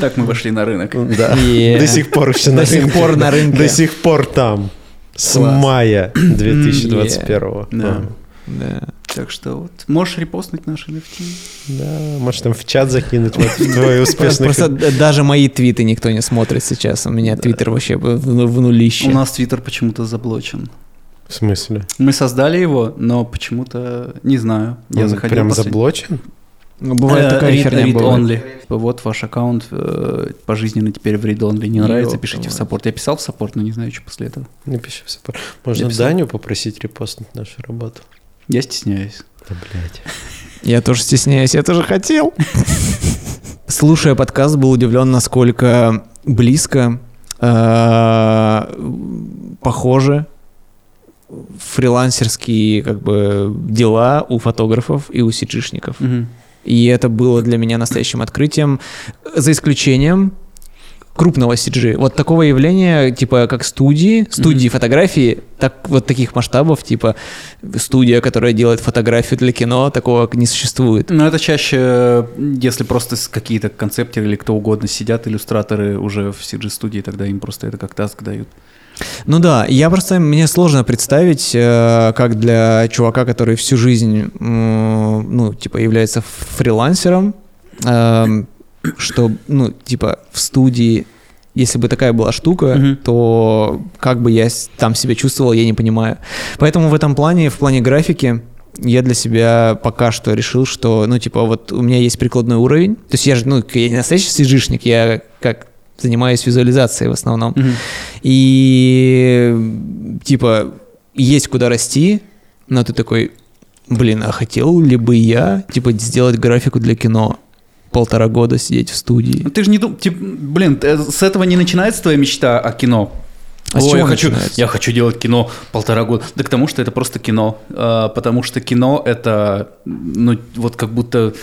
Так мы вошли на рынок. Да. Yeah. До сих пор еще на До сих рынке. пор на рынке. До сих пор там. С Класс. мая 2021. Да. Да. Так что вот, можешь репостнуть наши NFT. Да, может там в чат закинуть вот в твой успешный... Просто даже мои твиты никто не смотрит сейчас. У меня твиттер вообще в, нулище. У нас Твиттер почему-то заблочен. В смысле? Мы создали его, но почему-то, не знаю, я Он заходил... прям послед- заблочен? Ну, Бывает Э, такая read- херня. read only. Вот ваш аккаунт э, пожизненно теперь в read only. Не нравится, пишите в саппорт. Я писал в саппорт, но не знаю, что после этого. Напиши в саппорт. Можно. Даню попросить репостнуть нашу работу. Я стесняюсь. Да, блядь. [laughs] Я тоже стесняюсь, я тоже хотел. [laughs] Слушая подкаст, был удивлен, насколько близко, э, похожи фрилансерские как бы дела у фотографов и у сиджишников. И это было для меня настоящим открытием, за исключением крупного CG. Вот такого явления, типа как студии, студии Мгм. фотографии, так вот таких масштабов, типа студия, которая делает фотографию для кино, такого не существует. Но это чаще, если просто какие-то концептеры или кто угодно сидят, иллюстраторы уже в CG-студии, тогда им просто это как таск дают. Ну да, я просто, мне сложно представить, э, как для чувака, который всю жизнь, ну, типа, является фрилансером, эм, что, ну, типа, в студии, если бы такая была штука, Мгм. то как бы я там себя чувствовал, я не понимаю. Поэтому в этом плане, в плане графики, я для себя пока что решил, что, ну, типа, вот у меня есть прикладной уровень. То есть я же, ну, я не настоящий сижишник, я как занимаюсь визуализацией в основном. И типа есть куда расти, но ты такой, блин, а хотел ли бы я типа сделать графику для кино? Полтора года сидеть в студии. Ну, Ты же не думаешь, блин, э, с этого не начинается твоя мечта о кино. А с Ой, чего я хочу, начинается? я хочу делать кино полтора года. Да к тому, что это просто кино. А, потому что кино это, ну, вот как будто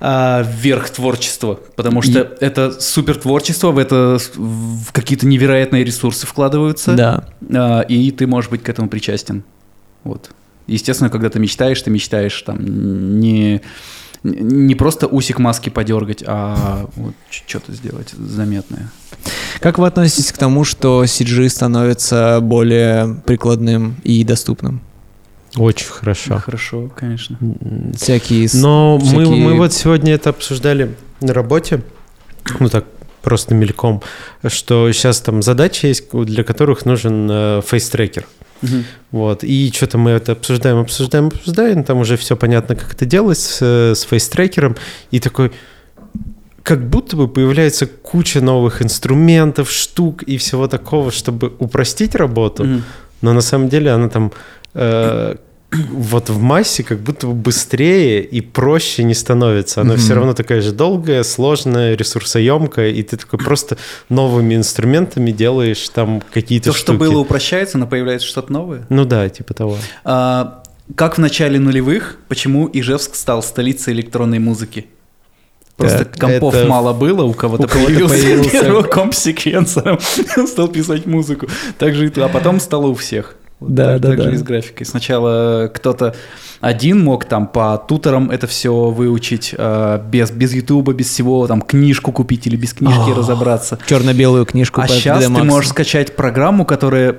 а, верх творчества. Потому что это супер творчество, в это в какие-то невероятные ресурсы вкладываются. Да. А, и ты можешь быть к этому причастен. Вот. Естественно, когда ты мечтаешь, ты мечтаешь там не, не просто усик маски подергать, а вот что-то сделать заметное. Как вы относитесь к тому, что CG становится более прикладным и доступным? Очень хорошо. Хорошо, конечно. Всякие... с- Но мы, всякие- мы вот сегодня это обсуждали на работе, ну так просто мельком, что сейчас там задачи есть, для которых нужен э, фейс-трекер. Мгм. Вот, и что-то мы это обсуждаем, обсуждаем, обсуждаем, там уже все понятно, как это делать с, э, с фейс-трекером, и такой, как будто бы появляется куча новых инструментов, штук и всего такого, чтобы упростить работу, Мгм. но на самом деле она там э, вот в массе как будто бы быстрее и проще не становится. Она Мгм. все равно такая же долгая, сложная, ресурсоемкая, и ты такой просто новыми инструментами делаешь там какие-то То, что штуки. было, упрощается, но появляется что-то новое. Ну да, типа того. А, как в начале нулевых, почему Ижевск стал столицей электронной музыки? Просто компов это- мало было, у кого-то у кого-то появился, появился. первый комп с секвенсором, [laughs] стал писать музыку. Так же и то, а потом стало у всех. Да, так, да, так да. же и с графикой. Сначала кто-то один мог там по туторам это все выучить а, без, без Ютуба, без всего, там книжку купить или без книжки А, разобраться. Черно-белую книжку А сейчас 3D ты можешь скачать программу, которая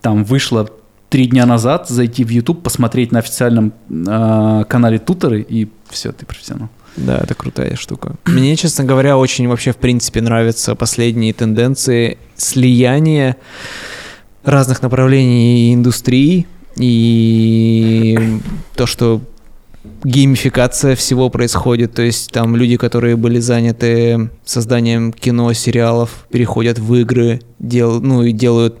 там вышла три дня назад, зайти в YouTube, посмотреть на официальном а, канале туторы, и все, ты профессионал. Да, это крутая штука. Мне, честно говоря, очень вообще в принципе нравятся последние тенденции слияния разных направлений и индустрий и то, что геймификация всего происходит, то есть там люди, которые были заняты созданием кино, сериалов, переходят в игры, дел, ну и делают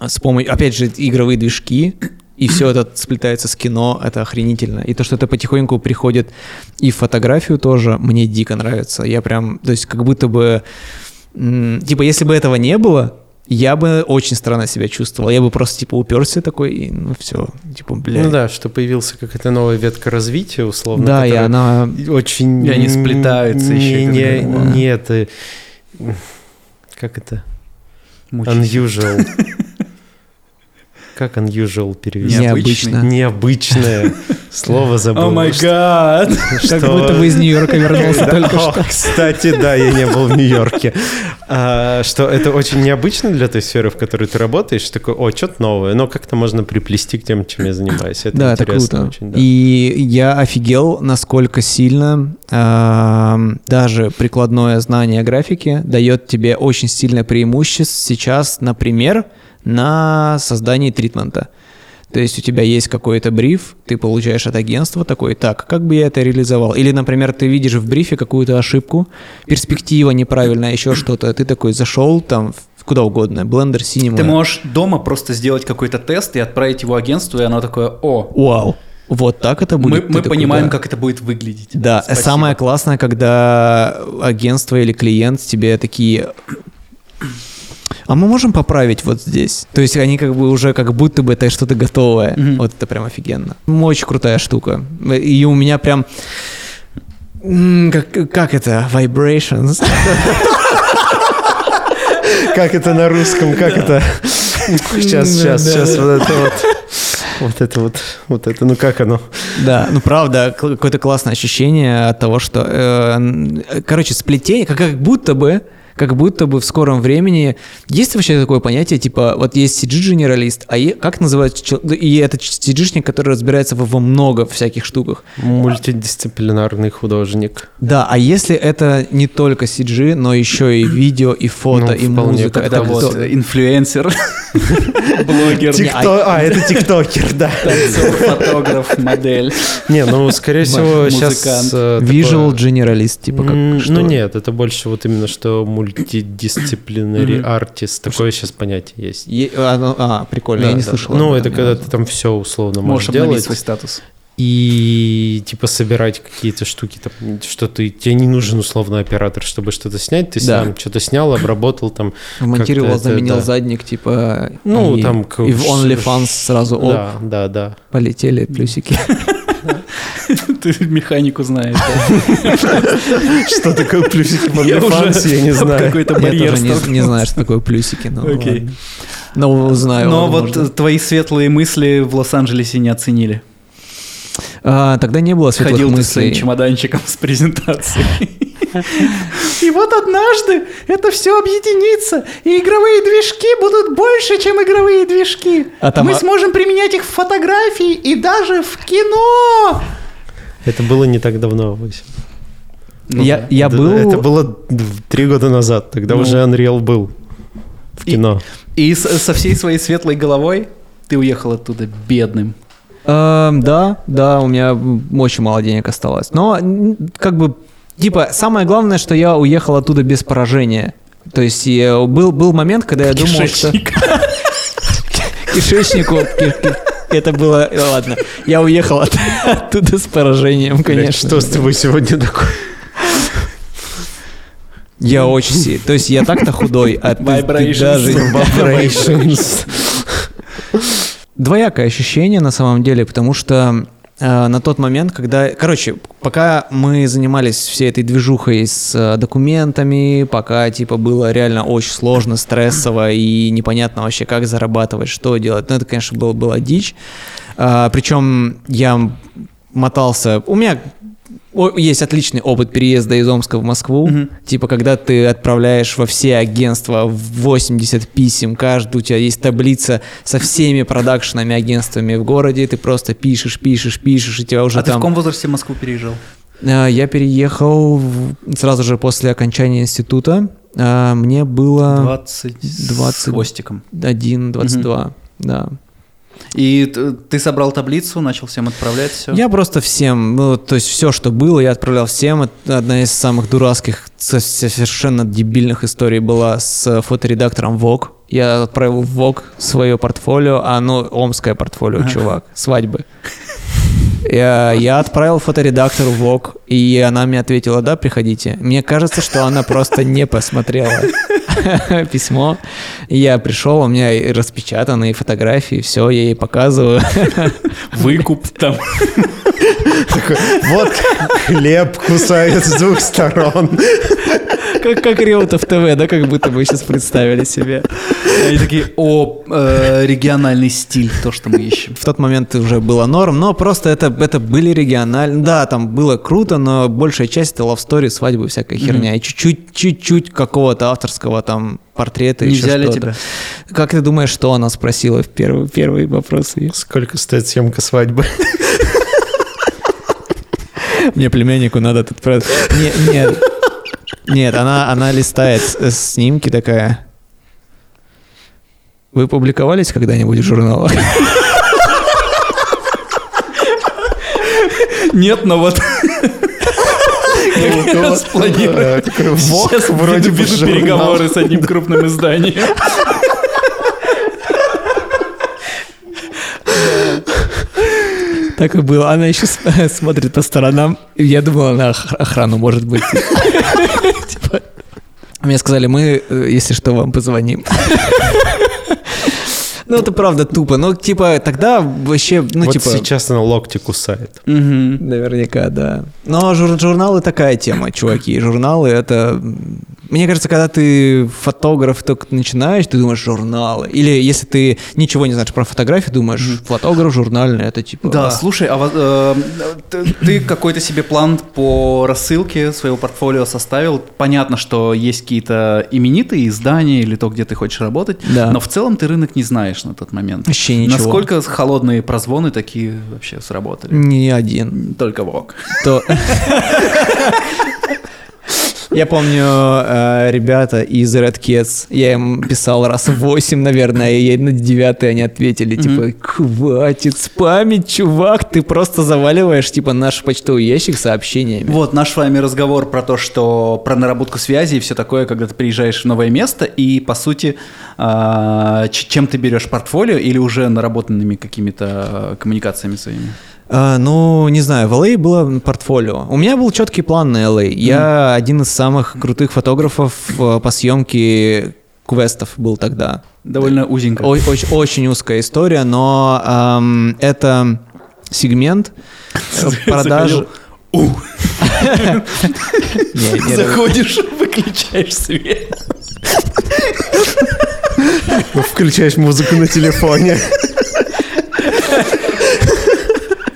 с помощью, опять же, игровые движки, и все это сплетается с кино, это охренительно. И то, что это потихоньку приходит и в фотографию тоже, мне дико нравится. Я прям, то есть как будто бы, типа, если бы этого не было, я бы очень странно себя чувствовал. Я бы просто, типа, уперся такой, и ну все, типа, бля. Ну да, что появился какая-то новая ветка развития, условно. Да, и она... очень... И они сплетаются не, еще, Не, как бы, не это... Как это? Мучайся. Unusual. [laughs] Как unusual перевести? Необычно. Необычное. [laughs] Слово забыл. О май гад! Как будто бы из Нью-Йорка вернулся [laughs] только что. Кстати, да, я не был в Нью-Йорке. А, Что это очень необычно для той сферы, в которой ты работаешь. Такой, о, что-то новое. Но как-то можно приплести к тем, чем я занимаюсь. Это да, это интересно круто. очень. да. И я офигел, насколько сильно эм, даже прикладное знание графики дает тебе очень сильное преимущество сейчас, например, на создании тритмента. То есть у тебя есть какой-то бриф, ты получаешь от агентства такой, так, как бы я это реализовал? Или, например, ты видишь в брифе какую-то ошибку, перспектива неправильная, еще что-то, ты такой зашел там куда угодно, Blender, Cinema. Ты можешь дома просто сделать какой-то тест и отправить его агентству, и оно такое, о, Вау, вот так это мы, будет. Ты мы такой, понимаем, да. как это будет выглядеть. Да, Спасибо. самое классное, когда агентство или клиент тебе такие... А мы можем поправить вот здесь? То есть они как бы уже как будто бы это что-то готовое. Мгм. Вот это прям офигенно. Очень крутая штука. И у меня прям... Как, как это? Vibrations. Как это на русском? Как это? Сейчас, сейчас, сейчас. Вот это вот. Вот это вот. Вот это. Ну как оно? Да, ну правда, какое-то классное ощущение от того, что, э, н- короче, сплетение, как, как будто бы, как будто бы в скором времени есть вообще такое понятие, типа, вот есть CG-генералист, а е- как называется, чел- и это CG-шник, который разбирается во, много всяких штуках. Мультидисциплинарный художник. Да, а если это не только CG, но еще и [clears throat] видео, и фото, Ну, и музыка, Это это вот кто? э, инфлюенсер, [laughs] блогер, Тикто- А, это тиктокер, да. танцор, фотограф, модель. Не, ну, скорее всего, сейчас... Visual generalist, типа как? Ну нет, это больше вот именно что мультидисциплинарий Мгм. артист. Такое сейчас понятие есть. Е- а, прикольно, я не да. слышал. Ну, это когда ты там все условно можешь Можешь обновить делать. свой статус. И типа собирать какие-то штуки, там, что ты, тебе не нужен условно оператор, чтобы что-то снять, ты Да. сам что-то снял, обработал там. Это, заменил да. задник, типа... Ну, и, там... И в OnlyFans сразу оп, Да, да, да. полетели плюсики. [laughs] Ты механику знаешь. [laughs] Что такое плюсики в Я OnlyFans, я не знаю. какой-то Я барьер тоже не, знаю, что такое плюсики, но Окей. Но узнаю. Но вот твои светлые мысли в Лос-Анджелесе не оценили. А, тогда не было светлых Ходил ты с своим мыслей. чемоданчиком с презентацией. [laughs] И вот однажды это все объединится, и игровые движки будут больше, чем игровые движки. А там, Мы а- сможем применять их в фотографии и даже в кино. Это было не так давно. Вася. Ну я, да. я Это- был... Это было три года назад, тогда Ну. уже Unreal был в И- кино. И с- со всей своей светлой головой ты уехал оттуда бедным. Эм, да, да, у меня очень мало денег осталось. Но как бы Типа, самое главное, что я уехал оттуда без поражения. То есть я- был, был момент, когда я думал, что... Кишечник. Кишечнику... [laughs] ки- ки- Это было... э, Ладно. Я уехал от- оттуда с поражением, Блядь, конечно. что с тобой сегодня такое? Я очень сильно... То есть я так-то худой, а ты- ты даже... [laughs] Vibrations. [laughs] Двоякое ощущение на самом деле, потому что э, на тот момент, когда... Короче, пока мы занимались всей этой движухой с э, документами, пока, типа, было реально очень сложно, стрессово и непонятно вообще, как зарабатывать, что делать. Ну, это, конечно, было, была дичь. А, причем я мотался... У меня есть отличный опыт переезда из Омска в Москву. Мгм. Типа, когда ты отправляешь во все агентства в 80 писем, каждый, у тебя есть таблица со всеми продакшенами, агентствами в городе, ты просто пишешь, пишешь, пишешь, и тебя уже А ты в там... каком возрасте в Москву переезжал? А, Я переехал сразу же после окончания института. А, Мне было 20, с 20. хвостиком. 1, 22, да. И ты собрал таблицу, начал всем отправлять все? Я просто всем, ну, то есть все, что было, я отправлял всем. Это одна из самых дурацких, со- совершенно дебильных историй была с фоторедактором Vogue. Я отправил в Vogue свое портфолио, а оно омское портфолио, чувак, свадьбы. Я, я отправил фоторедактору Vogue, и она мне ответила, да, приходите. Мне кажется, что она просто не посмотрела [laughs] письмо. Я пришел, у меня распечатанные фотографии, все, я ей показываю. [laughs] Выкуп там. Такой, Вот хлеб кусает с двух сторон. Как, как Реутов ТВ, да, как будто бы сейчас представили себе. Они такие, о, э, региональный стиль, то, что мы ищем. В тот момент уже было норм, но просто это, это были региональные. Да, там было круто, но большая часть это love story, свадьбы, всякая херня. И чуть-чуть, чуть-чуть какого-то авторского там портрета, Не еще взяли что-то. тебя? Как ты думаешь, что она спросила в первый, первый вопрос? Сколько стоит съемка свадьбы? Мне племяннику надо тут... про- Не- Нет, нет, она, она листает с- снимки такая. Вы публиковались когда-нибудь в журналах? Нет, но вот как раз планирую. Сейчас вроде веду, переговоры с одним крупным изданием. Так и было. Она еще [laughs] смотрит по сторонам. Я думал, она ох- охрану может быть. [laughs] Типа, Мне сказали, мы, э, если что, вам позвоним. [laughs] Ну, это правда тупо. Ну, типа, тогда вообще, ну, Вот типа... сейчас она локти кусает. Мгм. Наверняка, да. Но жур- журналы такая тема, чуваки. Журналы это... Мне кажется, когда ты фотограф только начинаешь, ты думаешь журналы. Или если ты ничего не знаешь про фотографию, думаешь фотограф журнальный, это типа... Да, а, слушай, а э, ты, ты какой-то себе план по рассылке своего портфолио составил? Понятно, что есть какие-то именитые издания или то, где ты хочешь работать, Да. но в целом ты рынок не знаешь на тот момент. Вообще ничего. Насколько холодные прозвоны такие вообще сработали? Не один. Только Вок. То... [laughs] Я помню, э, ребята из Red Cats, я им писал раз восемь, наверное, и на девятый они ответили, типа, хватит спамить, чувак, ты просто заваливаешь, типа, наш почтовый ящик сообщениями. Вот наш с вами разговор про то, что про наработку связи и все такое, когда ты приезжаешь в новое место, и по сути, ч- чем ты берешь портфолио или уже наработанными какими-то а, коммуникациями своими? А, ну, не знаю, в LA было портфолио. У меня был четкий план на LA. Я один из самых крутых фотографов э, по съемке квестов был тогда. Довольно узенько. Ой- Очень, очень узкая история, но ам, это сегмент э, [laughs] продаж... [laughs] Заходишь, выключаешь свет. Включаешь музыку на телефоне.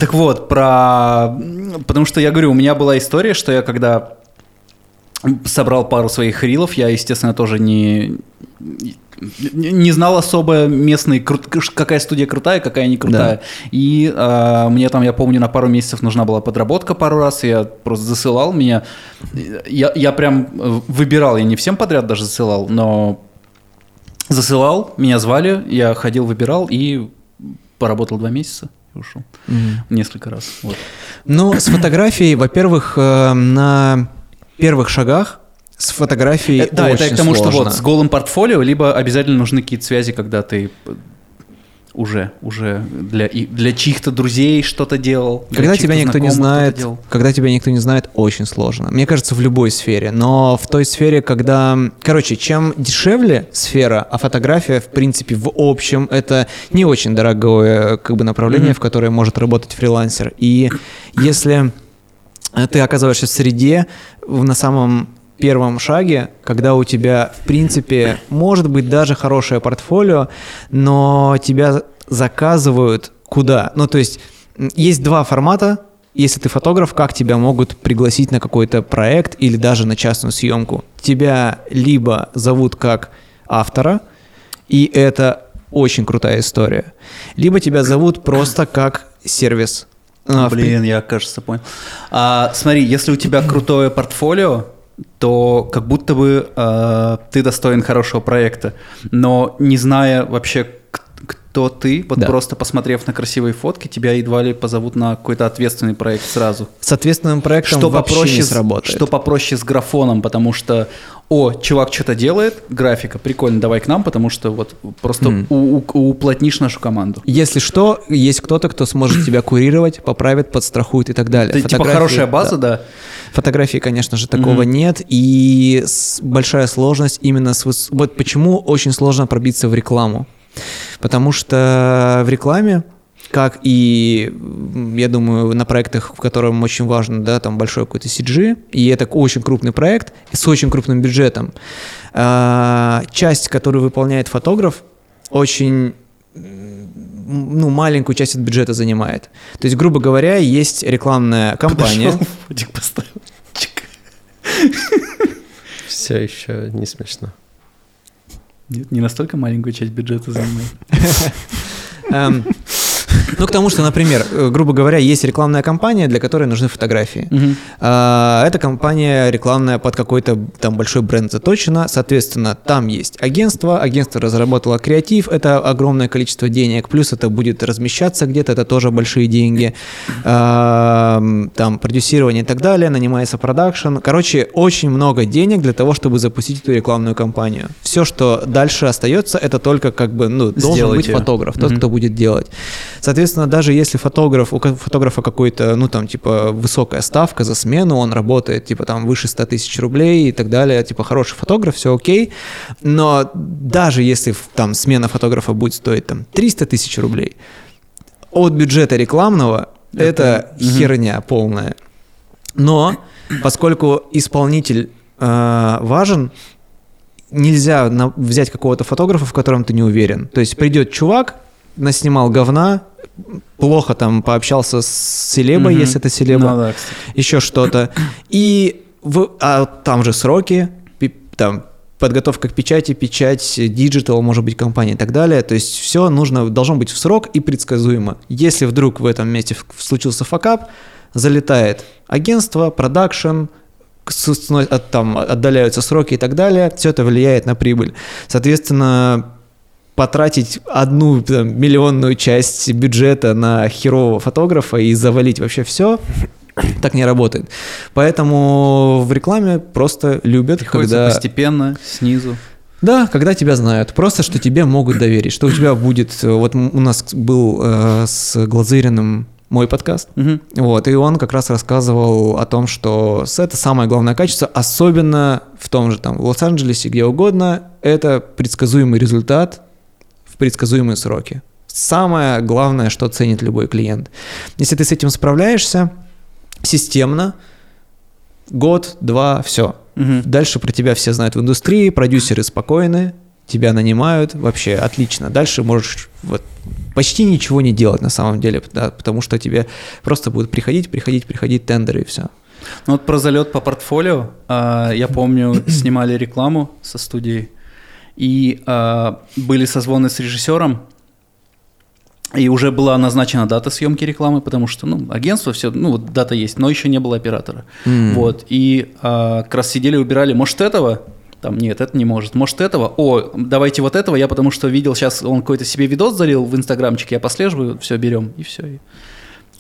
Так вот, про... Потому что я говорю, у меня была история, что я когда собрал пару своих рилов, я, естественно, тоже не... Не знал особо местный, какая студия крутая, какая не крутая. И а, мне там, я помню, на пару месяцев нужна была подработка пару раз, я просто засылал меня. Я, я прям э, выбирал, я не всем подряд даже засылал, но засылал, меня звали, я ходил, выбирал и поработал два месяца и ушел. Мгм. Несколько раз. Вот. Ну, с фотографией, во-первых, э, на первых шагах с фотографией Э, Да, это к тому, что сложно. вот с голым портфолио, либо обязательно нужны какие-то связи, когда ты э, уже, уже для, для чьих-то друзей что-то делал. Когда тебя никто не знает, когда тебя никто не знает, очень сложно. Мне кажется, в любой сфере. Но в той сфере, когда... Короче, чем дешевле сфера, а фотография, в принципе, в общем, это не очень дорогое как бы, направление, Мгм. в которое может работать фрилансер. И если э, ты оказываешься в среде на самом первом шаге, когда у тебя, в принципе, может быть даже хорошее портфолио, но тебя заказывают куда? Ну, то есть есть два формата. Если ты фотограф, как тебя могут пригласить на какой-то проект или даже на частную съемку? Тебя либо зовут как автора, и это очень крутая история, либо тебя зовут просто как сервис. А, Блин, я, кажется, понял. А, смотри, если у тебя крутое портфолио, то как будто бы а, ты достоин хорошего проекта. Но не зная вообще, кто ты, вот Да. просто посмотрев на красивые фотки, тебя едва ли позовут на какой-то ответственный проект сразу. С ответственным проектом Что вообще попроще, не с- сработает. что попроще с графоном, потому что, о, чувак что-то делает, графика, прикольно, давай к нам, потому что вот просто Мгм. у- у- уплотнишь нашу команду. Если что, есть кто-то, кто сможет тебя курировать, поправит, подстрахует и так далее. Ты, типа хорошая база, да. Фотографии, конечно же, такого Мгм. нет, и с- большая сложность именно с... Вот почему очень сложно пробиться в рекламу. Потому что в рекламе, как и, я думаю, на проектах, в котором очень важно, да, там большой какой-то CG, и это очень крупный проект с очень крупным бюджетом, а, часть, которую выполняет фотограф, очень ну, маленькую часть от бюджета занимает. То есть, грубо говоря, есть рекламная кампания. Подошел, поставил. Все еще не смешно. Нет, не настолько маленькую часть бюджета занимает. [laughs] Ну, к тому, что, например, э, грубо говоря, есть рекламная кампания, для которой нужны фотографии. А, Эта компания рекламная под какой-то там большой бренд заточена, соответственно, там есть агентство, агентство разработало креатив, это огромное количество денег, плюс это будет размещаться где-то, это тоже большие деньги, А, там продюсирование и так далее, нанимается продакшн. Короче, очень много денег для того, чтобы запустить эту рекламную кампанию. Все, что дальше остается, это только как бы, ну, должен быть фотограф, тот, кто будет делать. Соответственно, даже если фотограф, у фотографа какой-то, ну там, типа, высокая ставка за смену, он работает, типа, там, выше 100 тысяч рублей и так далее, типа, хороший фотограф, все окей, но даже если там смена фотографа будет стоить, там, 300 тысяч рублей, от бюджета рекламного это, Мгм. херня полная. Но поскольку исполнитель э, важен, нельзя на- взять какого-то фотографа, в котором ты не уверен. То есть придет чувак, наснимал говна, плохо там пообщался с селебой, Мгм. если это селеба, Ну да, кстати. еще что-то. И в- а там же сроки, там подготовка к печати, печать, digital, может быть, компания и так далее. То есть все нужно, должно быть в срок и предсказуемо. Если вдруг в этом месте случился факап, залетает агентство, продакшн, от- там отдаляются сроки и так далее, все это влияет на прибыль. Соответственно, потратить одну там, миллионную часть бюджета на херового фотографа и завалить вообще все, так не работает. Поэтому в рекламе просто любят, Приходится когда... постепенно, снизу. Да, когда тебя знают. Просто, что тебе могут доверить. Что у тебя будет... Вот у нас был э, с Глазыриным мой подкаст. Мгм. Вот, и он как раз рассказывал о том, что это самое главное качество, особенно в том же там в Лос-Анджелесе, где угодно, это предсказуемый результат предсказуемые сроки. Самое главное, что ценит любой клиент. Если ты с этим справляешься системно, год, два, все. Мгм. Дальше про тебя все знают в индустрии, продюсеры спокойны, тебя нанимают, вообще отлично. Дальше можешь вот почти ничего не делать на самом деле, да, потому что тебе просто будут приходить, приходить, приходить тендеры и все. Ну вот про залет по портфолио. а, Я помню, [clears throat] снимали рекламу со студией, и а, были созвоны с режиссером, и уже была назначена дата съемки рекламы, потому что, ну, агентство все, ну, вот дата есть, но еще не было оператора. М. Вот, и а, как раз сидели, убирали, может, этого? Там, нет, это не может. Может, этого? О, давайте вот этого. Я потому что видел сейчас, он какой-то себе видос залил в инстаграмчик, я послеживаю, все, берем, и все. И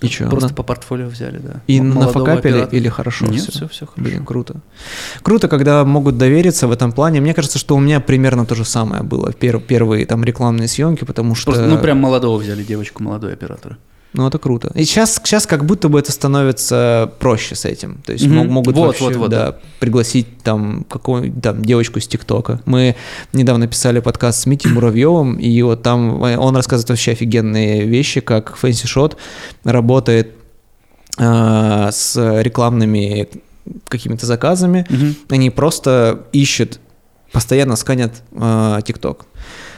чё, Просто на- по портфолио взяли, да. И нафакапили оператора. или хорошо Нет, всё? все, все хорошо. Блин, круто. Круто, когда могут довериться в этом плане. Мне кажется, что у меня примерно то же самое было. Пер- первые там рекламные съемки, потому что... Просто, ну, прям молодого взяли, девочку, молодой оператора. Ну, это круто. И сейчас, сейчас как будто бы это становится проще с этим. То есть мог- могут Вот, вообще, вот, вот, да, пригласить там какую там девочку с ТикТока. Мы недавно писали подкаст с Митей Муравьевым, и вот там э, он рассказывает вообще офигенные вещи, как Fancy Shot работает э, с рекламными какими-то заказами. Они просто ищут, постоянно сканят э,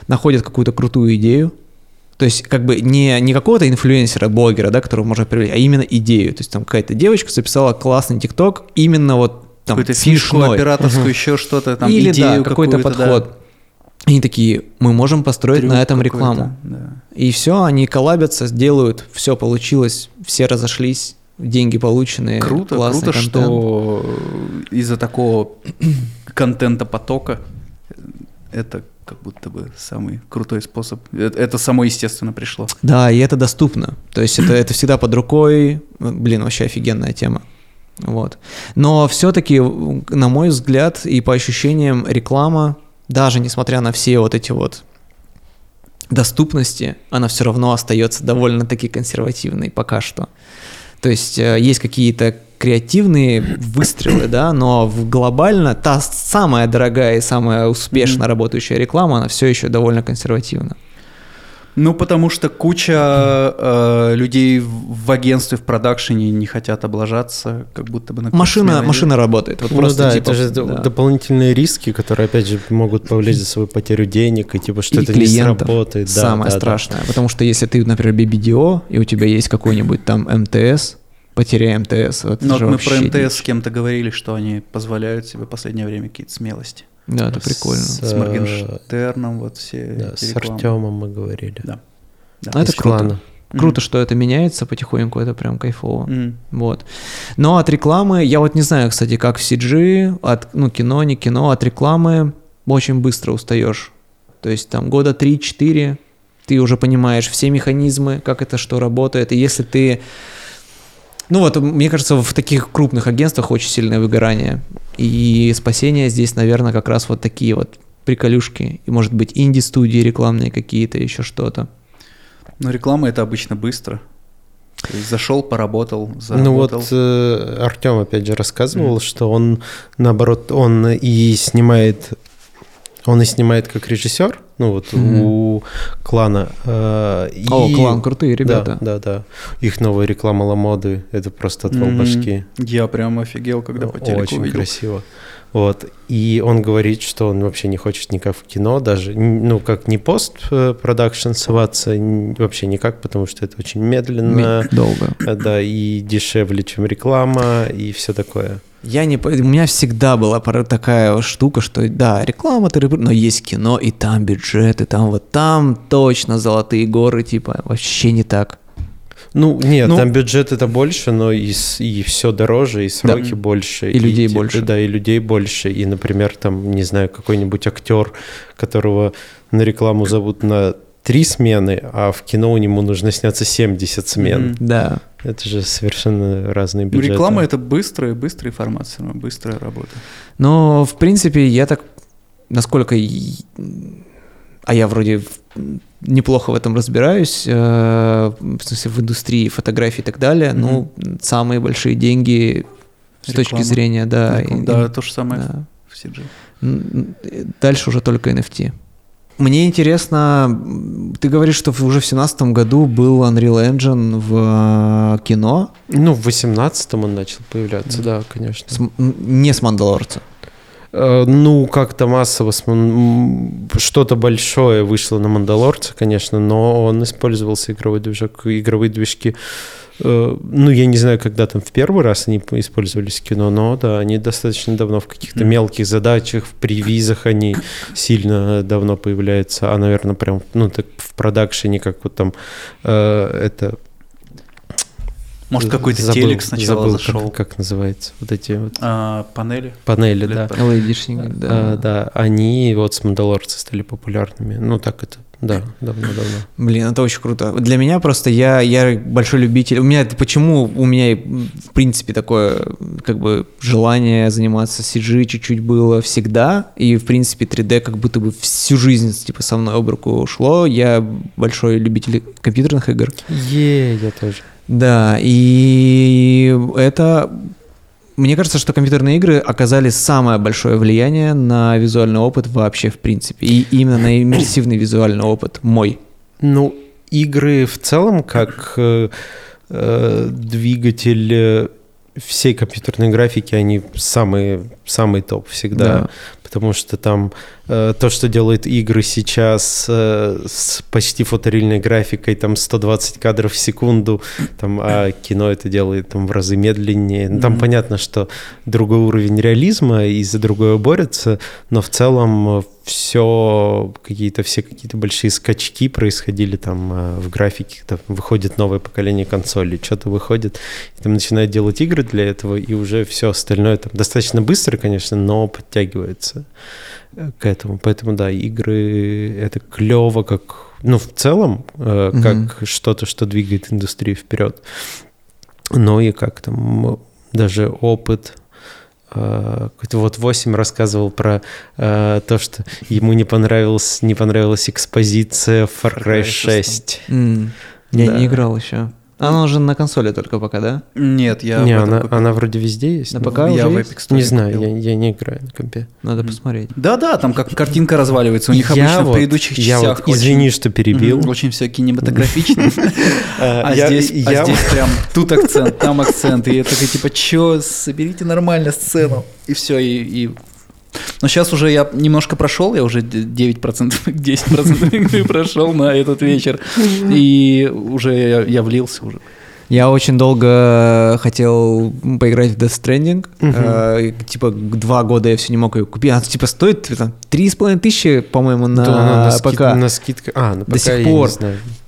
находят какую-то крутую идею, то есть как бы не, не какого-то инфлюенсера, блогера, да, которого можно привлечь, а именно идею. То есть там какая-то девочка записала классный ТикТок, именно вот там Какую-то фишку смешной. операторскую, еще что-то, там, Или идею да, какой-то какую-то, да. подход. Они такие, мы можем построить Трюк на этом рекламу. да. И все, они коллабятся, сделают, все получилось, все разошлись, деньги полученные. Круто, круто, контент. что из-за такого контента потока это как будто бы самый крутой способ. Это, это само естественно пришло. Да, и это доступно. То есть это, это всегда под рукой. Блин, вообще офигенная тема. Вот. Но все-таки, на мой взгляд, и по ощущениям, реклама, даже несмотря на все вот эти вот доступности, она все равно остается довольно-таки консервативной пока что. То есть э, есть какие-то креативные выстрелы, да, но в глобально та самая дорогая и самая успешно работающая реклама, она все еще довольно консервативна. Ну, потому что куча э, людей в в агентстве, в продакшене не хотят облажаться, как будто бы на Машина, смелую машина работает. Вот ну просто да, типа, это же да. дополнительные риски, которые, опять же, могут повлечь за собой потерю денег, и типа, что И это не сработает. Да, Самое да, да. страшное. Потому что если ты, например, BBDO, и у тебя есть какой-нибудь там МТС, потеря МТС, это Ну, вот мы про МТС дичь. с кем-то говорили, что они позволяют себе в последнее время какие-то смелости. Да, это С- прикольно. С Э, Моргенштерном, вот все Да, с. Артемом мы говорили. Да. Да. Ну, это круто. клана. Круто, что это меняется потихоньку, это прям кайфово. М. Вот. Но от рекламы, я вот не знаю, кстати, как в CG, от, ну, кино, не кино, от рекламы очень быстро устаешь. То есть там года 3-4 ты уже понимаешь все механизмы, как это что работает. И если ты... Ну вот, мне кажется, в таких крупных агентствах очень сильное выгорание. И спасение здесь, наверное, как раз вот такие вот приколюшки. И, может быть, инди-студии рекламные какие-то, еще что-то. Но реклама это обычно быстро. То есть зашел, поработал, Ну заработал. вот Артем опять же рассказывал, что он наоборот, он и снимает, он и снимает как режиссер, ну вот Мгм. у клана. э, и- О, клан, крутые ребята. Да, да, да. Их новая реклама Ламоды, это просто отвал М, башки. Я прям офигел, когда по телеку Очень увидел. красиво. Вот. И он говорит, что он вообще не хочет никак в кино, даже, ну, как не пост-продакшн соваться, н- вообще никак, потому что это очень медленно, Долго. э, да, и дешевле, чем реклама, и все такое. Я не... У меня всегда была такая штука, что да, реклама, ты но есть кино, и там бюджет, и там вот там точно золотые горы, типа, вообще не так. Ну, нет, Ну- там бюджет это больше, но и, и все дороже, и сроки больше. И людей типа, больше. Да, и людей больше. И, например, там, не знаю, какой-нибудь актер, которого на рекламу зовут на три смены, а в кино у него нужно сняться 70 смен. Мгм. Да. Это же совершенно разные Ну, бюджеты. реклама это быстрая, быстрый формат, всё равно, быстрая работа. Но, в принципе, я так, насколько... и- А я вроде неплохо в этом разбираюсь, э, в смысле, в индустрии фотографии и так далее. Ну, самые большие деньги с точки Реклама. зрения, да. Реклама. и- да, то же самое да. в CG. Дальше уже только NFT. Мне интересно, ты говоришь, что в- уже в семнадцатом году был Unreal Engine в э, кино, Ну, в 18-м он начал появляться, да, конечно. с не с Мандалорца. Э, Ну, как-то массово что-то большое вышло на Мандалорце, конечно, но он использовался игровой движок, игровые движки. э, Ну, я не знаю, когда там в первый раз они использовались в кино, но да, они достаточно давно в каких-то мелких задачах, в привизах они сильно давно появляются, а, наверное, прям, ну, так в продакшене, как вот там э, это... Может, какой-то забыл- телек сначала забыл, зашел. Как, как называется? Вот эти вот А, панели. панели, да. LED-шник, да. А, да, они вот с Мандалорца стали популярными. Ну, так это да, давно-давно. Блин, это очень круто. Для меня просто я, я большой любитель. У меня это почему у меня в принципе такое как бы желание заниматься CG чуть-чуть было всегда. И в принципе 3D как будто бы всю жизнь типа со мной об руку ушло. Я большой любитель компьютерных игр. Е, я тоже. Да, и это мне кажется, что компьютерные игры оказали самое большое влияние на визуальный опыт вообще в принципе. И именно на иммерсивный визуальный опыт мой. Ну, игры в целом, как э, э, двигатель э, всей компьютерной графики, они самые, самый топ всегда. Да. Потому что там то, что делают игры сейчас э, с почти фоторильной графикой, там 120 кадров в секунду, там, а кино это делает там в разы медленнее. Ну, Там Мгм. понятно, что другой уровень реализма и за другое борются, но в целом все какие-то все какие-то большие скачки происходили там э, в графике, там выходит новое поколение консолей, что-то выходит, и там начинают делать игры для этого, и уже все остальное там достаточно быстро, конечно, но подтягивается э, к этому. Поэтому да, игры это клево, как ну в целом э, как что-то, что двигает индустрию вперед. Но и как там даже опыт э, какой-то вот 8 рассказывал про э, то, что ему не понравилась, не понравилась экспозиция Far Cry 6. М, Я Да. не играл еще. Она уже на консоли только пока, да? Нет, я не, в она, она вроде везде есть. На но- ПК я уже в есть? Epic Store Не знаю, я, я не играю на компе. Надо Мгм. посмотреть. Да-да, там как картинка разваливается. У них Я обычно в вот- предыдущих я частях вот, извини, что очень, перебил. Мгм, очень все [laughs] кинематографично. А я- здесь а здесь прям тут акцент, там акцент. И я такой, типа, чё, соберите нормально сцену. И все, и... Но сейчас уже я немножко прошел, я уже 9%, 10% [laughs] игры прошел на этот вечер. И уже я, я влился уже. Я очень долго хотел поиграть в Death Stranding. Мгм. Э, типа два года я все не мог ее купить. Она типа стоит три с половиной тысячи, по-моему, на, Да, на, ПК. скид- на скидках. А, на До ПК сих я не пор.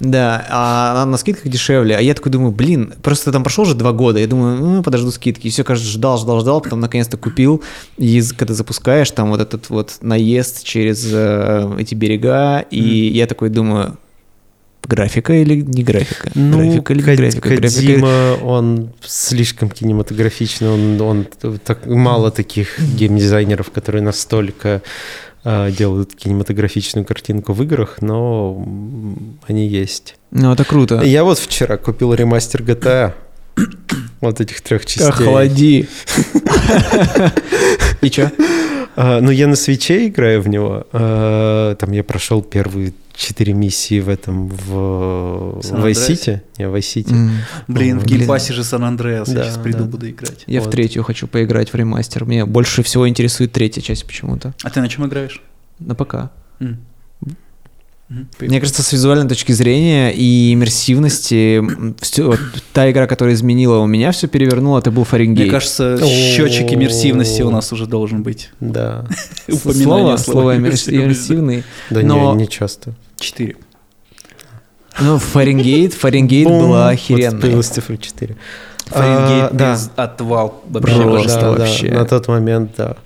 Да, а она на скидках дешевле. А я такой думаю, блин, просто там прошло уже два года. Я думаю, ну, подожду скидки. И все, кажется, ждал, ждал, ждал, потом наконец-то купил. И когда запускаешь, там вот этот вот наезд через э, эти берега, и я такой думаю, графика или не графика? Ну, графика или не графика? Графика- Кодзима, он слишком кинематографичный, он, он так, мало таких геймдизайнеров, которые настолько а, делают кинематографичную картинку в играх, но они есть. Ну, это круто. Я вот вчера купил ремастер GTA. [coughs] Вот этих трех частей. Охлади. [laughs] И чё? А, ну, я на свече играю в него. А, там я прошел первые четыре миссии в этом в? City. Не, в City. М. Блин, в геймпассе же Сан Андреас. Я Да, сейчас приду, да. буду играть. Я в Вот. третью хочу поиграть в ремастер. Мне больше всего интересует третья часть почему-то. А ты на чем играешь? На ПК. Мгм. Мне кажется, с визуальной точки зрения и иммерсивности, м, всё- вот та игра, которая изменила у меня, все перевернула, это был Фаренгейт. Мне кажется, счетчик иммерсивности у нас уже должен быть. Да. [laughs] Слово, слово иммерсивный. Да не часто. Четыре. Ну, Фаренгейт, Фаренгейт Бум, была вот охеренная. появилась цифра 4. Фаренгейт А, да. отвал вообще. Просто да, вообще. на тот момент, да.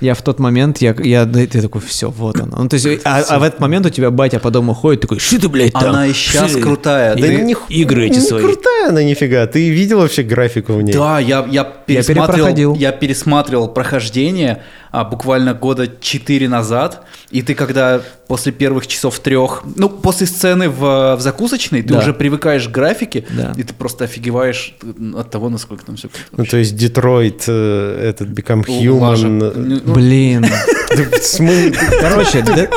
Я в тот момент, я, я, да, ты такой, все, вот оно. Ну, то есть, а, а в этот момент у тебя батя по дому ходит, такой, что ты, блядь, там? Она и сейчас ты?» крутая. Да Ты- не игры эти не свои. крутая она нифига. Ты видел вообще графику в ней? Да, я, я, пересматривал, перепроходил. я пересматривал прохождение а, буквально года 4 назад, и ты когда после первых часов трех, ну, после сцены в, в закусочной, ты Да. уже привыкаешь к графике, Да. и ты просто офигеваешь от того, насколько там все круто. Ну, то есть Детройт, э, этот Become. Human. Ну, ну, Блин. [laughs] Да? Короче, да-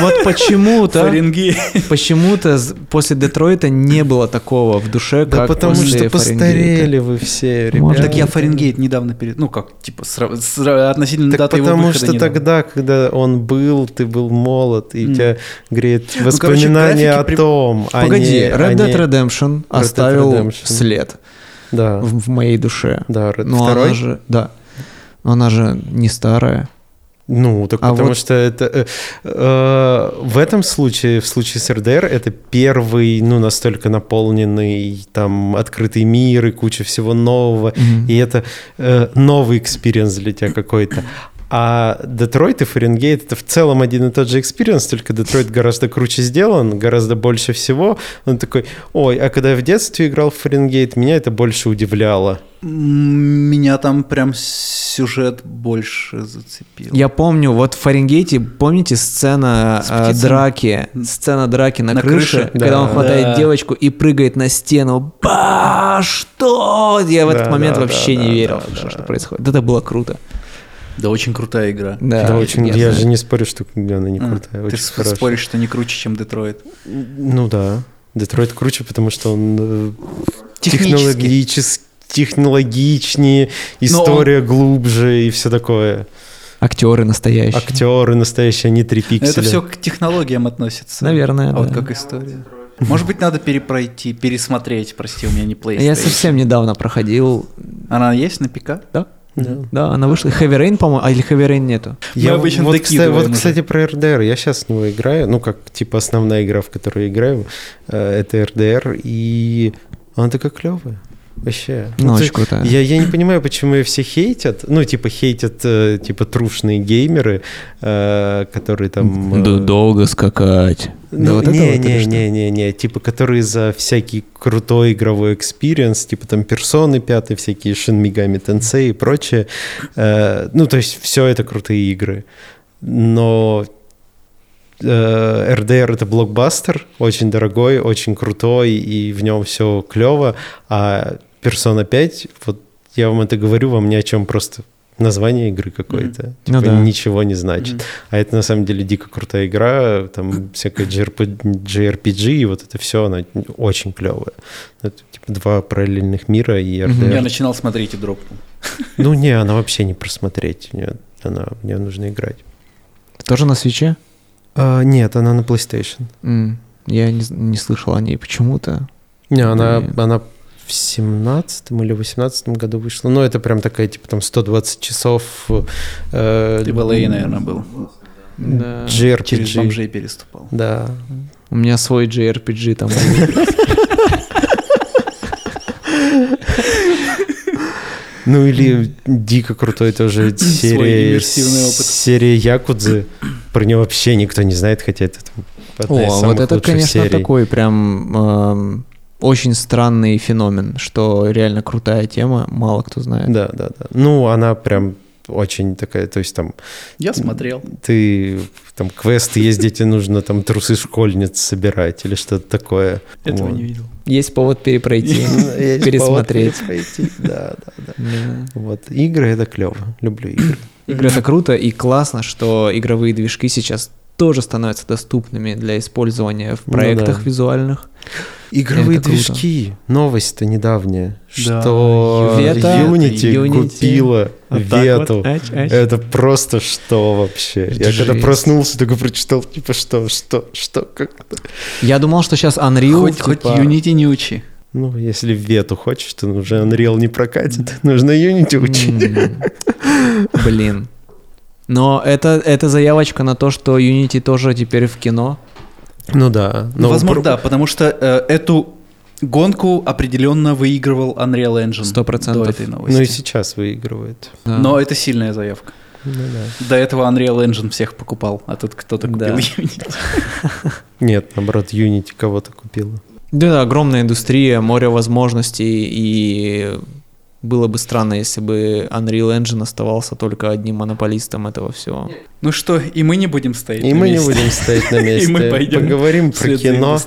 вот почему-то, почему-то после Детройта не было такого в душе, Да как потому после что постарели вы все, ребята. Так я Фаренгейт недавно перед... Ну, как, типа, сра- относительно Так его потому выхода что недавно. тогда, когда он был, ты был молод, и у тебя греет короче, воспоминания графики о при- том, а Погоди, не- Red а Dead не- Redemption Dead оставил Redemption. след Да, в, в моей душе. да, Red- Но второй? она же, да, но она же не старая. Ну, так А потому вот- что это... э, э, в этом случае, в случае с РДР, это первый, ну, настолько наполненный, там, открытый мир и куча всего нового. Мгм. И это э, новый experience для тебя какой-то. А Детройт и Фаренгейт это в целом один и тот же experience, только Детройт гораздо круче сделан, гораздо больше всего. Он такой, ой, а когда я в детстве играл в Фаренгейт, меня это больше удивляло. Меня там прям сюжет больше зацепил. Я помню, вот в Фаренгейте, помните сцена э, драки, сцена драки на, На крыше, крыше? когда Да. он хватает Да. девочку и прыгает на стену. Ба, что? Я в этот Да, момент да, вообще да, не да, верил, да, что, да. что происходит. Это было круто. Да, очень крутая игра. Да, Да, очень, офигенно. я же не спорю, что она не А, крутая, Ты очень с- хорошая. споришь, что не круче, чем Детройт. Ну да, Детройт круче, потому что он э, Технически. технологичес- технологичнее, история глубже и все такое. Актеры настоящие. Актеры настоящие, а не три пикселя. Это все к технологиям относится. Наверное, А вот да. как история. Может быть, надо перепройти, пересмотреть, прости, у меня не PlayStation. Я совсем недавно проходил. Она есть на ПК? Да? Да. Да, она вышла. Heavy Rain, по-моему, а или Heavy Rain нету. Мы обычно вот, кстати, вот, кстати, про РДР. Я сейчас в него играю. Ну, как, типа, основная игра, в которую я играю, э, это РДР. И она такая клевая. Вообще. Ну, ты- очень крутая. Я, я не понимаю, почему ее все хейтят. Ну, типа, хейтят, э, типа, трушные геймеры, э, которые там... э, долго скакать. Ну, вот не, вот не, не, не, не, типа, которые за всякий крутой игровой experience, типа там персоны пятые, всякие Shin Megami Tensei и прочее. Э, ну, то есть все это крутые игры. Но RDR это блокбастер, очень дорогой, очень крутой, и в нем все клево. А Persona 5, вот я вам это говорю, вам ни о чем просто название игры какое-то. Ну Типа да. ничего не значит. Мгм. А это на самом деле дико крутая игра, там всякая JRP, JRPG, и вот это все, она очень клевая. Это типа два параллельных мира и RDR. Я начинал смотреть и дропнул. [laughs] Ну не, она вообще не просмотреть, нет, она, в нее нужно играть. Тоже на свече? А, нет, она на PlayStation. М, Я не, не слышал о ней почему-то. Не, она, Блин. она в семнадцатом или восемнадцатом году вышла. Ну, это прям такая, типа, там 120 часов э, Ты в LA, наверное, был. Да. JRPG. Через бомжей переступал. Да. У меня свой JRPG там [laughs] Ну или дико крутой тоже [clears throat] серия, серия Якудзы. Про нее вообще никто не знает, хотя это там, одна из О, самых вот это, лучших конечно, серий. такой прям эм, очень странный феномен, что реально крутая тема, мало кто знает. Да, да, да. Ну, она прям очень такая, то есть там Я смотрел. ты там квесты ездить, и нужно там трусы школьниц собирать или что-то такое. Этого Вот. не видел. Есть повод перепройти, [laughs] есть пересмотреть. повод перепройти. Да, да, да. [laughs] Да. Вот. Игры это клево. Люблю игры. Игры это круто и классно, что игровые движки сейчас тоже становятся доступными для использования в Ну проектах да. визуальных. Игровые Это круто. движки. Новость-то недавняя, Да, что Вета, Unity, Unity. купила Вот Вету. вот. Ач, ач. Это просто что вообще? Я Жесть. когда проснулся, только прочитал, типа, что, что, что, как это? Я думал, что сейчас Unreal... Хоть, хоть типа, Unity не учи. Ну, если Вету хочешь, то уже Unreal не прокатит. Нужно Unity учить. Блин. Но это, это заявочка на то, что Unity тоже теперь в кино. Ну да. Ну, но возможно, про- да, потому что э, эту гонку определенно выигрывал Unreal Engine Сто процентов. до этой новости. Ну и сейчас выигрывает. Да. Но это сильная заявка. Ну да. До этого Unreal Engine всех покупал, а тут кто-то купил Да. Unity. [laughs] Нет, наоборот, Unity кого-то купила. Да, да, огромная индустрия, море возможностей, и было бы странно, если бы Unreal Engine оставался только одним монополистом этого всего. Ну что, и мы не будем стоять И на мы не месте. будем стоять на месте. [laughs] И мы пойдем Поговорим про кино.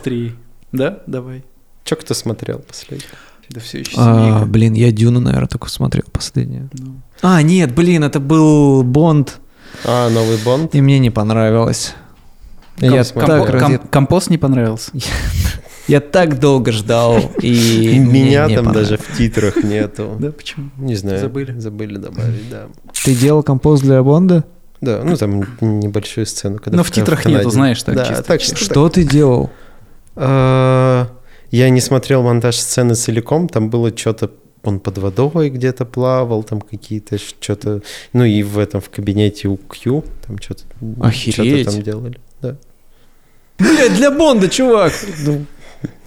Да, давай. Че кто смотрел последний? Да все еще А, блин, я Дюну, наверное, только смотрел последнее. Ну. А, нет, блин, это был Бонд, А, новый Бонд? и мне не понравилось. Я смотрел. так, Компо- раз- ком- компост не понравился? [laughs] я так долго ждал, и [laughs] Меня там даже в титрах нету. [laughs] Да, почему? Не знаю. Забыли. Забыли добавить, да. Ты делал компост для Бонда? Да, ну там небольшую сцену. Когда Но в титрах нету, знаешь, так Да, чисто. так что Что ты делал? А, Я не смотрел монтаж сцены целиком, там было что-то, он под водой где-то плавал, там какие-то что-то, ну и в этом, в кабинете у Q, там что-то, Охереть. что-то там делали, да. Блять, для Бонда, чувак! Ну,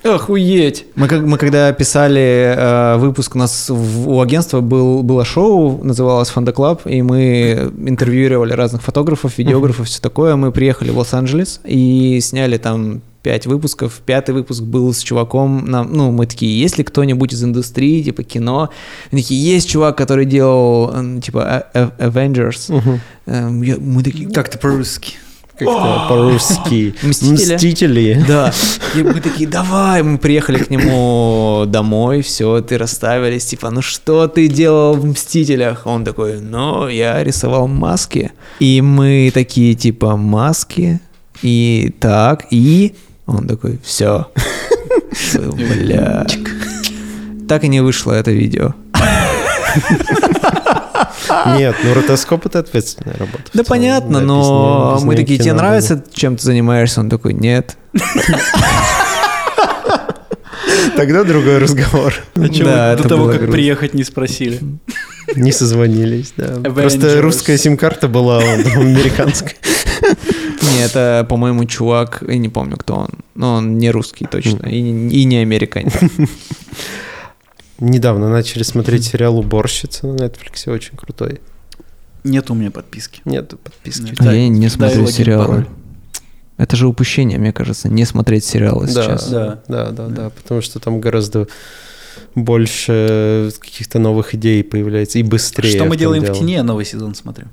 Охуеть! Мы, как, мы когда писали э, выпуск, у нас в- у агентства был, было шоу, называлось Fonda Club, и мы интервьюировали разных фотографов, видеографов, все такое. Мы приехали в Лос-Анджелес и сняли там пять выпусков. Пятый выпуск был с чуваком. Нам, ну, мы такие, есть ли кто-нибудь из индустрии, типа кино? Они такие, есть чувак, который делал, типа, А- А- Avengers. Эм, я- мы такие, Как-то по-русски. Как-то по-русски. [laughs] Мстители. Мстители. Да. [laughs] И мы такие, давай, мы приехали к нему домой, все, ты расставились, типа, ну что ты делал в «Мстителях»? Он такой, ну, я рисовал маски. И мы такие, типа, маски, и так, и... Он такой, все. [laughs] Бля. Так и не вышло это видео. [laughs] Нет, ну ротоскоп это ответственная работа. Да понятно, но мы такие, тебе было». нравится, чем ты занимаешься? Он такой, нет. [laughs] Тогда другой разговор. А Да, до того, как грустно. приехать, не спросили. [laughs] Не созвонились, да. Avengers. Просто русская сим-карта была, американская. Не, это, по-моему, чувак, я не помню, кто он. Но он не русский точно, и не американец. Недавно начали смотреть сериал «Уборщица» на Netflix, очень крутой. Нет у меня подписки. Подписки. Нет. А Дай- я не смотрю сериалы. Это же упущение, мне кажется, не смотреть сериалы Да, сейчас. да, да, да, да, потому что там гораздо больше каких-то новых идей появляется и быстрее. Что мы делаем в дело. тени, я новый сезон смотрю.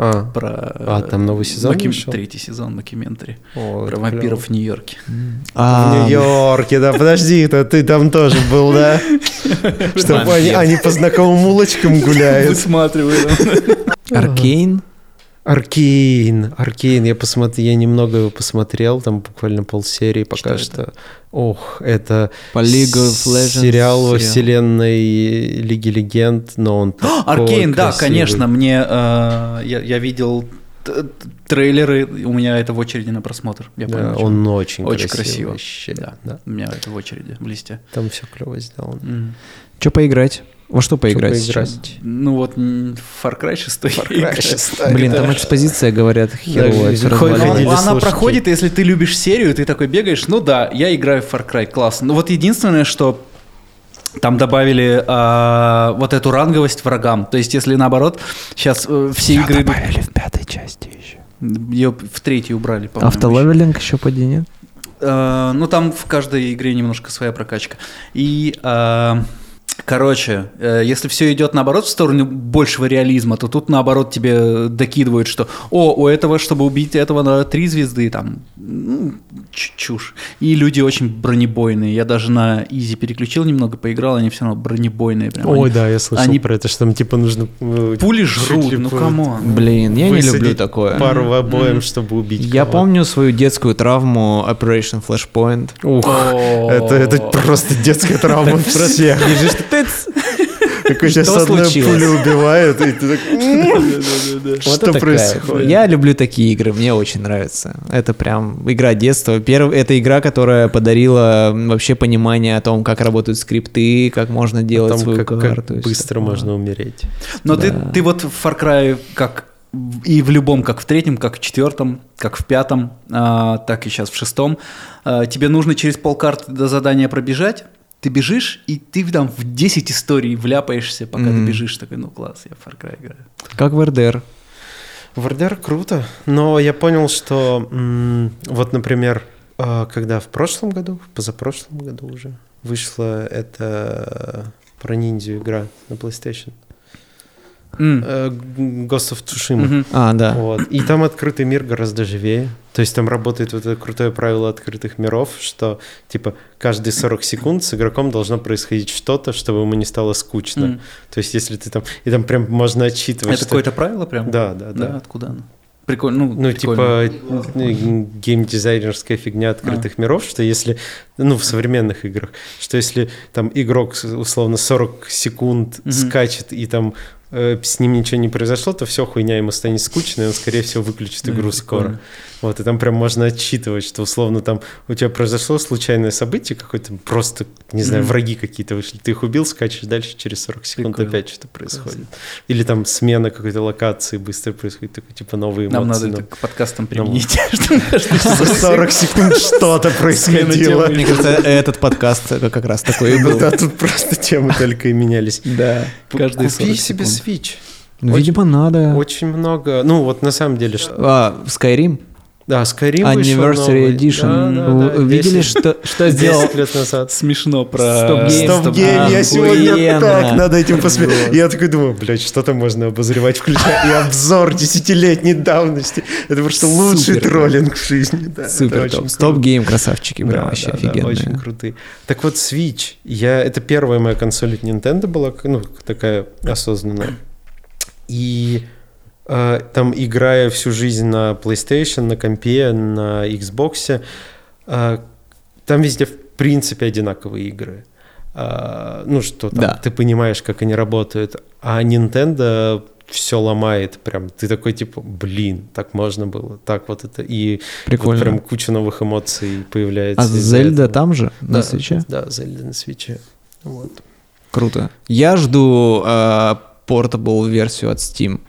А, Про... А, там новый сезон mocku- вышел? Третий сезон Макиментари. о, Про вампиров в. Нью-Йорке. А, В Нью-Йорке, да, подожди, то ты там тоже был, да? [laughs] Чтобы они, они по знакомым улочкам гуляют. Высматриваю. Arcane? Arcane, Arcane, я посмотрел, я немного его посмотрел, там буквально полсерии пока Что что. Ох, это По League of Legends сериал во вселенной Лиги Легенд, но он такой Arcane, да, конечно, мне э, я, я видел трейлеры, у меня это в очереди на просмотр. Я Да, понял, о чем. он очень, очень красивый красиво. вообще, Да, да. у меня это в очереди, в листе. Там все клево сделано. М. Что поиграть? Во что поиграть Что поиграть? сейчас? Ну вот Far Cry 6 Far Cry 6. Блин, там экспозиция, говорят, херовая. Она слушать. проходит, если ты любишь серию, ты такой бегаешь, ну да, я играю в Far Cry, классно. Ну вот единственное, что там добавили а, вот эту ранговость врагам. То есть, если наоборот, сейчас все игры... идут- в пятой части еще. Ее в третьей убрали, по-моему. Автолевелинг еще поди, нет? Э, ну, там в каждой игре немножко своя прокачка. И, э, короче, э, если все идет наоборот в сторону большего реализма, то тут наоборот тебе докидывают, что о, у этого, чтобы убить этого, надо три звезды, там, ну, чушь. И люди очень бронебойные. Я даже на easy переключил немного, поиграл, они все равно бронебойные. Прям. Ой, Они- да, я слышал они- про это, что там типа нужно... э, Пули жрут, ну по- come on. Блин, я не люблю такое. Пару обойм, Мгм. чтобы убить Я помню свою детскую травму Operation Flashpoint. Ух, это, это просто детская травма [laughs] всех. Сейчас Что одна случилось? пуля убивает, и ты так... [laughs] [laughs] Что происходит? Я люблю такие игры, мне очень нравится. Это прям игра детства. Это игра, которая подарила вообще понимание о том, как работают скрипты, как можно делать свою карту. быстро можно умереть. Но ты, вот в Far Cry как и в любом, как в третьем, как в четвертом, как в пятом, а, так и сейчас в шестом, а, тебе нужно через полкарты до задания пробежать, ты бежишь, и ты там в 10 историй вляпаешься, пока Мгм. ты бежишь, такой, ну класс, я в Far Cry играю. Как в РДР. В РДР круто, но я понял, что м, вот, например, э, когда в прошлом году, в позапрошлом году уже вышла эта про ниндзю игра на PlayStation, М. э, Ghost of Tsushima. Мгм. А, да. Вот. И там открытый мир гораздо живее. То есть там работает вот это крутое правило открытых миров, что типа каждые 40 секунд с игроком должно происходить что-то, чтобы ему не стало скучно. М. То есть если ты там... И там прям можно отчитывать, Это что- какое-то правило прям? Да, да, да. откуда оно? Прикольно. Ну, Ну, прикольно. типа геймдизайнерская фигня открытых миров, что если, ну, в современных играх, что если там игрок, условно, 40 секунд Мгм. скачет и там с ним ничего не произошло, то все хуйня ему станет скучно, и он, скорее всего, выключит игру скоро. Вот, и там прям можно отчитывать, что условно там у тебя произошло случайное событие какое-то, просто, не знаю, враги какие-то вышли, ты их убил, скачешь дальше, через 40 секунд Прикольно. опять что-то происходит. Или там смена какой-то локации быстро происходит, такой, типа новые Нам эмоции. надо но- это к подкастам применить. [laughs] [laughs] За 40 секунд что-то происходило. Мне кажется, этот подкаст как раз такой и [laughs] Ну был. да, тут просто темы только и менялись. Да. Каждые Купи 40 себе. Switch. Ну, Очень- видимо, надо. Очень много. Ну, вот на самом деле, что... А, Skyrim? Да, Skyrim Anniversary новый. Edition. Да, да, да, Видели, 10 [laughs] что, что сделал? 10 лет назад. Смешно про... Стоп гейм, я сегодня так над этим посмотрел. Я такой думаю, блядь, что там можно обозревать, включая и обзор десятилетней давности. Это просто лучший троллинг в жизни. Супер топ. StopGame, красавчики, прям Да, вообще да, да, офигенные. очень крутые. Так вот, Switch. Я, это первая моя консоль от Nintendo была, ну, такая осознанная. И там, играя всю жизнь на PlayStation, на компе, на Xbox, э, там везде, в принципе, одинаковые игры. А, ну, что там, Да. ты понимаешь, как они работают. А Nintendo все ломает прям. Ты такой, типа, блин, так можно было. Так вот это. И Прикольно. вот прям куча новых эмоций появляется. А Зельда этого. там же, на Да, свече? Да, Зельда на свече. Вот. Круто. Я жду портабл версию от Steam.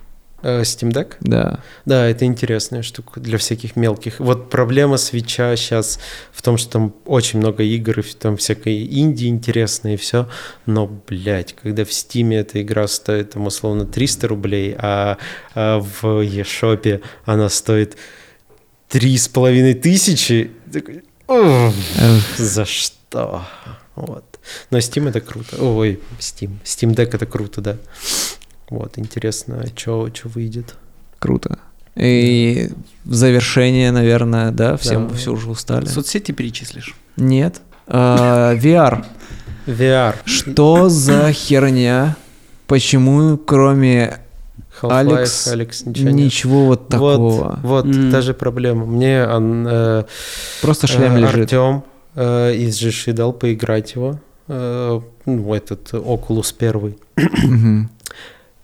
Э, Steam Deck? Да. Да, это интересная штука для всяких мелких. Вот проблема свеча сейчас в том, что там очень много игр, и там всякой инди интересной и все. Но, блядь, когда в Стиме эта игра стоит, там, условно, 300 рублей, а, а в eShop она стоит три с половиной тысячи, такой, «Ух, Эх, за что? Вот. Но Steam это круто. Ой, Steam. Steam Deck это круто, да. Вот, интересно, что выйдет. Круто. И в завершение, наверное, да, все, Да. все уже устали. Соцсети перечислишь? Нет. А, VR. VR. Что за херня? Почему, кроме Алекс, Алекс, ничего, ничего, нет. вот такого? Вот, вот М. та же проблема. Мне он, э, Просто шлем э, лежит. Артем э, из Жиши дал поиграть его. Э, ну, этот Oculus первый.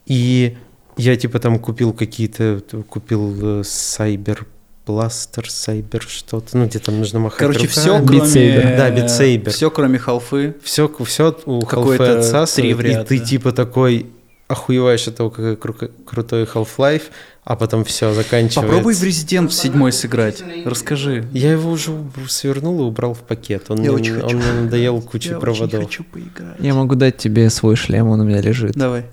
И я типа там купил какие-то, купил э, Cyber Blaster, Cyber что-то, ну где там нужно махать Короче, руками. все, кроме... Saber. Да, Beat Saber. Все, кроме халфы. Все, все у Какое-то Half-Life отсасывает, и ты типа такой охуеваешь от того, какой кру- крутой Half-Life, а потом все, заканчивается. Попробуй в Резидент 7 сыграть. Расскажи. Я его уже свернул и убрал в пакет. Он, Я мне, очень он хочу. мне надоел кучей Я проводов. очень хочу поиграть. Я могу дать тебе свой шлем, он у меня лежит. Давай.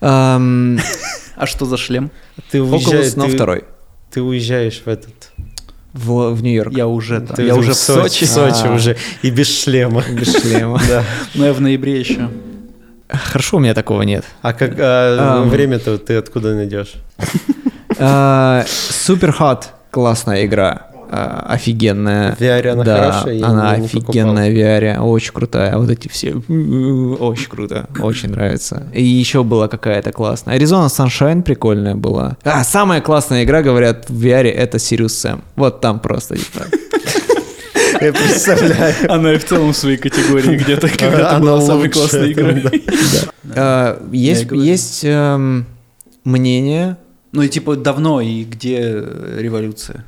А что за шлем? Ты уезжаешь, ты, второй. ты уезжаешь в этот. В, в Нью-Йорк. Я уже там. Ты Я уже в Сочи, Сочи. Сочи А. уже и без шлема. Без шлема. [laughs] Да. Но я в ноябре еще. Хорошо, у меня такого нет. А как а, Ам. время-то ты откуда найдешь? [laughs] А, Супер Hot. Классная игра. А, Офигенная. В VR она да, хорошая? Она офигенная в VR, очень крутая. Вот эти все, очень круто, очень нравится. И еще была какая-то классная. Arizona Sunshine прикольная была. А, самая классная игра, говорят, в VR это Sirius Sam. Вот там просто, типа. Я представляю. Она и в целом в своей категории где-то когда-то была самой классной игрой. А, Есть, эм, мнение, Ну и типа давно, и где революция?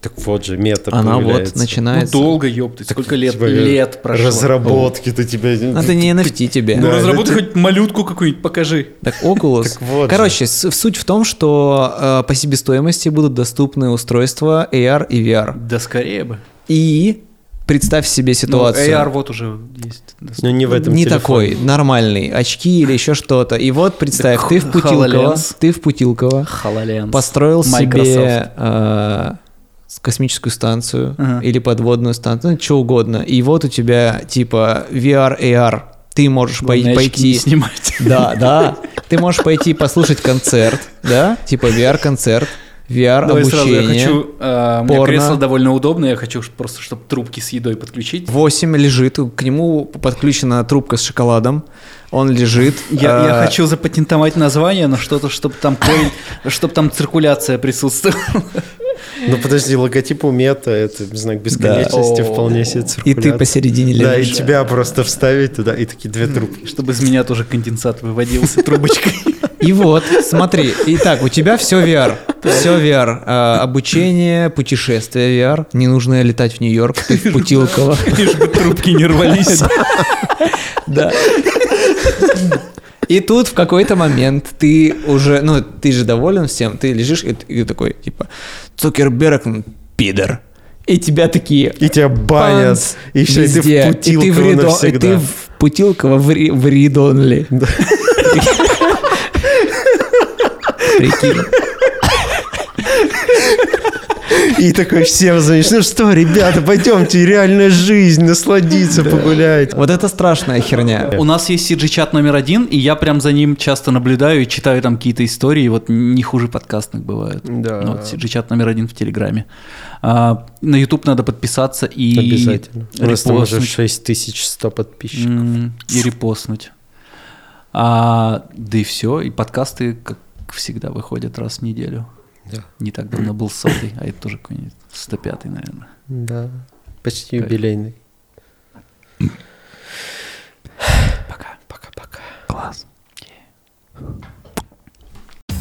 Так вот же, мета она вот появляется. Ну начинается. долго, ёпты, сколько лет, Типа, лет [laughs] прошло. Разработки-то тебя... Это не NFT тебе. Ну Да, разработай это- хоть малютку какую-нибудь, покажи. Так, Oculus. Так вот же. Короче, с- суть в том, что э, по себестоимости будут доступны устройства AR и VR. Да скорее бы. И представь себе Ну, ситуацию. AR вот уже есть. Ну не в этом не телефоне. такой, нормальный, очки или еще что-то. И вот представь, ты в Путилково, ты в Путилково построил себе э, космическую станцию Ага. или подводную станцию, ну, что угодно. И вот у тебя типа VR, AR. Ты можешь пой- Главное, пойти... снимать. Да, да. Ты можешь пойти послушать концерт, да? Типа VR-концерт, VR Давай сразу, я обучение. хочу... э, У меня порно. кресло довольно удобное, я хочу просто, чтобы трубки с едой подключить. 8 лежит, к нему подключена трубка с шоколадом. Он лежит. Я, я а, хочу запатентовать название, но что-то, чтобы там, чтобы там циркуляция присутствовала. Ну подожди, логотип у мета, это знак бесконечности, О. вполне себе И циркуляция. ты посередине Да, и лежишь. тебя просто вставить туда, и такие две трубки. Чтобы из меня тоже конденсат выводился трубочкой. [laughs] И вот, смотри, итак, у тебя все VR. Все VR. А, обучение, путешествие VR. Не нужно летать в Нью-Йорк, ты в Путилково. Лишь бы трубки не рвались. Да. И тут в какой-то момент ты уже, ну, ты же доволен всем, ты лежишь и, и такой, типа, Цукерберг, пидор. И тебя такие... И тебя банят, панц и всё, и ты в везде. И ты в Путилково Ридо- и ты в Путилково в, в Ридонли. Прикинь. И такой всем звонишь, ну что, ребята, пойдемте, реальная жизнь, насладиться, погулять. Вот это страшная херня. У нас есть CG-чат номер один, и я прям за ним часто наблюдаю и читаю там какие-то истории, вот не хуже подкастных бывают. Да. Ну, вот CG-чат номер один в Телеграме. А, на YouTube надо подписаться и Обязательно. У нас там уже репостнуть. 6100 подписчиков. И репостнуть. А, да и все, и подкасты, как всегда, выходят раз в неделю. Да. Не так давно был сотый, а это тоже какой-нибудь 105 наверное. Да, почти Кайф. юбилейный. Пока. Пока-пока. Класс.